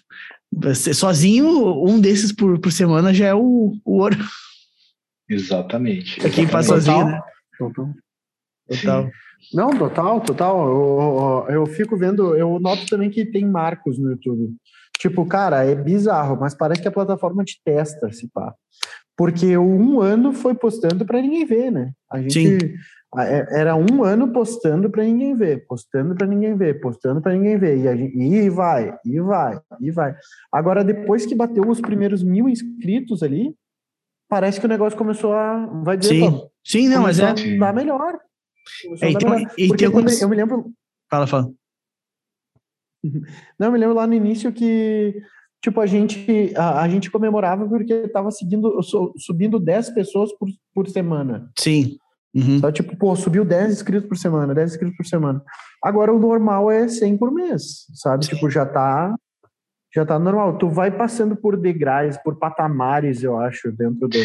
sozinho, um desses por, por semana já é o, o ouro. Exatamente. É quem faz sozinho, né? Total. Total. Não, total, total. Eu, eu, fico vendo, eu noto também que tem marcos no YouTube. Tipo, cara, é bizarro, mas parece que a plataforma te testa, se pá. Porque um ano foi postando para ninguém ver, né? A gente Sim. É, era um ano postando para ninguém ver, postando para ninguém ver, postando para ninguém ver. E, gente, e vai, e vai, e vai. Agora, depois que bateu os primeiros mil inscritos ali, parece que o negócio começou a. Vai dizer, sim, sim não, mas é. Dá melhor. É, então, melhor. Eu me lembro. Fala, fala. Não, eu me lembro lá no início que tipo, a gente, a, a gente comemorava porque estava seguindo, subindo 10 pessoas por, por semana. Sim. Uhum. Só tipo, pô, subiu 10 inscritos por semana, 10 inscritos por semana. Agora o normal é 100 por mês, sabe? Sim. Tipo, já tá já tá normal. Tu vai passando por degraus, por patamares, eu acho, dentro do,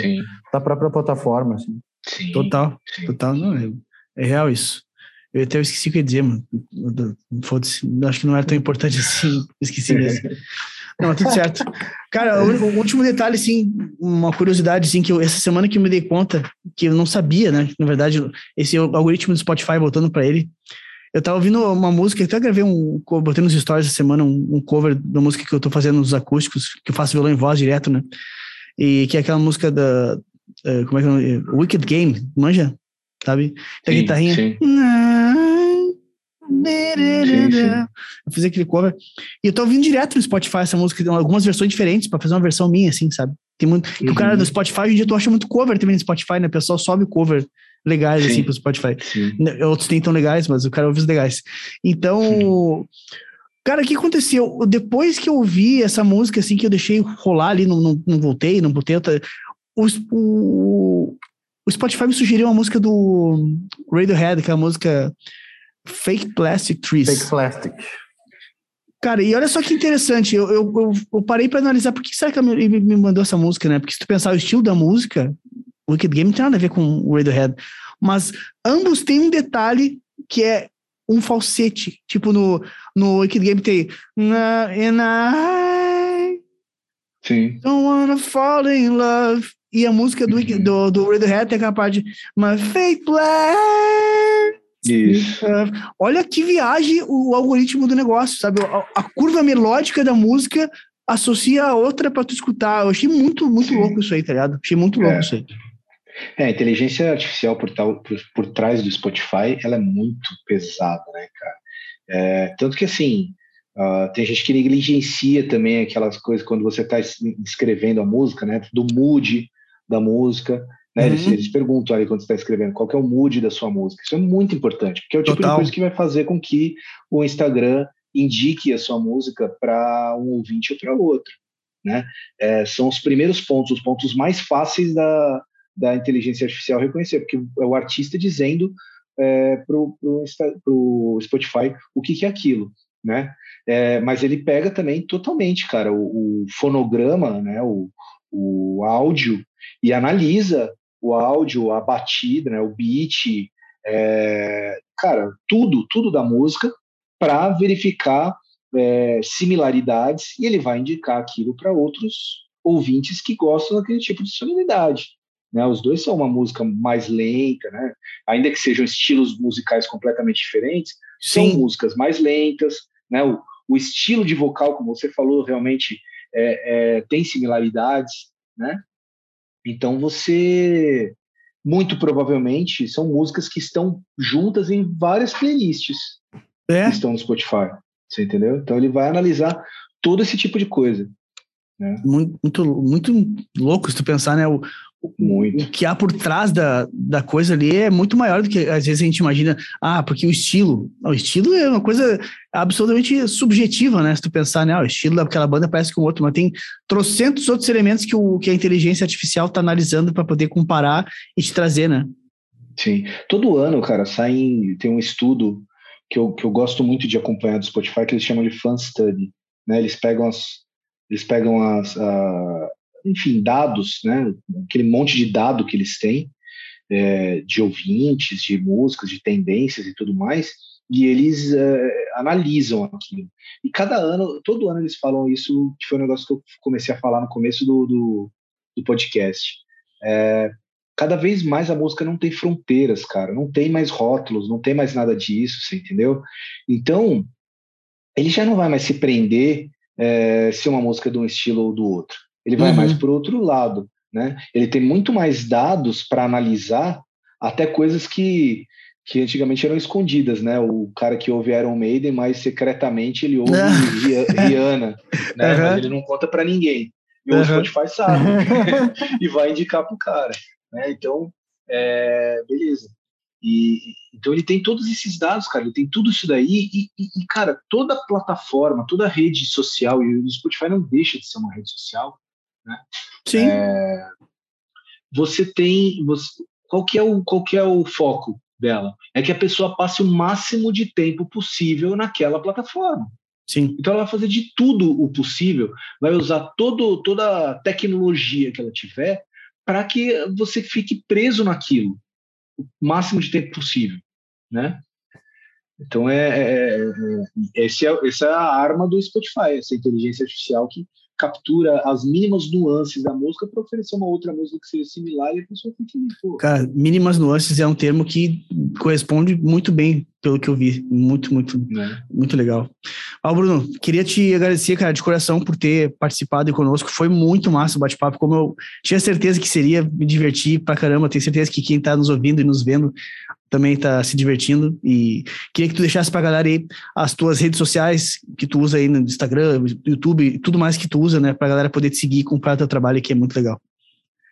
da própria plataforma, assim. Sim. Total, total, não, é, é real isso. Eu até esqueci o que ia dizer, mano. Foda-se, acho que não era tão importante assim, esqueci mesmo. Não, tudo certo. Cara, o, último detalhe, assim, uma curiosidade, assim, que eu, essa semana que eu me dei conta, que eu não sabia, né? Na verdade, esse algoritmo do Spotify, voltando para ele, eu tava ouvindo uma música, até gravei um, botei nos stories essa semana um, um, cover da música que eu tô fazendo nos acústicos, que eu faço violão em voz direto, né? E que é aquela música da, uh, como é que é? Wicked Game, manja? Sabe? A guitarrinha. Sim. Sim, sim. Eu fiz aquele cover. E eu tô ouvindo direto no Spotify essa música, algumas versões diferentes, para fazer uma versão minha, assim, sabe? Tem muito. Uhum. o cara do Spotify, hoje em dia tu acha muito cover também no Spotify, né? O pessoal sobe cover legais, assim, sim. assim, pro Spotify. Sim. Outros nem tão legais, mas o cara ouve os legais. Então. Cara, o que aconteceu? Depois que eu ouvi essa música, assim, que eu deixei rolar ali, não, não, não voltei, não botei outra. O, o, o Spotify me sugeriu uma música do Radiohead, que é a música Fake Plastic Trees. Fake Plastic. Cara, e olha só que interessante, eu, eu, eu, eu parei para analisar por que será que ele me mandou essa música, né? Porque se tu pensar o estilo da música, o Wicked Game não tem nada a ver com o Radiohead, mas ambos têm um detalhe que é um falsete, tipo no, no Wicked Game tem and I Sim. don't wanna fall in love e a música do, uhum. do, do Radiohead tem aquela parte de My plastic isso. É, olha que viagem o algoritmo do negócio, sabe? A, a curva melódica da música associa a outra para tu escutar. Eu achei muito, muito Sim. louco isso aí, tá ligado? Achei muito louco é. isso aí. É, a inteligência artificial por, tal, por, por trás do Spotify, ela é muito pesada, né, cara? É, tanto que, assim, uh, tem gente que negligencia também aquelas coisas quando você está escrevendo a música, né? Do mood da música. Né? Uhum. Eles, eles, perguntam ali quando você está escrevendo qual é o mood da sua música. Isso é muito importante, porque é o tipo Total. de coisa que vai fazer com que o Instagram indique a sua música para um ouvinte ou para outro. Né? É, são os primeiros pontos, os pontos mais fáceis da, da inteligência artificial reconhecer, porque é o artista dizendo é, para o Spotify o que, que é aquilo. Né? É, mas ele pega também totalmente, cara, o, o fonograma, né, o, o áudio, e analisa o áudio, a batida, né, o beat, é, cara, tudo, tudo da música para verificar é, similaridades e ele vai indicar aquilo para outros ouvintes que gostam daquele tipo de sonoridade. Né? Os dois são uma música mais lenta, né? ainda que sejam estilos musicais completamente diferentes, Sim. são músicas mais lentas, né? O, o, estilo de vocal, como você falou, realmente é, é, tem similaridades, né? Então você muito provavelmente são músicas que estão juntas em várias playlists é. que estão no Spotify. Você entendeu? Então ele vai analisar todo esse tipo de coisa. Né? Muito, muito, muito louco se tu pensar, né? O, muito. O que há por trás da, da coisa ali é muito maior do que às vezes a gente imagina. Ah, porque o estilo. O estilo é uma coisa absolutamente subjetiva, né? Se tu pensar, né? Ah, o estilo daquela banda parece com o outro, mas tem trocentos outros elementos que, o, que a inteligência artificial está analisando para poder comparar e te trazer, né? Sim. Todo ano, cara, sai tem um estudo que eu, que eu gosto muito de acompanhar do Spotify que eles chamam de fan study. Né? Eles pegam as. Eles pegam as, a, enfim, dados, né? Aquele monte de dado que eles têm é, de ouvintes, de músicas, de tendências e tudo mais, e eles uh, analisam aquilo. E cada ano, todo ano eles falam isso, que foi um negócio que eu comecei a falar no começo do, do, do podcast. É, cada vez mais a música não tem fronteiras, cara, não tem mais rótulos, não tem mais nada disso, você entendeu? Então, ele já não vai mais se prender é, se uma música é de um estilo ou do outro. Ele vai uhum. mais para o outro lado, né? Ele tem muito mais dados para analisar até coisas que que antigamente eram escondidas, né? O cara que ouve Iron Maiden, mas secretamente ele ouve (laughs) Rihanna, né? Uhum. Mas ele não conta para ninguém. E o uhum. Spotify sabe (laughs) e vai indicar pro cara, né? Então, é, beleza. E, então ele tem todos esses dados, cara, ele tem tudo isso daí e, e, e, cara, toda plataforma, toda rede social, e o Spotify não deixa de ser uma rede social, né? Sim. É, você tem, você, qual que é o, qual que é o foco dela? É que a pessoa passe o máximo de tempo possível naquela plataforma. Sim. Então ela vai fazer de tudo o possível, vai usar todo, toda a tecnologia que ela tiver para que você fique preso naquilo o máximo de tempo possível, né? Então é, é, é, esse é essa é a arma do Spotify, essa inteligência artificial que captura as mínimas nuances da música para oferecer uma outra música que seja similar e a pessoa fique pô. Cara, mínimas nuances é um termo que corresponde muito bem pelo que eu vi, muito muito é. muito legal. Ah, Bruno, queria te agradecer, cara, de coração por ter participado conosco. Foi muito massa o bate-papo, como eu tinha certeza que seria, me divertir pra caramba. Tenho certeza que quem tá nos ouvindo e nos vendo também tá se divertindo. E queria que tu deixasse pra galera aí as tuas redes sociais que tu usa aí no Instagram, YouTube, tudo mais que tu usa, né, pra galera poder te seguir e comprar teu trabalho, que é muito legal.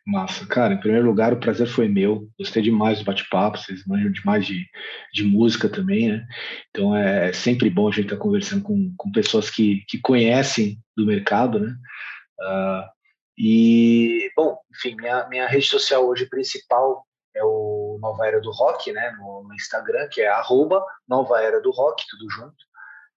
Massa, cara, em primeiro lugar, o prazer foi meu. Gostei demais do bate-papo, vocês manjam demais de, de música também, né? Então é sempre bom a gente estar tá conversando com, com pessoas que, que conhecem do mercado, né? Uh, e, bom, enfim, minha, minha rede social hoje principal é o Nova Era do Rock, né? No, no Instagram, que é arroba Nova Era do Rock, tudo junto.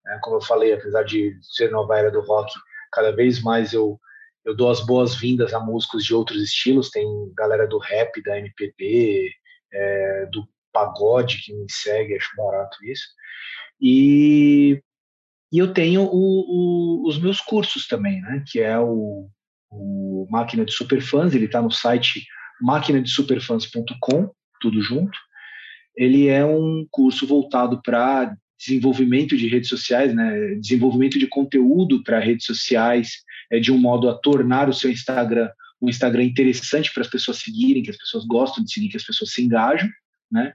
É, como eu falei, apesar de ser Nova Era do Rock, cada vez mais eu eu dou as boas-vindas a músicos de outros estilos, tem galera do rap, da MPB, é, do pagode que me segue, acho barato isso. E, e eu tenho o, o, os meus cursos também, né? Que é o, o Máquina de Superfãs, ele está no site maquinadesuperfãs.com, tudo junto. Ele é um curso voltado para desenvolvimento de redes sociais, né? Desenvolvimento de conteúdo para redes sociais, é, de um modo a tornar o seu Instagram um Instagram interessante para as pessoas seguirem, que as pessoas gostam de seguir, que as pessoas se engajam, né?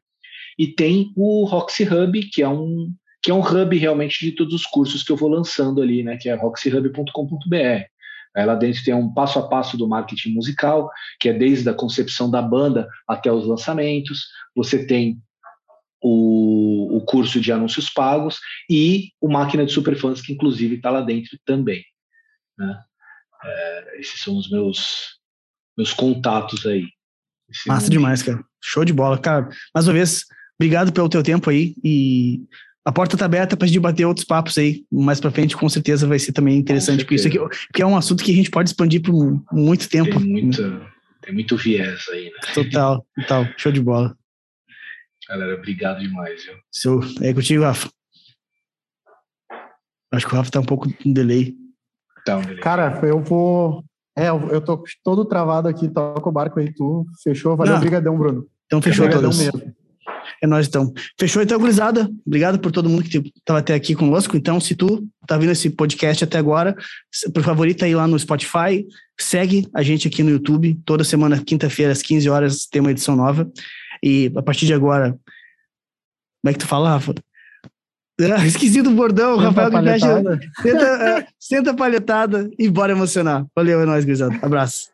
E tem o Roxy Hub, que é um que é um hub realmente de todos os cursos que eu vou lançando ali, né? Que é roxyhub.com.br. Lá dentro tem um passo a passo do marketing musical, que é desde a concepção da banda até os lançamentos. Você tem o, o curso de anúncios pagos e o Máquina de Superfãs, que inclusive está lá dentro também. Né? É, esses são os meus, meus contatos aí. Massa demais, cara. Show de bola. Cara, mais uma vez, obrigado pelo teu tempo aí e a porta tá aberta para a gente bater outros papos aí. Mais para frente, com certeza, vai ser também interessante, porque isso aqui porque é um assunto que a gente pode expandir por muito tempo. Tem muito, tem muito viés aí, né? Total, total. Show de bola. Galera, obrigado demais, viu? Seu, é contigo, Rafa. Acho que o Rafa tá um pouco em delay. Então, Cara, eu vou. É, eu tô todo travado aqui, toca o barco aí, tu fechou. Valeu, obrigadão, Bruno. Então fechou obrigadão todos. mesmo. É nóis, então. Fechou, então, gurizada. Obrigado por todo mundo que estava até aqui conosco. Então, se tu tá vendo esse podcast até agora, por favorita aí lá no Spotify, segue a gente aqui no YouTube. Toda semana, quinta-feira, às 15 horas, tem uma edição nova. E a partir de agora, como é que tu fala, Rafa? (laughs) Ah, esqueci do bordão, senta Rafael que mexe. Senta, é, (laughs) senta a palhetada e bora emocionar. Valeu, é nóis, gurizada. Abraço.